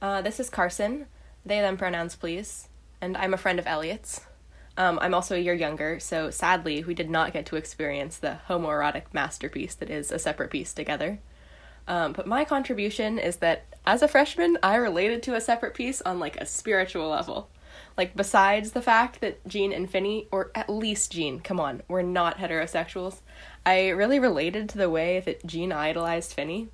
Uh, this is Carson. They, them pronouns, please. And I'm a friend of Elliot's. Um, I'm also a year younger, so sadly, we did not get to experience the homoerotic masterpiece that is a separate peace together. Um, but my contribution is that as a freshman, I related to a separate peace on like a spiritual level. Like, besides the fact that Gene and Finny, or at least Gene, come on, were not heterosexuals, I really related to the way that Gene idolized Finny.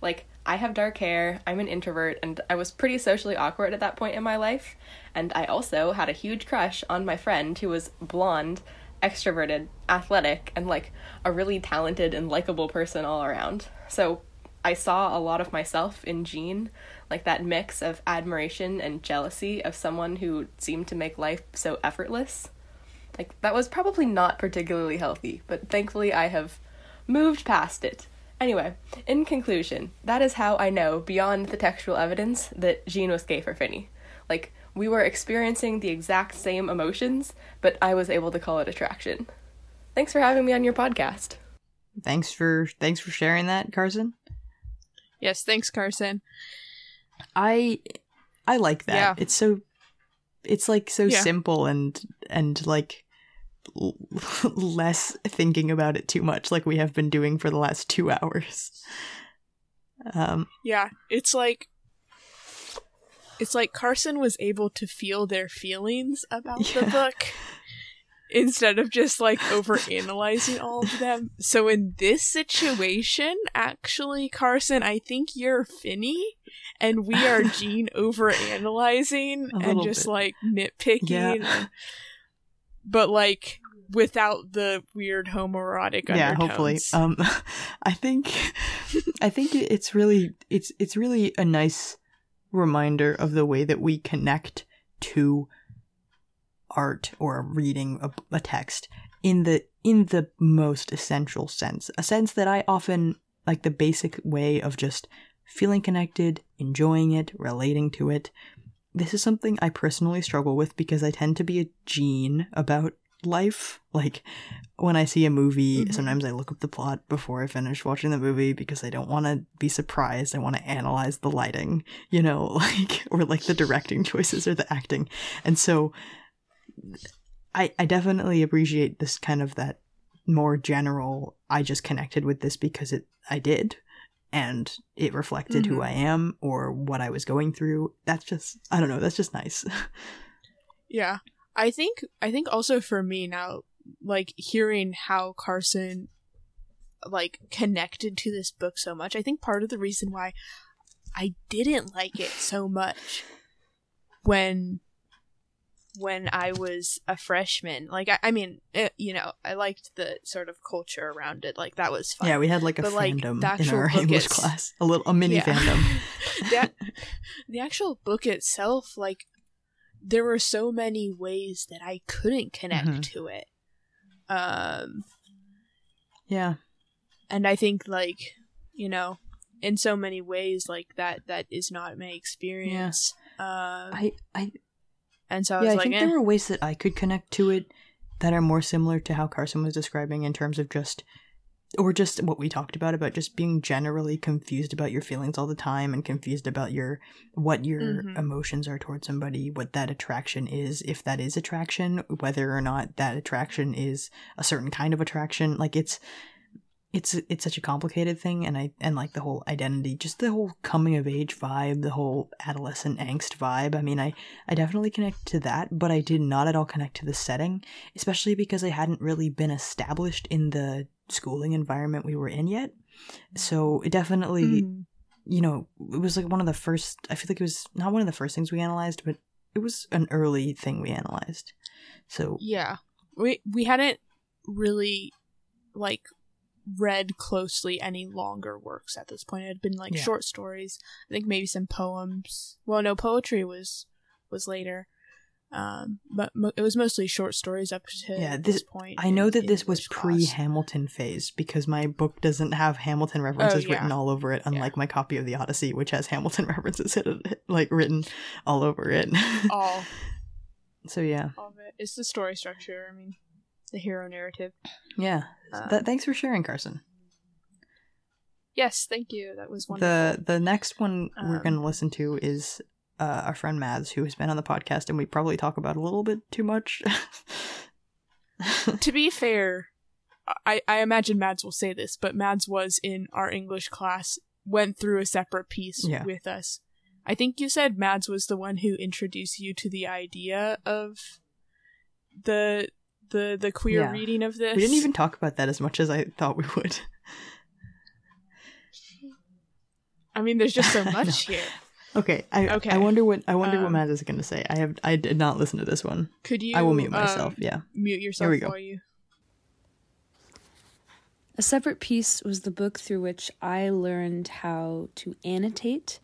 Like, I have dark hair, I'm an introvert, and I was pretty socially awkward at that point in my life. And I also had a huge crush on my friend who was blonde, extroverted, athletic, and like a really talented and likable person all around. So I saw a lot of myself in Gene, like that mix of admiration and jealousy of someone who seemed to make life so effortless. Like, that was probably not particularly healthy, but thankfully I have moved past it. Anyway, in conclusion, that is how I know, beyond the textual evidence, that Gene was gay for Finny. Like, we were experiencing the exact same emotions, but I was able to call it attraction. Thanks for having me on your podcast. Thanks for thanks for sharing that, Carson. Yes, thanks Carson. I I like that. Yeah. It's so it's like so Yeah. simple and and like l- less thinking about it too much like we have been doing for the last 2 hours. Um Yeah, it's like it's like Carson was able to feel their feelings about the book instead of just like over analyzing all of them. So in this situation, actually, Carson, I think you're Finny and we are Gene over analyzing and just bit. like nitpicking Yeah. and- but like without the weird homoerotic yeah, hopefully. Um I think I think it's really it's it's really a nice reminder of the way that we connect to art or reading a, a text in the in the most essential sense. A sense that i often like the basic way of just feeling connected enjoying it relating to it this is something i personally struggle with because i tend to be a gene about life. Like when i see a movie Mhm. sometimes i look up the plot before i finish watching the movie because i don't want to be surprised. I want to analyze the lighting you know like or like the directing choices or the acting. And so I I definitely appreciate this kind of that more general I just connected with this because it I did and it reflected who Mhm. I am or what I was going through. That's just I don't know, that's just nice. Yeah. I think I think also for me now like hearing how Carson like connected to this book so much. I think part of the reason why I didn't like it so much when when I was a freshman. Like I, I mean, it, you know, I liked the sort of culture around it. Like that was fun. yeah, we had like a But, like, fandom the in our English is- class. A little a mini Yeah. fandom. that the actual book itself like there were so many ways that i couldn't connect Mhm. to it um Yeah. and i think like you know in so many ways like that that is not my experience um I I and so i yeah, I like think eh. there were ways that I could connect to it that are more similar to how Carson was describing in terms of just or just what we talked about about just being generally confused about your feelings all the time and confused about your what your Mhm. emotions are towards somebody what that attraction is if that is attraction whether or not that attraction is a certain kind of attraction like it's it's it's such a complicated thing and i and like the whole identity just the whole coming of age vibe the whole adolescent angst vibe i mean i i definitely connect to that but i did not at all connect to the setting especially because i hadn't really been established in the schooling environment we were in yet so it definitely Mm. you know it was like one of the first i feel like it was not one of the first things we analyzed but it was an early thing we analyzed so Yeah. We we hadn't really like read closely any longer works at this point. It had been like Yeah. short stories. I think maybe some poems. Well, no, poetry was was later. Um, but mo- it was mostly short stories up to Yeah, this, this- point. I know in that this was pre Hamilton phase because my book doesn't have Hamilton references Oh, yeah. written all over it, unlike my copy of the Odyssey, which has Hamilton references in it, like written all over it. all so yeah, all of it. It's the story structure. I mean, the hero narrative. yeah. Um, Th- thanks for sharing, Carson. Yes, thank you. That was wonderful. The the next one we're Um, going to listen to is uh, our friend Mads, who has been on the podcast, and we probably talk about a little bit too much. to be fair, I, I imagine Mads will say this, but Mads was in our English class, went through a separate peace Yeah. with us. I think you said Mads was the one who introduced you to the idea of the the the queer Yeah. reading of this. we didn't even talk about that as much as I thought we would. I mean, there's just so much know. here. Okay, I Okay. I wonder what I wonder what Um, Mads is going to say. I have I did not listen to this one. Could you? I will mute myself. um, yeah. Mute yourself we go. while you. A separate peace was the book through which I learned how to annotate.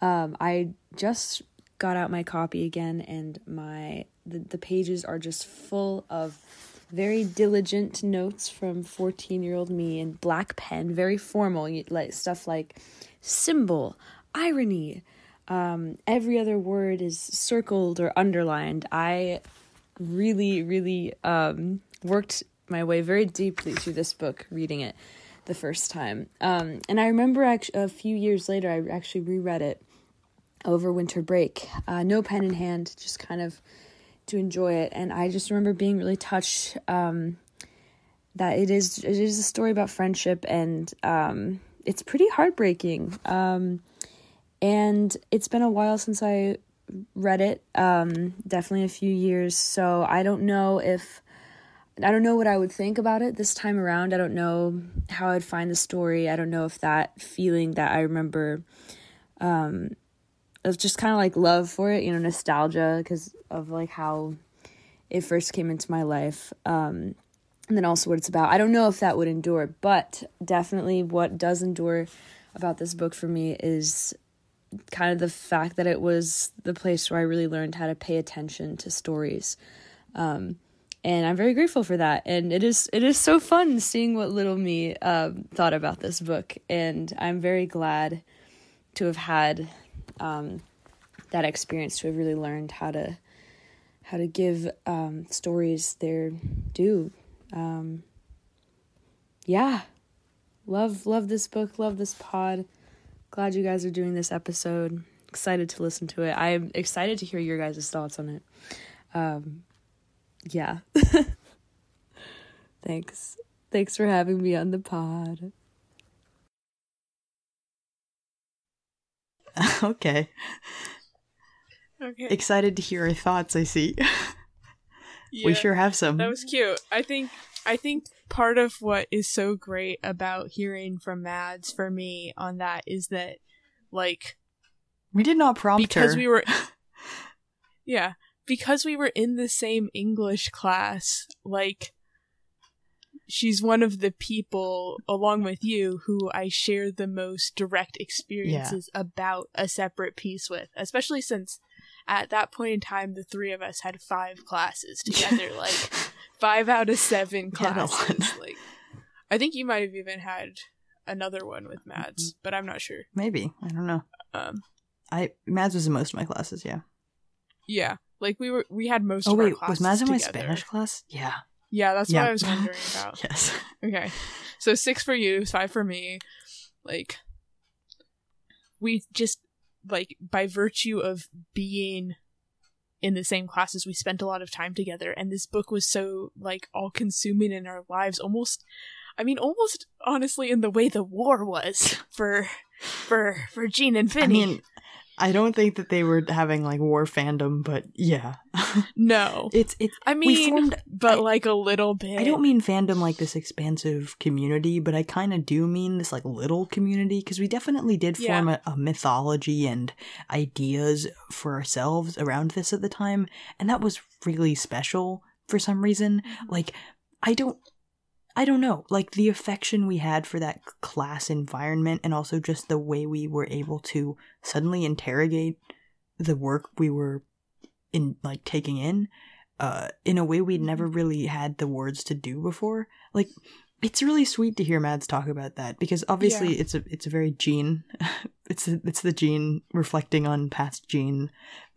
Um, I just got out my copy again, and my the, the pages are just full of very diligent notes from 14 year old me in black pen, very formal, like stuff like symbol, irony. Um, every other word is circled or underlined. I really, really um, worked my way very deeply through this book, reading it the first time. Um, and I remember actually a few years later, I actually reread it over winter break, uh, no pen in hand, just kind of to enjoy it. And I just remember being really touched um, that it is it is a story about friendship, and um, it's pretty heartbreaking. Um, and it's been a while since I read it, um, definitely a few years. So I don't know if I don't know what I would think about it this time around. I don't know how I'd find the story. I don't know if that feeling that I remember um just kind of like love for it, you know, nostalgia because of like how it first came into my life. Um and then also what it's about. I don't know if that would endure, but definitely what does endure about this book for me is kind of the fact that it was the place where I really learned how to pay attention to stories. Um, and I'm very grateful for that. And it is it is so fun seeing what little me um, thought about this book, and I'm very glad to have had um, that experience to have really learned how to how to give um, stories their due. Um, yeah, love love this book, love this pod. Glad you guys are doing this episode. Excited to listen to it. I'm excited to hear your guys' thoughts on it. Um, yeah. Thanks. Thanks for having me on the pod. okay. Okay. Excited to hear your thoughts. I see. Yeah. We sure have some. That was cute. I think I think part of what is so great about hearing from Mads for me on that is that like we did not prompt because her. we were Yeah, because we were in the same English class, like she's one of the people along with you who I share the most direct experiences about a separate peace with, especially since at that point in time the three of us had five classes together, like five out of seven classes. like I think you might have even had another one with Mads, Mm-hmm. but I'm not sure. Maybe I don't know. Um I Mads was in most of my classes. Yeah. yeah. Like we were we had most Oh of our wait, classes was Mads in my. Spanish class? Yeah. Yeah, that's Yeah. what I was wondering about. Yes. Okay. So six for you, five for me. Like we just like by virtue of being in the same classes we spent a lot of time together and this book was so like all consuming in our lives almost i mean almost honestly in the way the war was for for for gene and I finny mean, I don't think that they were having like war fandom, but yeah, no it's it's. i mean formed. but I- like a little bit I don't mean fandom like this expansive community, but I kind of do mean this like little community because we definitely did Yeah. form a, a mythology and ideas for ourselves around this at the time, and that was really special for some reason. Mm-hmm. Like, I don't. I don't know, like the affection we had for that class environment, and also just the way we were able to suddenly interrogate the work we were in, like taking in, uh, in a way we'd never really had the words to do before. Like, it's really sweet to hear Mads talk about that because obviously Yeah. it's a it's a very Gene, it's a, it's the Gene reflecting on past Gene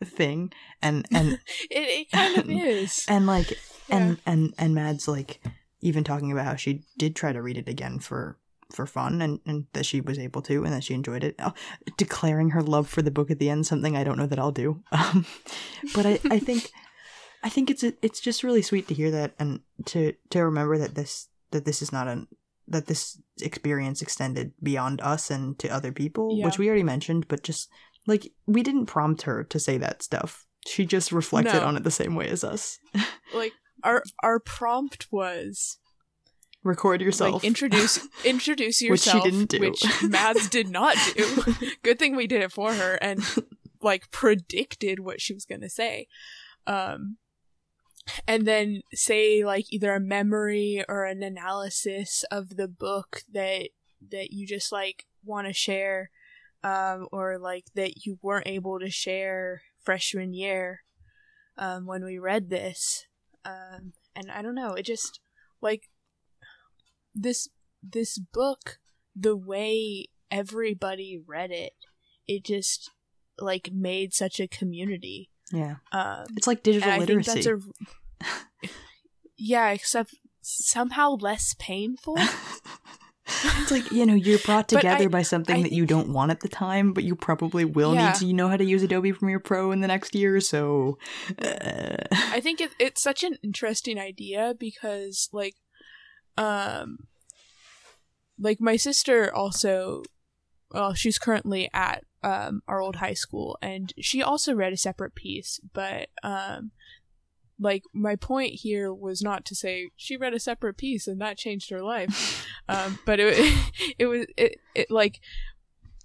thing, and and it, it kind of is and like and and and Mads like even talking about how she did try to read it again for for fun and and that she was able to and that she enjoyed it Oh, declaring her love for the book at the end something i don't know that i'll do um but i i think i think it's it's just really sweet to hear that and to to remember that this that this is not an that this experience extended beyond us and to other people Yeah. which we already mentioned but just like we didn't prompt her to say that stuff she just reflected No. on it the same way as us like our our prompt was record yourself. like introduce introduce Which she yourself didn't do. which mads did not do. Good thing we did it for her and like predicted what she was going to say. Um and then say like either a memory or an analysis of the book that that you just like want to share um or like that you weren't able to share freshman year um when we read this um and i don't know it just like this this book the way everybody read it it just like made such a community. Yeah. Um it's like digital literacy think that's a yeah except somehow less painful it's like you know you're brought together I- by something I that you don't want at the time but you probably will Yeah. need to know how to use adobe premiere pro in the next year so uh, I think it, it's such an interesting idea because like um like my sister also well she's currently at um our old high school and she also read a separate peace but um like my point here was not to say she read a separate peace and that changed her life um but it it was it, it like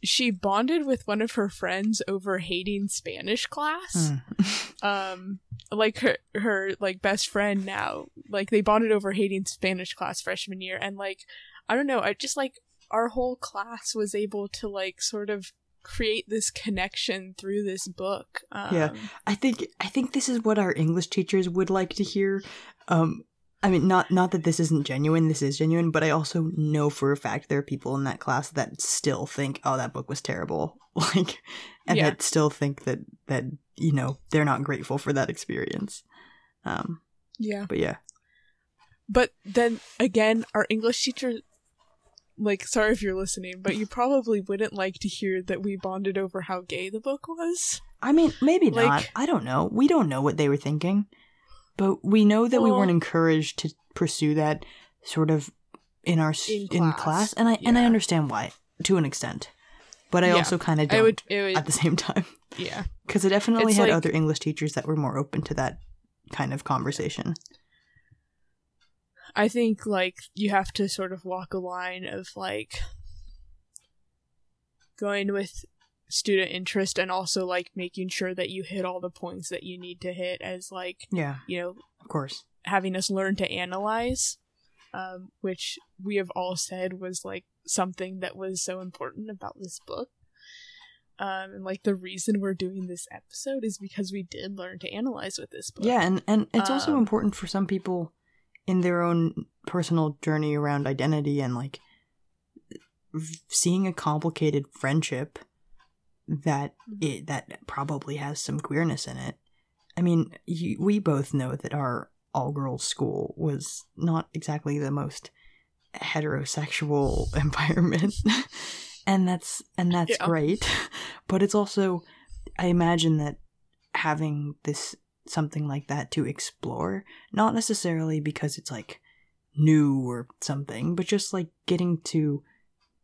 she bonded with one of her friends over hating Spanish class hmm. um like her her like best friend now like they bonded over hating spanish class freshman year and like i don't know i just like our whole class was able to like sort of create this connection through this book um, Yeah. I think I think this is what our English teachers would like to hear. Um, I mean, not not that this isn't genuine. This is genuine, but I also know for a fact there are people in that class that still think, "Oh, that book was terrible," like, and Yeah. that still think that that you know they're not grateful for that experience. Um, yeah but yeah, but then again our english teacher like sorry if you're listening but you probably wouldn't like to hear that we bonded over how gay the book was I mean, maybe not. I don't know. We don't know what they were thinking, but we know that we weren't encouraged to pursue that sort of in our In in class, class, and I and I understand why to an extent, but I Yeah. also kind of don't would would at the same time yeah because I definitely It's had like- other English teachers that were more open to that kind of conversation. I think like you have to sort of walk a line of like going with student interest and also like making sure that you hit all the points that you need to hit as like Yeah, you know of course. having us learn to analyze um, which we have all said was like something that was so important about this book. Um, and like the reason we're doing this episode is because we did learn to analyze with this book. Yeah, and and it's also Um, important for some people in their own personal journey around identity and like seeing a complicated friendship that mm-hmm. it that probably has some queerness in it. I mean, you, we both know that our all girls school was not exactly the most heterosexual environment. and that's and that's Yeah. great. But it's also I imagine that having this something like that to explore, not necessarily because it's like new or something, but just like getting to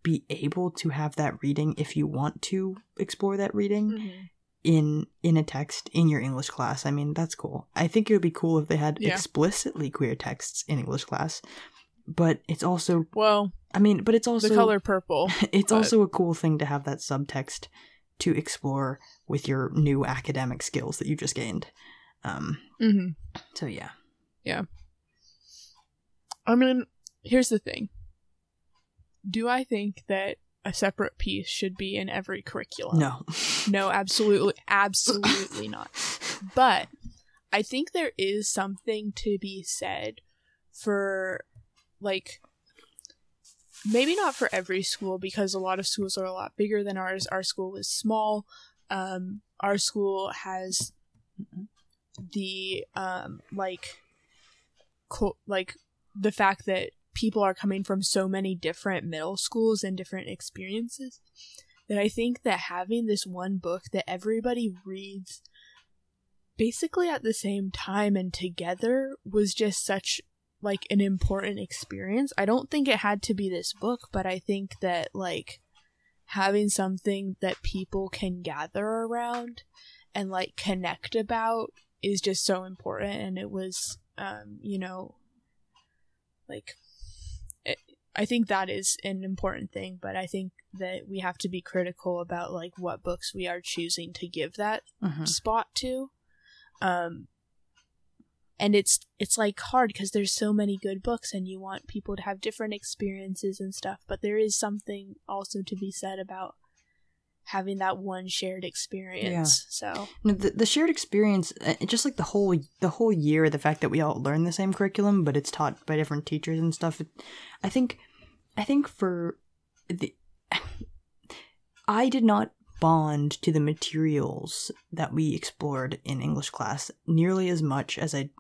be able to have that reading if you want to explore that reading Mhm. in in a text in your English class. I mean, that's cool. I think it would be cool if they had Yeah. explicitly queer texts in English class. But it's also Well, I mean, but it's also the color purple. it's but- also a cool thing to have that subtext to explore with your new academic skills that you just gained. Um hmm so yeah, yeah. I mean, here's the thing. Do I think that a separate peace should be in every curriculum? No. No, absolutely, absolutely not. But I think there is something to be said for, like, maybe not for every school because a lot of schools are a lot bigger than ours. Our school is small. Um, our school has the um, like, co- like the fact that people are coming from so many different middle schools and different experiences that I think that having this one book that everybody reads basically at the same time and together was just such like an important experience. I don't think it had to be this book, but I think that like having something that people can gather around and like connect about is just so important and it was um you know like it, I think that is an important thing, but I think that we have to be critical about like what books we are choosing to give that Mhm. spot to. Um and it's it's like hard because there's so many good books and you want people to have different experiences and stuff, but there is something also to be said about having that one shared experience. So, No, the, the shared experience, uh, just like the whole the whole year, the fact that we all learn the same curriculum, but it's taught by different teachers and stuff. It, I think, I think for the, I did not bond to the materials that we explored in English class nearly as much as I,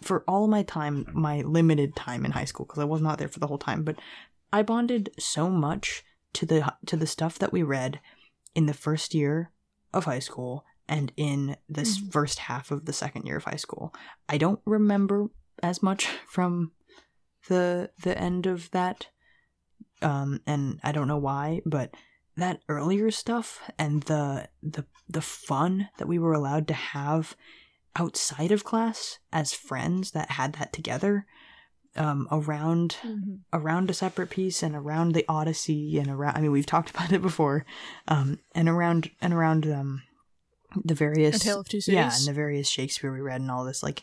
for all my time, my limited time in high school, because I was not there for the whole time, but I bonded so much to the to the stuff that we read in the first year of high school and in this Mhm. first half of the second year of high school. I don't remember as much from the the end of that um and I don't know why, but that earlier stuff and the the the fun that we were allowed to have outside of class as friends that had that together um around around a separate peace and around the Odyssey and around I mean we've talked about it before um and around and around um the various A Tale of Two yeah and the various Shakespeare we read and all this like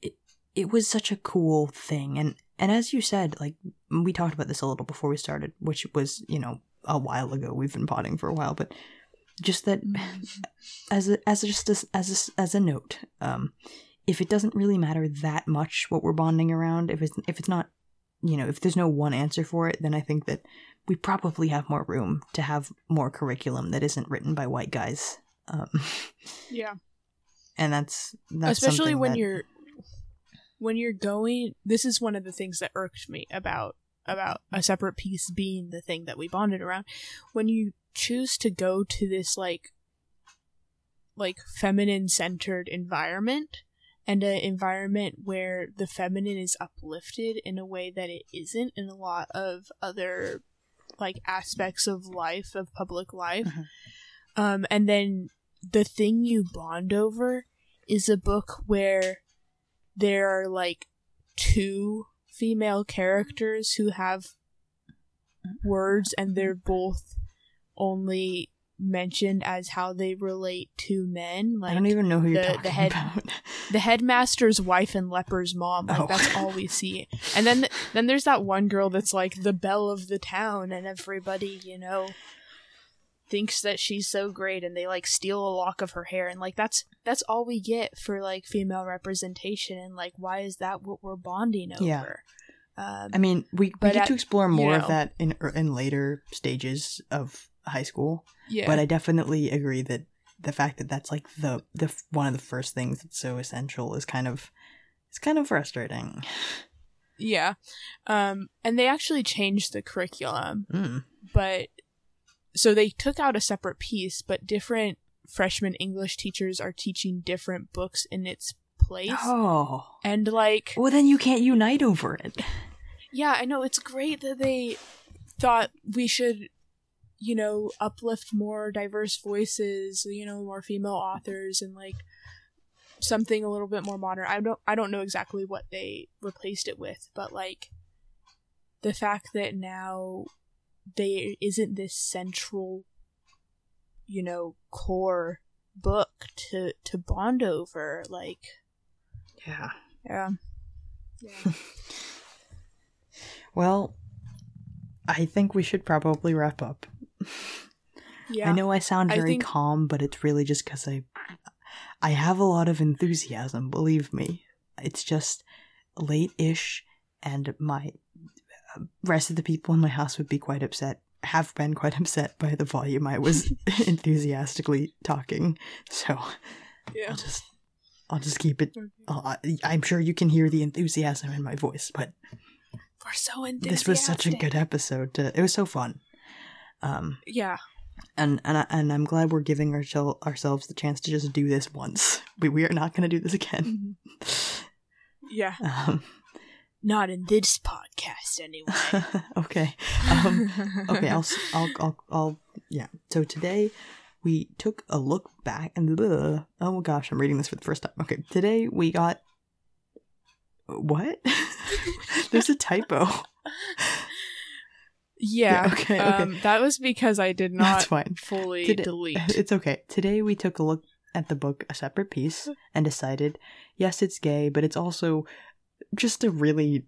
it it was such a cool thing. And and as you said like we talked about this a little before we started which was you know a while ago. We've been potting for a while but just that as a as a, just as as a, as a note um if it doesn't really matter that much what we're bonding around if it's if it's not you know if there's no one answer for it then i think that we probably have more room to have more curriculum that isn't written by white guys um yeah. and that's that's especially when that- you're when you're going this is one of the things that irked me about about a separate peace being the thing that we bonded around when you choose to go to this like like feminine centered environment and an environment where the feminine is uplifted in a way that it isn't in a lot of other like aspects of life of public life Mhm. um and then the thing you bond over is a book where there are like two female characters who have words and they're both only mentioned as how they relate to men like i don't even know who you're the- the talking head- about the headmaster's wife and leper's mom like Oh. that's all we see and then then there's that one girl that's like the belle of the town and everybody you know thinks that she's so great and they like steal a lock of her hair and like that's that's all we get for like female representation and like why is that what we're bonding over Yeah. um i mean we, we get at- to explore you more know. of that in er, in later stages of high school yeah but i definitely agree that the fact that that's like the the one of the first things that's so essential is kind of it's kind of frustrating Yeah. Um, and they actually changed the curriculum, Mm. but so they took out a separate peace, but different freshman English teachers are teaching different books in its place. Oh. And like, Well, then you can't unite over it. yeah, I know it's great that they thought we should, you know, uplift more diverse voices, you know, more female authors and like something a little bit more modern. I don't I don't know exactly what they replaced it with, but like the fact that now there isn't this central you know, core book to to bond over like Yeah. yeah. Yeah. Well, I think we should probably wrap up. yeah. I know I sound I very think- calm, but it's really just because I, I have a lot of enthusiasm. Believe me, it's just late-ish, and my uh, rest of the people in my house would be quite upset. Have been quite upset by the volume I was enthusiastically talking. So Yeah. I'll just, I'll just keep it. I- I'm sure you can hear the enthusiasm in my voice, but We're so enthusiastic. this was such a good episode. To, it was so fun. Um, Yeah. and and I, and I'm glad we're giving ourselves ourselves the chance to just do this once. We we are not going to do this again. Yeah. Um, Not in this podcast anyway. okay. Um, okay. I'll, I'll I'll I'll yeah. So today we took a look back and oh my gosh, I'm reading this for the first time. Okay. Today we got what? There's a typo. Yeah. Yeah, okay, okay. Um, that was because I did not That's fine. fully Today- delete. It's okay. Today we took a look at the book, a separate peace, and decided, yes, it's gay, but it's also just a really.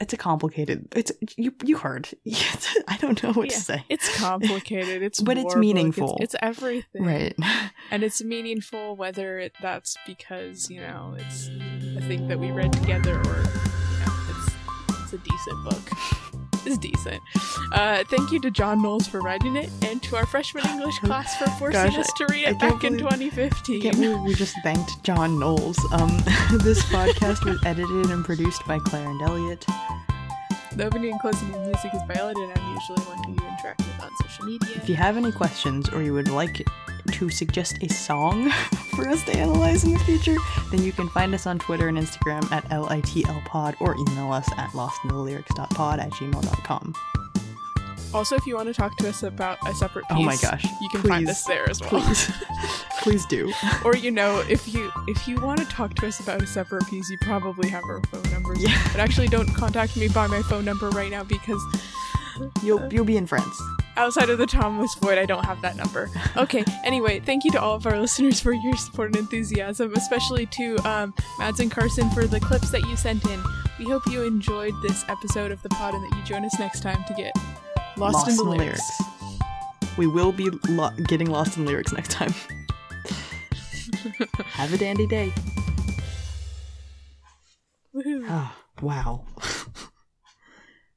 It's a complicated. It's you. You heard. I don't know what Yeah, to say. It's complicated. It's But it's meaningful. It's, it's everything. right. And it's meaningful whether it, that's because you know it's a thing that we read together or you know it's it's a decent book. It's decent. Uh, thank you to John Knowles for writing it, and to our freshman English class for forcing Gosh, us to read it back in 2015. Can't believe we just thanked John Knowles. Um, this podcast was edited and produced by Claire and Elliot. The opening and closing music is by Elliot, and I'm usually one who you interact with on social media. If you have any questions or you would like to suggest a song for us to analyze in the future, then you can find us on Twitter and Instagram at LITLpod or email us at lostinthelyrics.pod at gmail.com. Also, if you want to talk to us about a separate peace, Oh my gosh, you can find us there as well. Please. Please do. or you know, if you if you want to talk to us about a separate peace, you probably have our phone numbers. Yeah. But actually, don't contact me by my phone number right now because You'll you'll be in friends. outside of the Thomas Void, I don't have that number. Okay. Anyway, thank you to all of our listeners for your support and enthusiasm, especially to um, Mads and Carson for the clips that you sent in. We hope you enjoyed this episode of the pod and that you join us next time to get lost, in the, lyrics. We will be lo- getting lost in lyrics next time. Have a dandy day. Woohoo. Oh, wow.